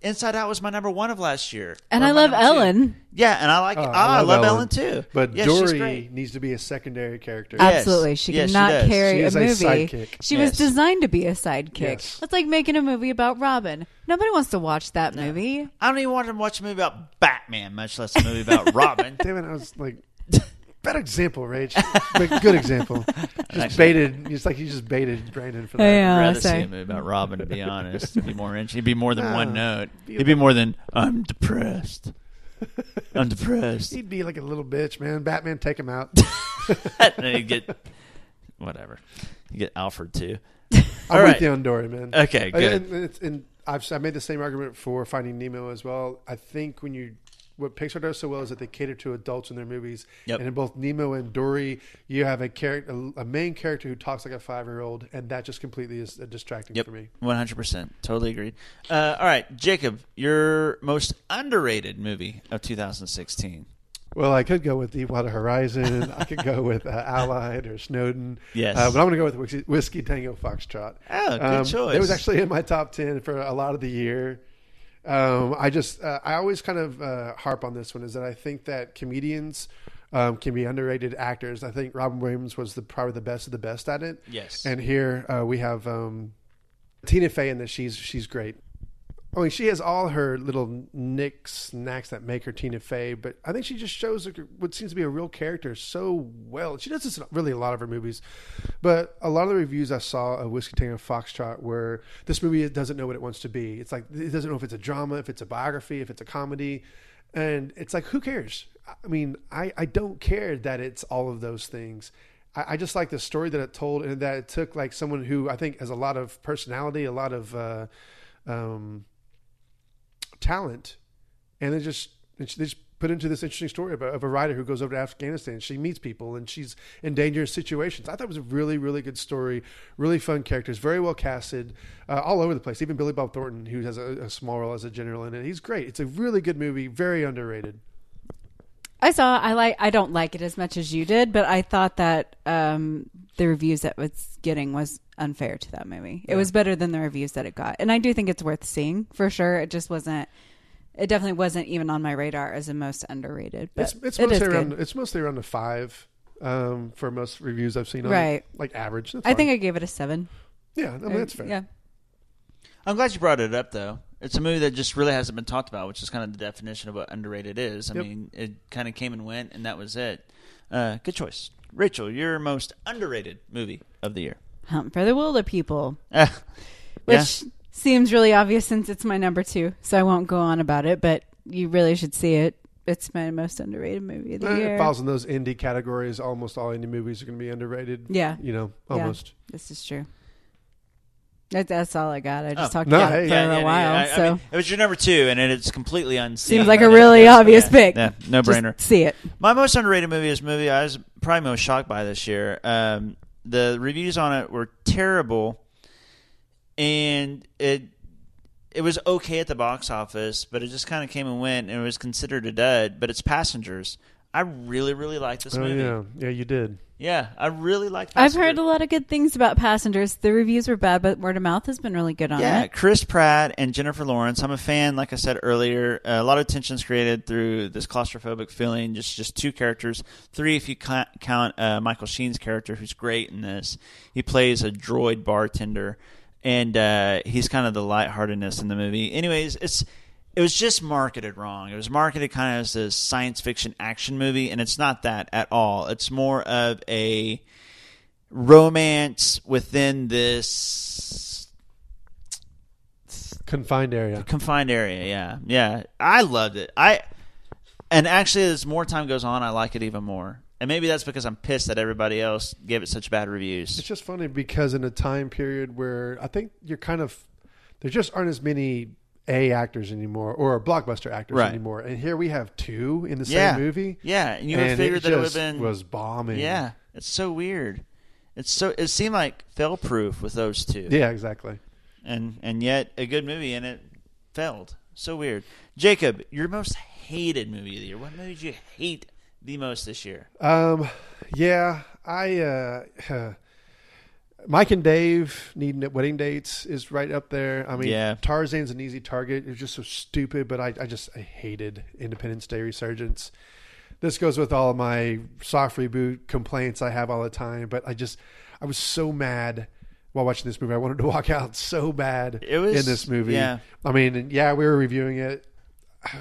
Inside Out was my number one of last year. And I love number two. Ellen. Yeah, and I like. Oh, Oh, I, love, Ellen. too. But yeah, Dory needs to be a secondary character. Absolutely. She Yes, she cannot does. carry She a is a movie. sidekick. She Yes. was designed to be a sidekick. Yes. That's like making a movie about Robin. Nobody wants to watch that movie. I don't even want to watch a movie about Batman, much less a movie about Robin. Damn it, I was like, bad example, Rage. But good example. Just Actually- baited. It's like you just baited Brandon for that. Yeah. I'd rather see a movie about Robin, to be honest. It'd be more interesting. It'd be more than one No. note. It'd be more than I'm depressed. I'm depressed. He'd be like a little bitch, man. Batman, take him out. and then you get whatever. You get Alfred too. I'm All with right. you on Dory, man. Okay, good. And, and, and I've I made the same argument for Finding Nemo as well. I think when you what Pixar does so well is that they cater to adults in their movies. Yep. And in both Nemo and Dory, you have a character, a, a main character who talks like a five year old, and that just completely is distracting Yep, for me. one hundred percent, totally agreed. Uh, all right, Jacob, your most underrated movie of 2016. Well, I could go with Deepwater Horizon. I could go with uh, Allied or Snowden. Yes. Uh, but I'm going to go with Whiskey, Whiskey Tango Foxtrot. Oh, good Um, choice. It was actually in my top 10 for a lot of the year. Um, I just uh, I always kind of uh, harp on this one is that I think that comedians um, can be underrated actors. I think Robin Williams was the probably the best of the best at it. Yes. And here uh, we have um, Tina Fey in this. She's she's great. I mean, she has all her little nicks, snacks that make her Tina Fey, but I think she just shows what seems to be a real character so well. She does this in really a lot of her movies, but a lot of the reviews I saw of Whiskey Tango Foxtrot where this movie doesn't know what it wants to be. It's like it doesn't know if it's a drama, if it's a biography, if it's a comedy, and it's like who cares? I mean, I I don't care that it's all of those things. I, I just like the story that it told, and that it took like someone who I think has a lot of personality, a lot of. Uh, um, talent, and they just they just put into this interesting story of a writer who goes over to Afghanistan. She meets people and she's in dangerous situations. I thought it was a really, really good story, really fun characters, very well casted, uh, all over the place. Even Billy Bob Thornton, who has a, a small role as a general in it, he's great. It's a really good movie, very underrated. I saw. I like. I don't like it as much as you did, but I thought that um, the reviews that it was getting was unfair to that movie. It Yeah. was better than the reviews that it got, and I do think it's worth seeing for sure. It just wasn't. It definitely wasn't even on my radar as the most underrated. But It's it's it is mostly good. around it's mostly around the five um, for most reviews I've seen. On Right. it. like average. That's I think. I gave it a seven. Yeah, I mean, that's fair. Yeah. I'm glad you brought it up, though. It's a movie that just really hasn't been talked about, which is kind of the definition of what underrated is. I Yep. mean, it kind of came and went, and that was it. Uh, good choice, Rachael. Your most underrated movie of the year. Hunt for the Wilderpeople, Ah, which yeah. seems really obvious since it's my number two, so I won't go on about it. But you really should see it. It's my most underrated movie of the Eh, year. It falls in those indie categories. Almost all indie movies are going to be underrated. Yeah. you know, Yeah, almost. this is true. That, that's all I got. I just Oh. talked No, about hey. it for Yeah, a Yeah, while. yeah. I- I so mean, it was your number two, and it, it's completely unseen. Seems like a really obvious pick. Yeah, no Just brainer. see it. My most underrated movie is movie I was probably most shocked by this year. Um, the reviews on it were terrible, and it it was okay at the box office, but it just kind of came and went, and it was considered a dud. But it's Passengers. I really, really like this Oh movie. yeah, yeah, you did. Yeah, I really like. I've heard a lot of good things about Passengers. The reviews were bad, but word of mouth has been really good on Yeah, it. Yeah, Chris Pratt and Jennifer Lawrence. I'm a fan, like I said earlier. a lot of tensions created through this claustrophobic feeling. Just just two characters, three if you ca- count uh, Michael Sheen's character, who's great in this. He plays a droid bartender, and uh, he's kind of the lightheartedness in the movie. Anyways, it's it was just marketed wrong. It was marketed kind of as a science fiction action movie, and it's not that at all. It's more of a romance within this Confined area. confined area. Yeah, yeah. I loved it. I and actually, as more time goes on, I like it even more. And maybe that's because I'm pissed that everybody else gave it such bad reviews. It's just funny because in a time period where I think you're kind of there just aren't as many A actors anymore or blockbuster actors Right. anymore, and here we have two in the same yeah. movie. Yeah, and you would have figured that it would have been was bombing. Yeah, it's so weird. It's so it seemed like fail proof with those two. yeah, exactly. and and yet a good movie and it failed. So weird. Jacob, your most hated movie of the year. What movie did you hate the most this year? Um, yeah, I uh, Mike and Dave needing wedding dates is right up there. I mean, Yeah. Tarzan's an easy target. It's just so stupid, but I, I just I hated Independence Day Resurgence. This goes with all of my soft reboot complaints I have all the time, but I just I was so mad while watching this movie. I wanted to walk out so bad It was- in this movie. yeah. I mean, yeah, we were reviewing it.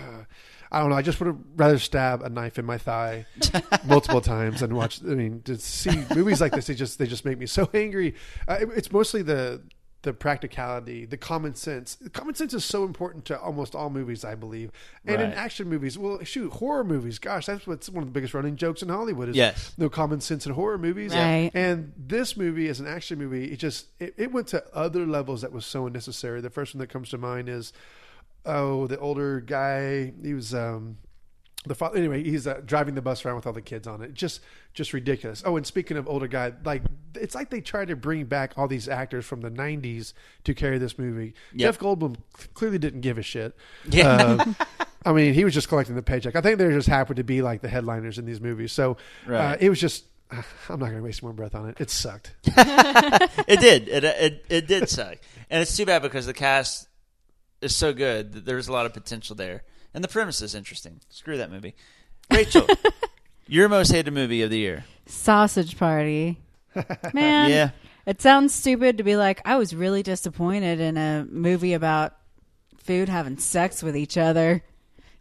I don't know. I just would have rather stab a knife in my thigh multiple times and watch. I mean, to see movies like this, they just they just make me so angry. Uh, it- it's mostly the the practicality, the common sense. Common sense is so important to almost all movies, I believe, and in action movies. Well, shoot, horror movies. Gosh, that's what's one of the biggest running jokes in Hollywood. Is Yes. no common sense in horror movies. Right. And this movie, is an action movie, it just it, it went to other levels that was so unnecessary. The first one that comes to mind is oh, the older guy. He was um, the father. Anyway, he's uh, driving the bus around with all the kids on it. Just, just ridiculous. Oh, and speaking of older guy, like it's like they tried to bring back all these actors from the '90s to carry this movie. Yep. Jeff Goldblum clearly didn't give a shit. Yeah. Uh, I mean, he was just collecting the paycheck. I think they just happened to be like the headliners in these movies. So uh, it was just. I'm not going to waste more breath on it. It sucked. it did. It, it it did suck, and it's too bad because the cast is so good that there's a lot of potential there, and the premise is interesting. Screw that movie, Rachael. your most hated movie of the year? Sausage Party. Man, Yeah. It sounds stupid to be like, I was really disappointed in a movie about food having sex with each other.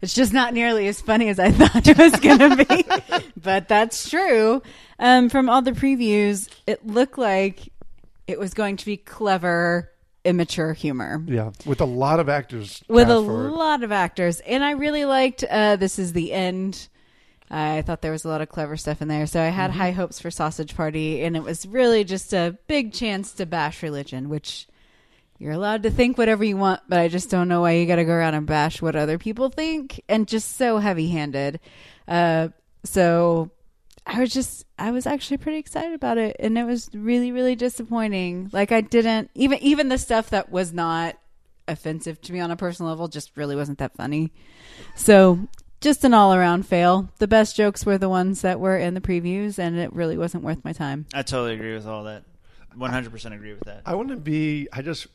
It's just not nearly as funny as I thought it was going to be. but that's true. Um, from all the previews, it looked like it was going to be clever, immature humor. Yeah, with a lot of actors. With a lot of actors. And I really liked uh, This Is the End. I thought there was a lot of clever stuff in there. So I had Mhm. high hopes for Sausage Party, and it was really just a big chance to bash religion, which you're allowed to think whatever you want, but I just don't know why you got to go around and bash what other people think, and just so heavy handed. Uh, so I was just, I was actually pretty excited about it, and it was really, really disappointing. Like I didn't even, even the stuff that was not offensive to me on a personal level just really wasn't that funny. So just an all around fail. The best jokes were the ones that were in the previews, and it really wasn't worth my time. I totally agree with all that. One hundred percent agree with that. I want to be. I just.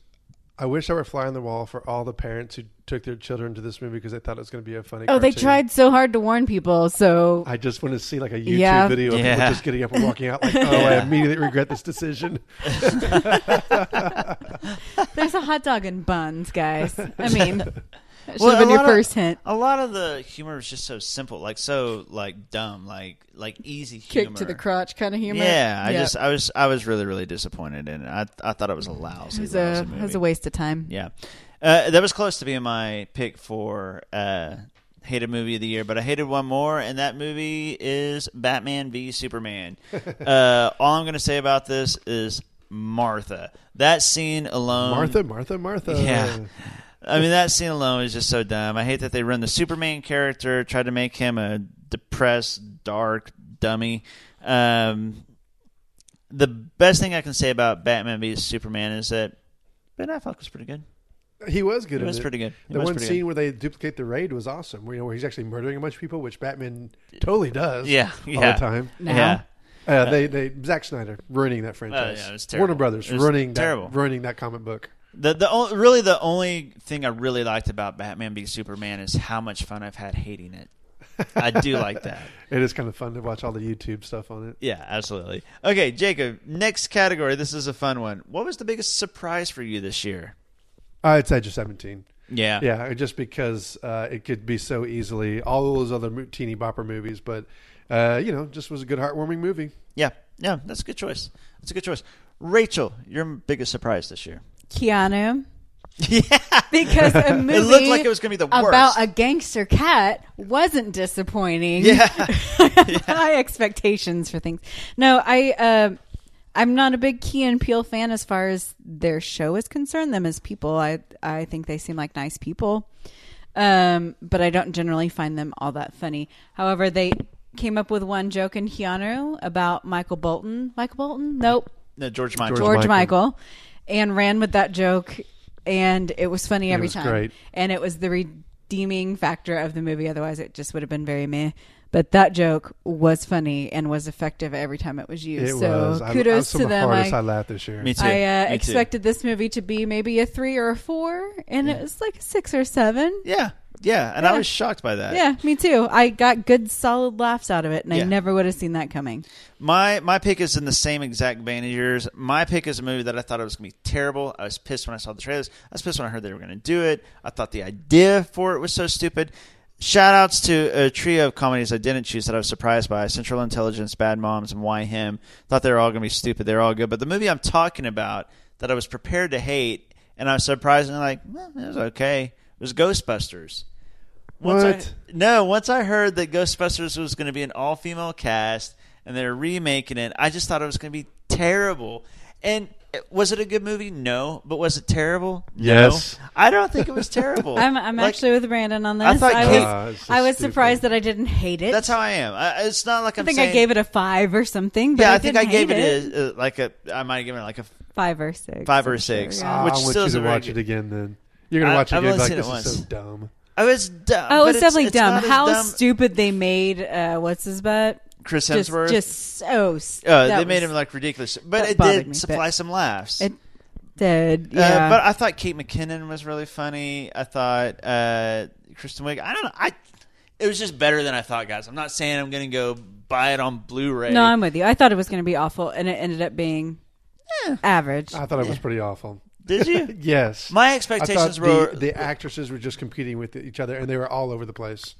I wish I were fly on the wall for all the parents who took their children to this movie because they thought it was going to be a funny. Oh, they tried so hard to warn people. So I just want to see like a YouTube Yeah. video of Yeah. people just getting up and walking out like, oh, I immediately regret this decision. there's a hot dog and buns, guys. I mean, that should Well, have been a your lot of- first hint. A lot of the humor is just so simple, like so like dumb, like like easy humor. Kick to the crotch kind of humor. Yeah, I Yep. just I was I was really really disappointed in it. I I thought it was a lousy, It was a- lousy it was a waste of time. Yeah, uh, that was close to being my pick for uh, hated movie of the year, but I hated one more, and that movie is Batman v Superman. uh, all I'm going to say about this is Martha. That scene alone, Martha, Martha, Martha. Yeah. I mean, that scene alone is just so dumb. I hate that they run the Superman character, tried to make him a depressed, dark dummy. Um, the best thing I can say about Batman v Superman is that Ben Affleck was pretty good. He was good. He in was it. Was pretty good. He The one scene good. where they duplicate the raid was awesome. Where, you know, where he's actually murdering a bunch of people, which Batman totally does. Yeah, all yeah. the time. Now? Yeah. Uh, they they Zack Snyder ruining that franchise. yeah, it was Warner. Brothers It was ruining terrible. that ruining that comic book. The the really the only thing I really liked about Batman v Superman is how much fun I've had hating it. I do like that. It is kind of fun to watch all the YouTube stuff on it. Yeah, absolutely. Okay, Jacob. Next category. This is a fun one. What was the biggest surprise for you this year? I'd say just seventeen. Yeah. yeah, just because uh, it could be so easily all those other teeny bopper movies, but uh, you know, just was a good heartwarming movie. Yeah, yeah, that's a good choice. That's a good choice. Rachael, your biggest surprise this year? Keanu. Yeah, because a movie It looked like it was gonna be the worst. about a gangster cat wasn't disappointing. Yeah. high expectations for things. No, I uh, I'm not a big Key and Peele fan as far as their show is concerned. Them as people, I I think they seem like nice people, um, but I don't generally find them all that funny. However, they came up with one joke in Keanu about Michael Bolton. Michael Bolton? Nope. No, George Michael. George, Michael. And ran with that joke, and it was funny It every was time. great. And it was the redeeming factor of the movie. Otherwise, it just would have been very meh. But that joke was funny and was effective every time it was used. It so was. Kudos I'm some to them. hardest I, I laughed this year. Me too. I uh, Me too. expected this movie to be maybe a three or a four, and it was like a six or seven. Yeah, yeah, and I was shocked by that. Yeah, me too. I got good, solid laughs out of it, and Yeah. I never would have seen that coming. My my pick is in the same exact vein as yours. My pick is a movie that I thought it was going to be terrible. I was pissed when I saw the trailers. I was pissed when I heard they were going to do it. I thought the idea for it was so stupid. Shout outs to a trio of comedies I didn't choose that I was surprised by Central Intelligence, Bad Moms, and Why Him. Thought they were all going to be stupid. They're all good. But the movie I'm talking about that I was prepared to hate and I was surprisingly like, well, it was okay, it was Ghostbusters. Once I- What? no, once I heard that Ghostbusters was going to be an all female cast and they're remaking it, I just thought it was going to be terrible. And was it a good movie? No. But was it terrible? Yes. No. I don't think it was terrible. I'm, I'm Like, actually with Brandon on this. I thought I was, Ah, it's I was surprised that I didn't hate it. That's how I am. I, it's not like I I'm think saying, I think I gave it a five or something. But Yeah, I, I think I didn't gave hate it, a, uh, like a. I might have given it like a five or six. five or I'm sure, six, yeah. Ah, which I want still you to watch good- it again. Then you're gonna watch it I've again. only Like seen it once. is so dumb. I was dumb. Oh, but it's definitely it's dumb. not How dumb. stupid they made uh, what's his butt? Chris Hemsworth? Just, so. s- Uh, that they made him like ridiculous, but it did me, supply some laughs. It did. Uh, Yeah. but I thought Kate McKinnon was really funny. I thought uh, Kristen Wiig. I don't know. I it was just better than I thought, guys. I'm not saying I'm going to go buy it on Blu-ray. no, I'm with you. I thought it was going to be awful, and it ended up being average. I thought it was pretty awful. Did you? yes. My expectations thought the- were- the actresses were just competing with each other, and they were all over the place.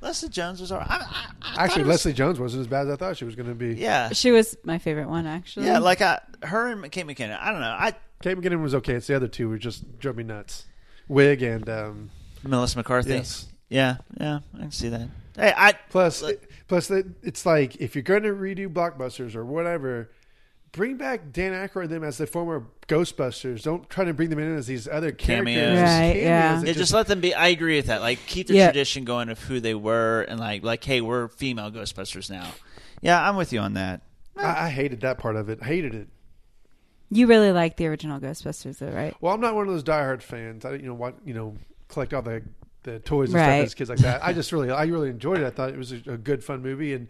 Leslie Jones was all right. I, I, I Actually, was- Leslie Jones wasn't as bad as I thought she was going to be. Yeah. She was my favorite one, actually. Yeah, like I, her and Kate McKinnon. I don't know. I Kate McKinnon was okay. It's the other two who just drove me nuts. Wiig and um, Melissa McCarthy. Yes. Yeah, yeah, I can see that. Hey, I plus plus it, it's like if you're going to redo blockbusters or whatever, bring back Dan Aykroyd and them as the former Ghostbusters. Don't try to bring them in as these other characters. cameos. Right, Cameos yeah. that Yeah, just let them be. I agree with that. Like keep the Yeah. tradition going of who they were, and like like hey, we're female Ghostbusters now. Yeah, I'm with you on that. I, I hated that part of it. Hated it. You really like the original Ghostbusters, though, right? Well, I'm not one of those diehard fans. I you know what you know collect all the the toys and Right. stuff as kids like that. I just really I really enjoyed it. I thought it was a, a good fun movie and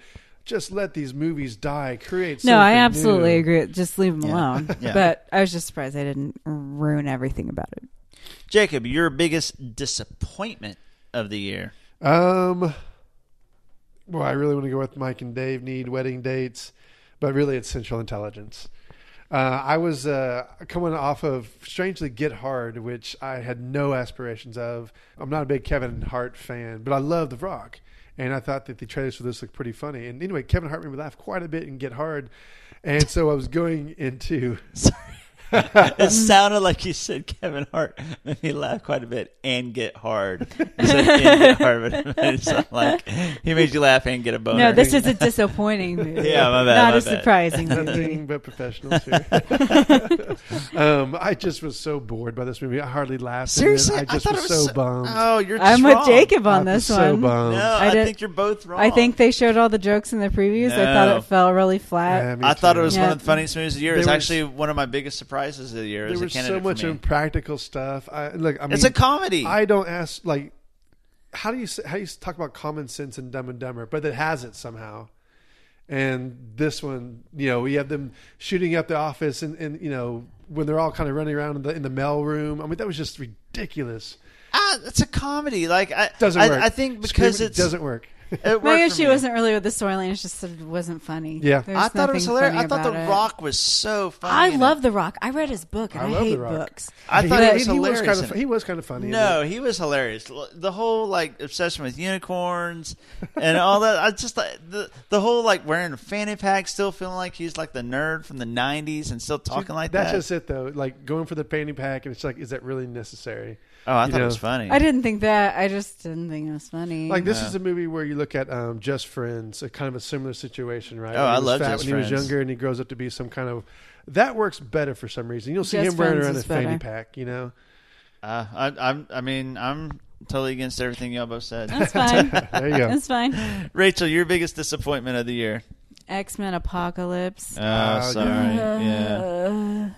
just let these movies die. Create No, I absolutely new. agree. Just leave them Yeah. alone. Yeah. But I was just surprised I didn't ruin everything about it. Jacob, your biggest disappointment of the year? Um, well, I really want to go with Mike and Dave need wedding dates, but really it's Central Intelligence. Uh, I was uh, coming off of strangely Get Hard, which I had no aspirations of. I'm not a big Kevin Hart fan, but I love The Rock, and I thought that the trailers for this looked pretty funny. And anyway, Kevin Hart made me laugh quite a bit in Get Hard, and so I was going into. it sounded like you said Kevin Hart made me laugh quite a bit and get hard. You said and get hard, but it made it sound like he made you laugh and get a boner. No, this is a disappointing movie. Yeah, my bad, Not my a bad. surprising movie. Nothing but professionals here. um, I just was so bored by this movie. I hardly laughed. Seriously, I just thought was, was so bummed. Oh, you're. I'm just with. Jacob on I was this so one. bummed. No, I, did- think you're both wrong. I think they showed all the jokes in the previews. I thought it fell really flat. Yeah, me I thought it was Yeah. one of the funniest movies of the year. There It's was- actually one of my biggest surprises of the year. there was so much impractical stuff. I, look, I mean, It's a comedy. I don't ask like, how do you how do you talk about common sense in Dumb and Dumber, but it has it somehow. And this one, you know, we have them shooting up the office, and, and you know when they're all kind of running around in the in the mail room. I mean, that was just ridiculous. Ah, it's a comedy. Like I Doesn't I, work. I think because it doesn't work. It worked Maybe she wasn't really with the storyline. It's just it wasn't funny. Yeah. There's I thought it was hilarious. I thought The about it. Rock was so funny. I in it. love The Rock. I read his book, and I I, love hate The Rock. books. I thought he, it was he was hilarious. kind of it. he was kind of funny. No, he was hilarious. The whole like obsession with unicorns and all that. I just like the the whole like wearing a fanny pack, still feeling like he's like the nerd from the '90s and still talking like that's that. That's just it though. Like going for the fanny pack, and it's like, is that really necessary? Oh, I You thought it was funny. I didn't think that. I just didn't think it was funny. Like this Yeah. is a movie where you look at um, Just Friends, a kind of a similar situation, right? Oh, When I was love fat Just when he was younger, and he grows up to be some kind of that works better for some reason. You'll see Just him wearing around a is fanny pack, you know. Uh, I, I'm. I mean, I'm totally against everything y'all both said. That's fine. There you go. That's fine. Rachael, your biggest disappointment of the year? X Men Apocalypse. Oh, Uh, sorry. Yeah. Uh,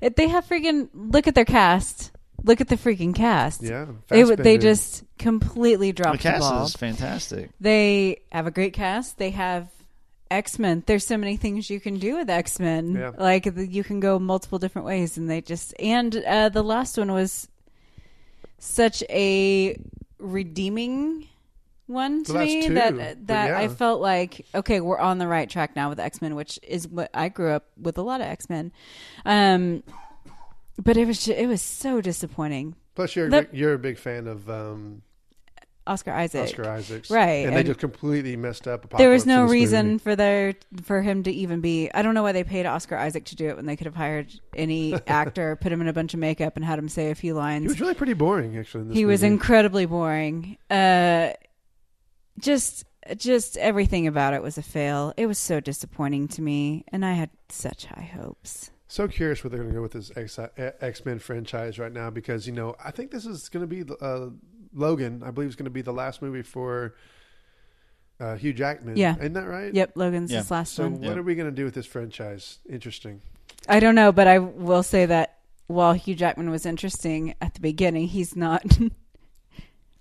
it, they have freaking look at their cast. Look at the freaking cast. Yeah, they would- they just completely The dropped the, cast ball. is fantastic. They have a great cast. They have X Men. There's so many things you can do with X Men. Yeah. Like you can go multiple different ways, and they just and uh, the last one was such a redeeming one to The me two, that but that I felt like okay, we're on the right track now with X Men, which is what I grew up with a lot of X Men. Um, but it was ju- it was so disappointing. Plus, you're a The- big, you're a big fan of um, Oscar Isaac, Oscar Isaacs, right? And, they just completely messed up. there was no reason movie. for there for him to even be. I don't know why they paid Oscar Isaac to do it when they could have hired any actor, put him in a bunch of makeup, and had him say a few lines. He was really pretty boring, actually. In this He was incredibly boring. Uh, just just everything about it was a fail. It was so disappointing to me, and I had such high hopes. So curious where they're going to go with this X X Men franchise right now because you know I think this is going to be uh, Logan. I believe is going to be the last movie for uh, Hugh Jackman. Yeah. isn't that right? Yep, Logan's Yeah. his last So one. what are we going to do with this franchise? Interesting. I don't know, but I will say that while Hugh Jackman was interesting at the beginning, he's not.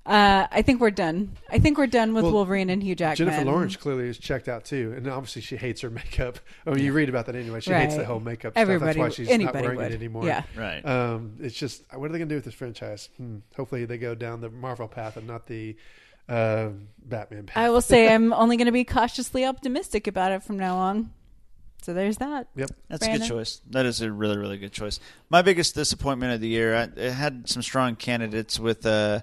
Uh, I think we're done. I think we're done with Well, Wolverine and Hugh Jackman. Jennifer Lawrence clearly is checked out too, and obviously she hates her makeup. I mean, you read about that anyway. She hates the whole makeup Everybody- stuff. That's why she's anybody not wearing would. it anymore. Yeah. Right. Um, it's just what are they going to do with this franchise? Hmm. Hopefully, they go down the Marvel path and not the uh, Batman path. I will say I'm only going to be cautiously optimistic about it from now on. So there's that. Yep. That's a good choice. That is a really, really good choice. My biggest disappointment of the year, I, it had some strong candidates with uh,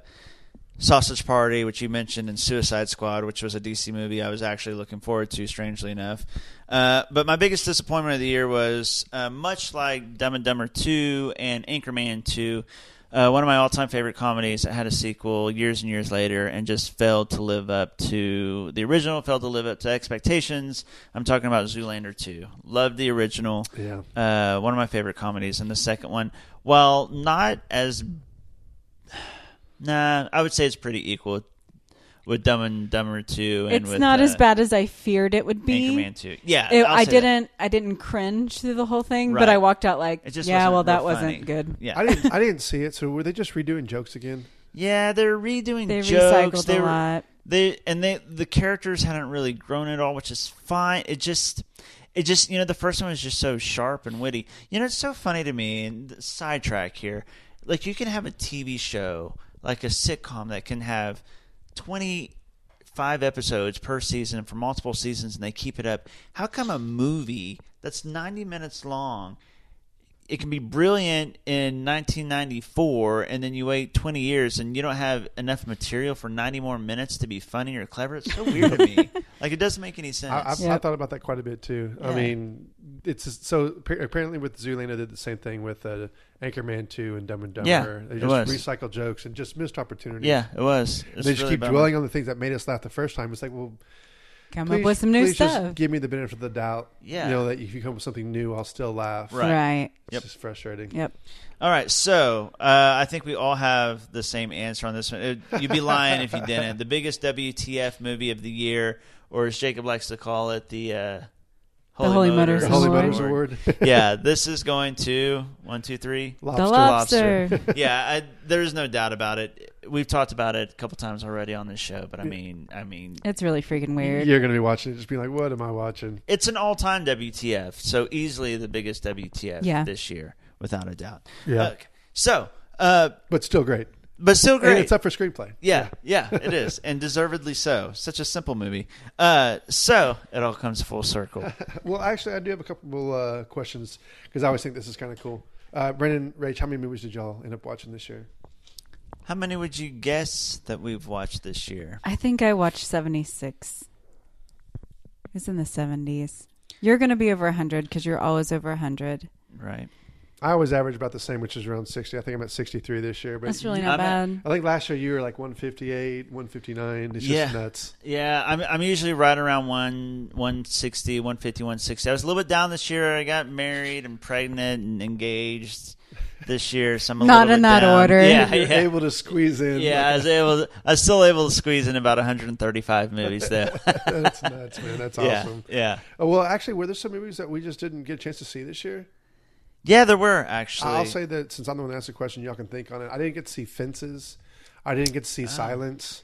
Sausage Party, which you mentioned, and Suicide Squad, which was a DC movie I was actually looking forward to, strangely enough. Uh, but my biggest disappointment of the year was uh, much like Dumb and Dumber 2 and Anchorman 2. Uh, one of my all-time favorite comedies that had a sequel years and years later and just failed to live up to the original, failed to live up to expectations. I'm talking about Zoolander 2. Loved the original. Yeah. Uh, one of my favorite comedies. And the second one, while not as... Nah, I would say it's pretty equal with Dumb and Dumber 2 and It's with, not uh, as bad as I feared it would be. Anchorman 2. Yeah, It- I'll I say that. didn't. I didn't cringe through the whole thing, but I walked out like, just yeah, well, that real wasn't good. Yeah. I didn't. I didn't see it. So were they just redoing jokes again? Yeah, they're redoing They jokes. recycled they a were- lot. They and they the characters hadn't really grown at all, which is fine. It just it just you know the first one was just so sharp and witty. You know, it's so funny to me. And sidetrack here, like you can have a TV show like a sitcom that can have twenty five episodes per season for multiple seasons, and they keep it up. How come a movie that's ninety minutes long? it can be brilliant in 1994 and then you wait 20 years and you don't have enough material for 90 more minutes to be funny or clever it's so weird to me like it doesn't make any sense I, I've, I thought about that quite a bit too. I mean, it's just, so apparently with Zoolander did the same thing with uh, Anchorman two and Dumb and Dumber. Yeah, they it just was. recycle jokes and just missed opportunities. Yeah, it was. It's they just really keep bummer. dwelling on the things that made us laugh the first time. It's like, well, Come up with some new please just stuff. give me the benefit of the doubt. Yeah. you know that if you come up with something new, I'll still laugh. Right. Right. It's Yep. just frustrating. Yep. all right so uh, i think we all have the same answer on this one It- you'd be lying if you didn't the biggest wtf movie of the year or as jacob likes to call it the uh, Holy Motors The Holy Award. Motors Award. yeah, this is going to one, two, three. Lobster. The lobster. yeah, I, there's no doubt about it. We've talked about it a couple times already on this show, but I mean, I mean, It's really freaking weird. You're going to be watching it, just be like, what am I watching? it's an all-time WTF. So easily the biggest WTF Yeah. this year, without a doubt. Yeah. Okay. So, uh, But still great. But still And great. it's up for screenplay. Yeah, yeah, it is, and deservedly so. Such a simple movie. Uh, so it all comes full circle. well, actually, I do have a couple uh, questions because I always think this is kind of cool. Uh, Brandon, Rach, how many movies did y'all end up watching this year? How many would you guess that we've watched this year? I think I watched 76. It's in the 70s. You're going to be over 100 because you're always over 100. Right. I always average about the same, which is around 60. I think I'm at 63 this year. But That's really not I'm bad. I think last year you were like 158, 159. It's yeah. just nuts. Yeah, I'm I'm usually right around one 160, 150, 160. I was a little bit down this year. I got married and pregnant and engaged this year, so I'm a Not little in bit that down. order. Yeah, You're yeah. able to squeeze in. Yeah, I like- was able. To, I was still able to squeeze in about 135 movies there. That's nuts, man. That's Yeah, awesome. Yeah, Oh, well, actually, were there some movies that we just didn't get a chance to see this year? Yeah, there were actually. I'll say that since I'm the one that asked the question, y'all can think on it. I didn't get to see Fences. I didn't get to see Silence.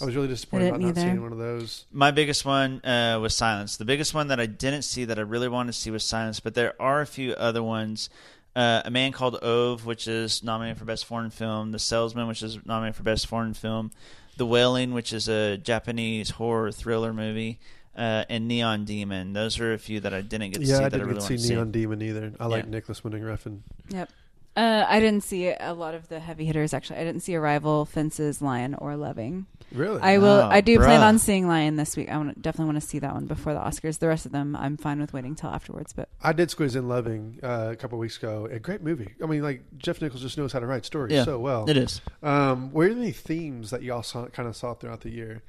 I was really disappointed about didn't not either. seeing one of those. My biggest one uh, was Silence. The biggest one that I didn't see that I really wanted to see was Silence, but there are a few other ones. Uh, a Man Called Ove, which is nominated for Best Foreign Film. The Salesman, which is nominated for Best Foreign Film. The Wailing, which is a Japanese horror thriller movie. Uh, and Neon Demon. Those are a few that I didn't get to Yeah, see I that I didn't really get wanted to to see Neon see. Demon either. I like Yeah. Nicolas Winding Refn. Yep. Uh, I didn't see a lot of the heavy hitters actually. I didn't see Arrival, Fences, Lion, or Loving. Really? I will. Oh, I do plan on seeing Lion this week. I want definitely want to see that one before the Oscars. The rest of them, I'm fine with waiting till afterwards. But I did squeeze in Loving uh, a couple weeks ago. A great movie. I mean, like Jeff Nichols just knows how to write stories Yeah, so well. it is. Um, were there any themes that y'all saw, kind of saw throughout the year?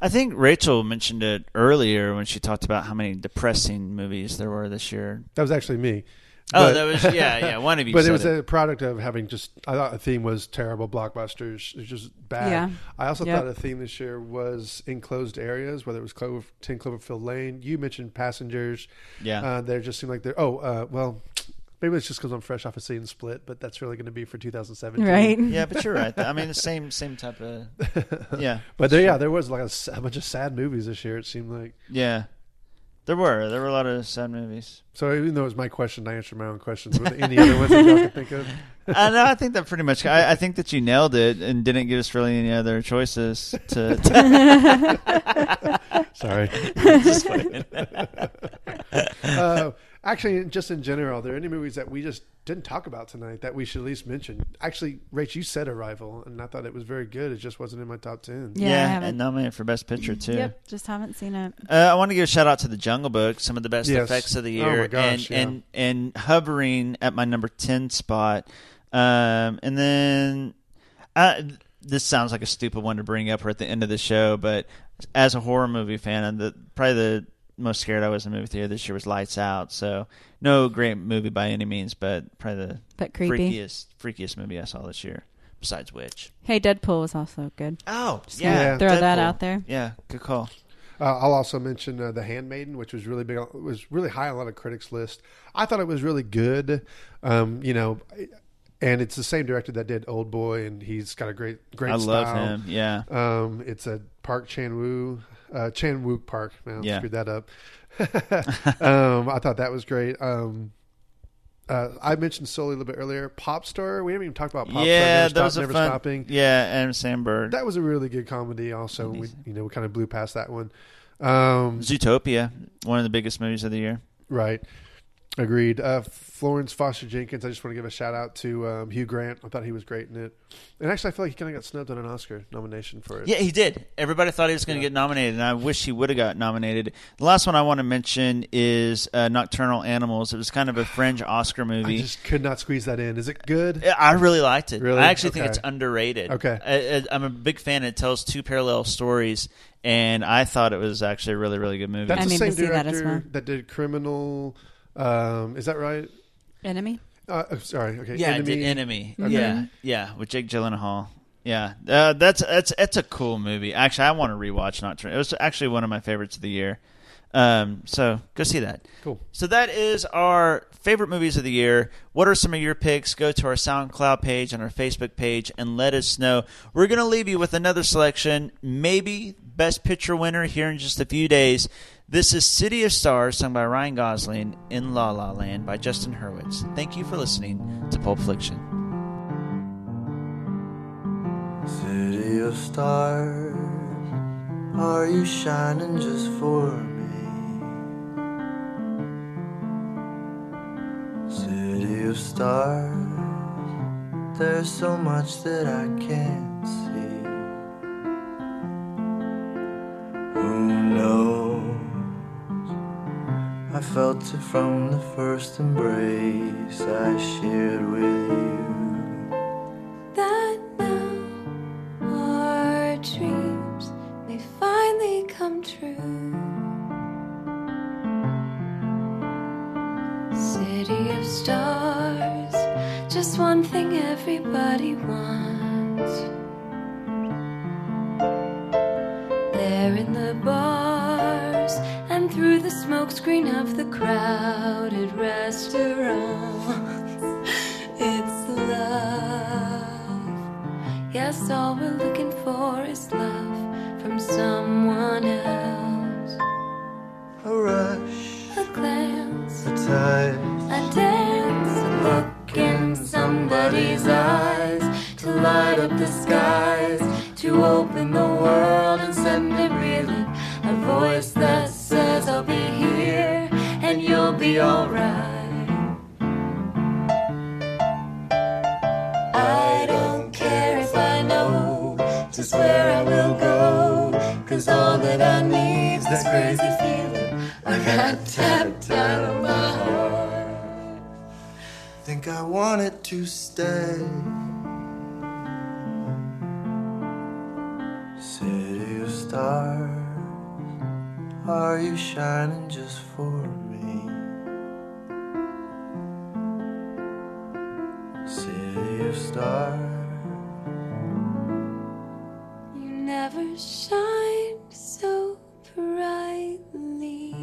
I think Rachael mentioned it earlier when she talked about how many depressing movies there were this year. That was actually me. Oh, that was- yeah, yeah, one of you But said it was it. a product of having just. I thought the theme was terrible blockbusters. It was just bad. Yeah. I also Yep. thought a theme this year was enclosed areas, whether it was Clover, Ten Cloverfield Lane. You mentioned Passengers. Yeah. uh, there just seemed like they're. Oh, uh, well, Maybe it's just because I'm fresh off of seeing Split, but that's really going to be for 2017. Right. Yeah, but you're right. I mean, the same same type of yeah. but there, yeah, there was like a bunch of sad movies this year. It seemed like. Yeah, there were there were a lot of sad movies. So even though it was my question, I answered my own questions. Were there any other ones that y'all can think of? I know. I think that pretty much. I, I think that you nailed it and didn't give us really any other choices to. Sorry. Just playing. uh, actually, just in general, are there any movies that we just didn't talk about tonight that we should at least mention? Actually, Rach, you said Arrival, and I thought it was very good. It just wasn't in my top ten. Yeah, I and nominated for best picture too. Yep, just haven't seen it. Uh, I want to give a shout out to the Jungle Book, some of the best Yes. effects of the Oh my year, gosh, and yeah. and and hovering at my number ten spot. Um, and then uh, this sounds like a stupid one to bring up or at the end of the show, but as a horror movie fan, and the probably the most scared I was in the movie theater this year was Lights Out. So no great movie by any means, but probably the But creepy. freakiest freakiest movie I saw this year. Besides which, Hey, Deadpool was also good. Oh, Just yeah, gonna throw that Deadpool. out there. Yeah, good call. Uh, I'll also mention uh, the Handmaiden, which was really big. on- Was really high on a lot of critics' list. I thought it was really good. Um, you know, and it's the same director that did Old Boy, and he's got a great, great. I love style. him, yeah. Um, it's a Park Chan Woo, uh, Chan Wook Park. Man, I Yeah. screwed that up. um, I thought that was great. Um, uh, I mentioned Sully a little bit earlier. Pop Star. We haven't even talked about Pop yeah, Star. Never was Stop, a Never fun. Stopping. Yeah, Adam Sandberg. That was a really good comedy. Also, we you know we kind of blew past that one. Um, Zootopia, one of the biggest movies of the year. Right. Agreed. Uh, Florence Foster Jenkins. I just want to give a shout out to um, Hugh Grant. I thought he was great in it. And actually, I feel like he kind of got snubbed on an Oscar nomination for it. Yeah, he did. Everybody thought he was going to get nominated, and I wish he would have got nominated. The last one I want to mention is uh, Nocturnal Animals. It was kind of a fringe Oscar movie. I just could not squeeze that in. Is it good? I really liked it. Really? I actually think it's underrated. Okay. I, I, I'm a big fan. It tells two parallel stories, and I thought it was actually a really, really good movie. That's I the same to see that director that, did Criminal. Um, is that right? Enemy. Uh, oh, sorry. Okay. Yeah, Enemy. I did Enemy. Okay. Yeah, yeah, with Jake Gyllenhaal. Yeah, uh, that's that's that's a cool movie. Actually, I want to rewatch Nocturnal. It was actually one of my favorites of the year. Um, so go see that. Cool. So that is our favorite movies of the year. What are some of your picks? Go to our SoundCloud page and our Facebook page and let us know. We're going to leave you with another selection, maybe Best Picture winner here in just a few days. This is City of Stars, sung by Ryan Gosling in La La Land by Justin Hurwitz. Thank you for listening to Pulp Fiction. City of stars, are you shining just for me? City of stars, there's so much that I can't see. Who knows? I felt it from the first embrace I shared with you. that now our dreams may finally come true. City of stars, just one thing everybody wants. There in the bars through the smokescreen of the crowded restaurants. It's love. Yes, all we're looking for is love from someone else. A rush, A glance, a touch, a dance, a look in somebody's eyes to light up the skies, to open the world and send it reeling. A voice that says, I'll be here and you'll be alright. I don't care if I know just where I will go, cause all that I need's this crazy feeling I got tapped out of my heart. think I wanted to stay. City of stars, are you shining just for me? City of stars, you never shine so brightly.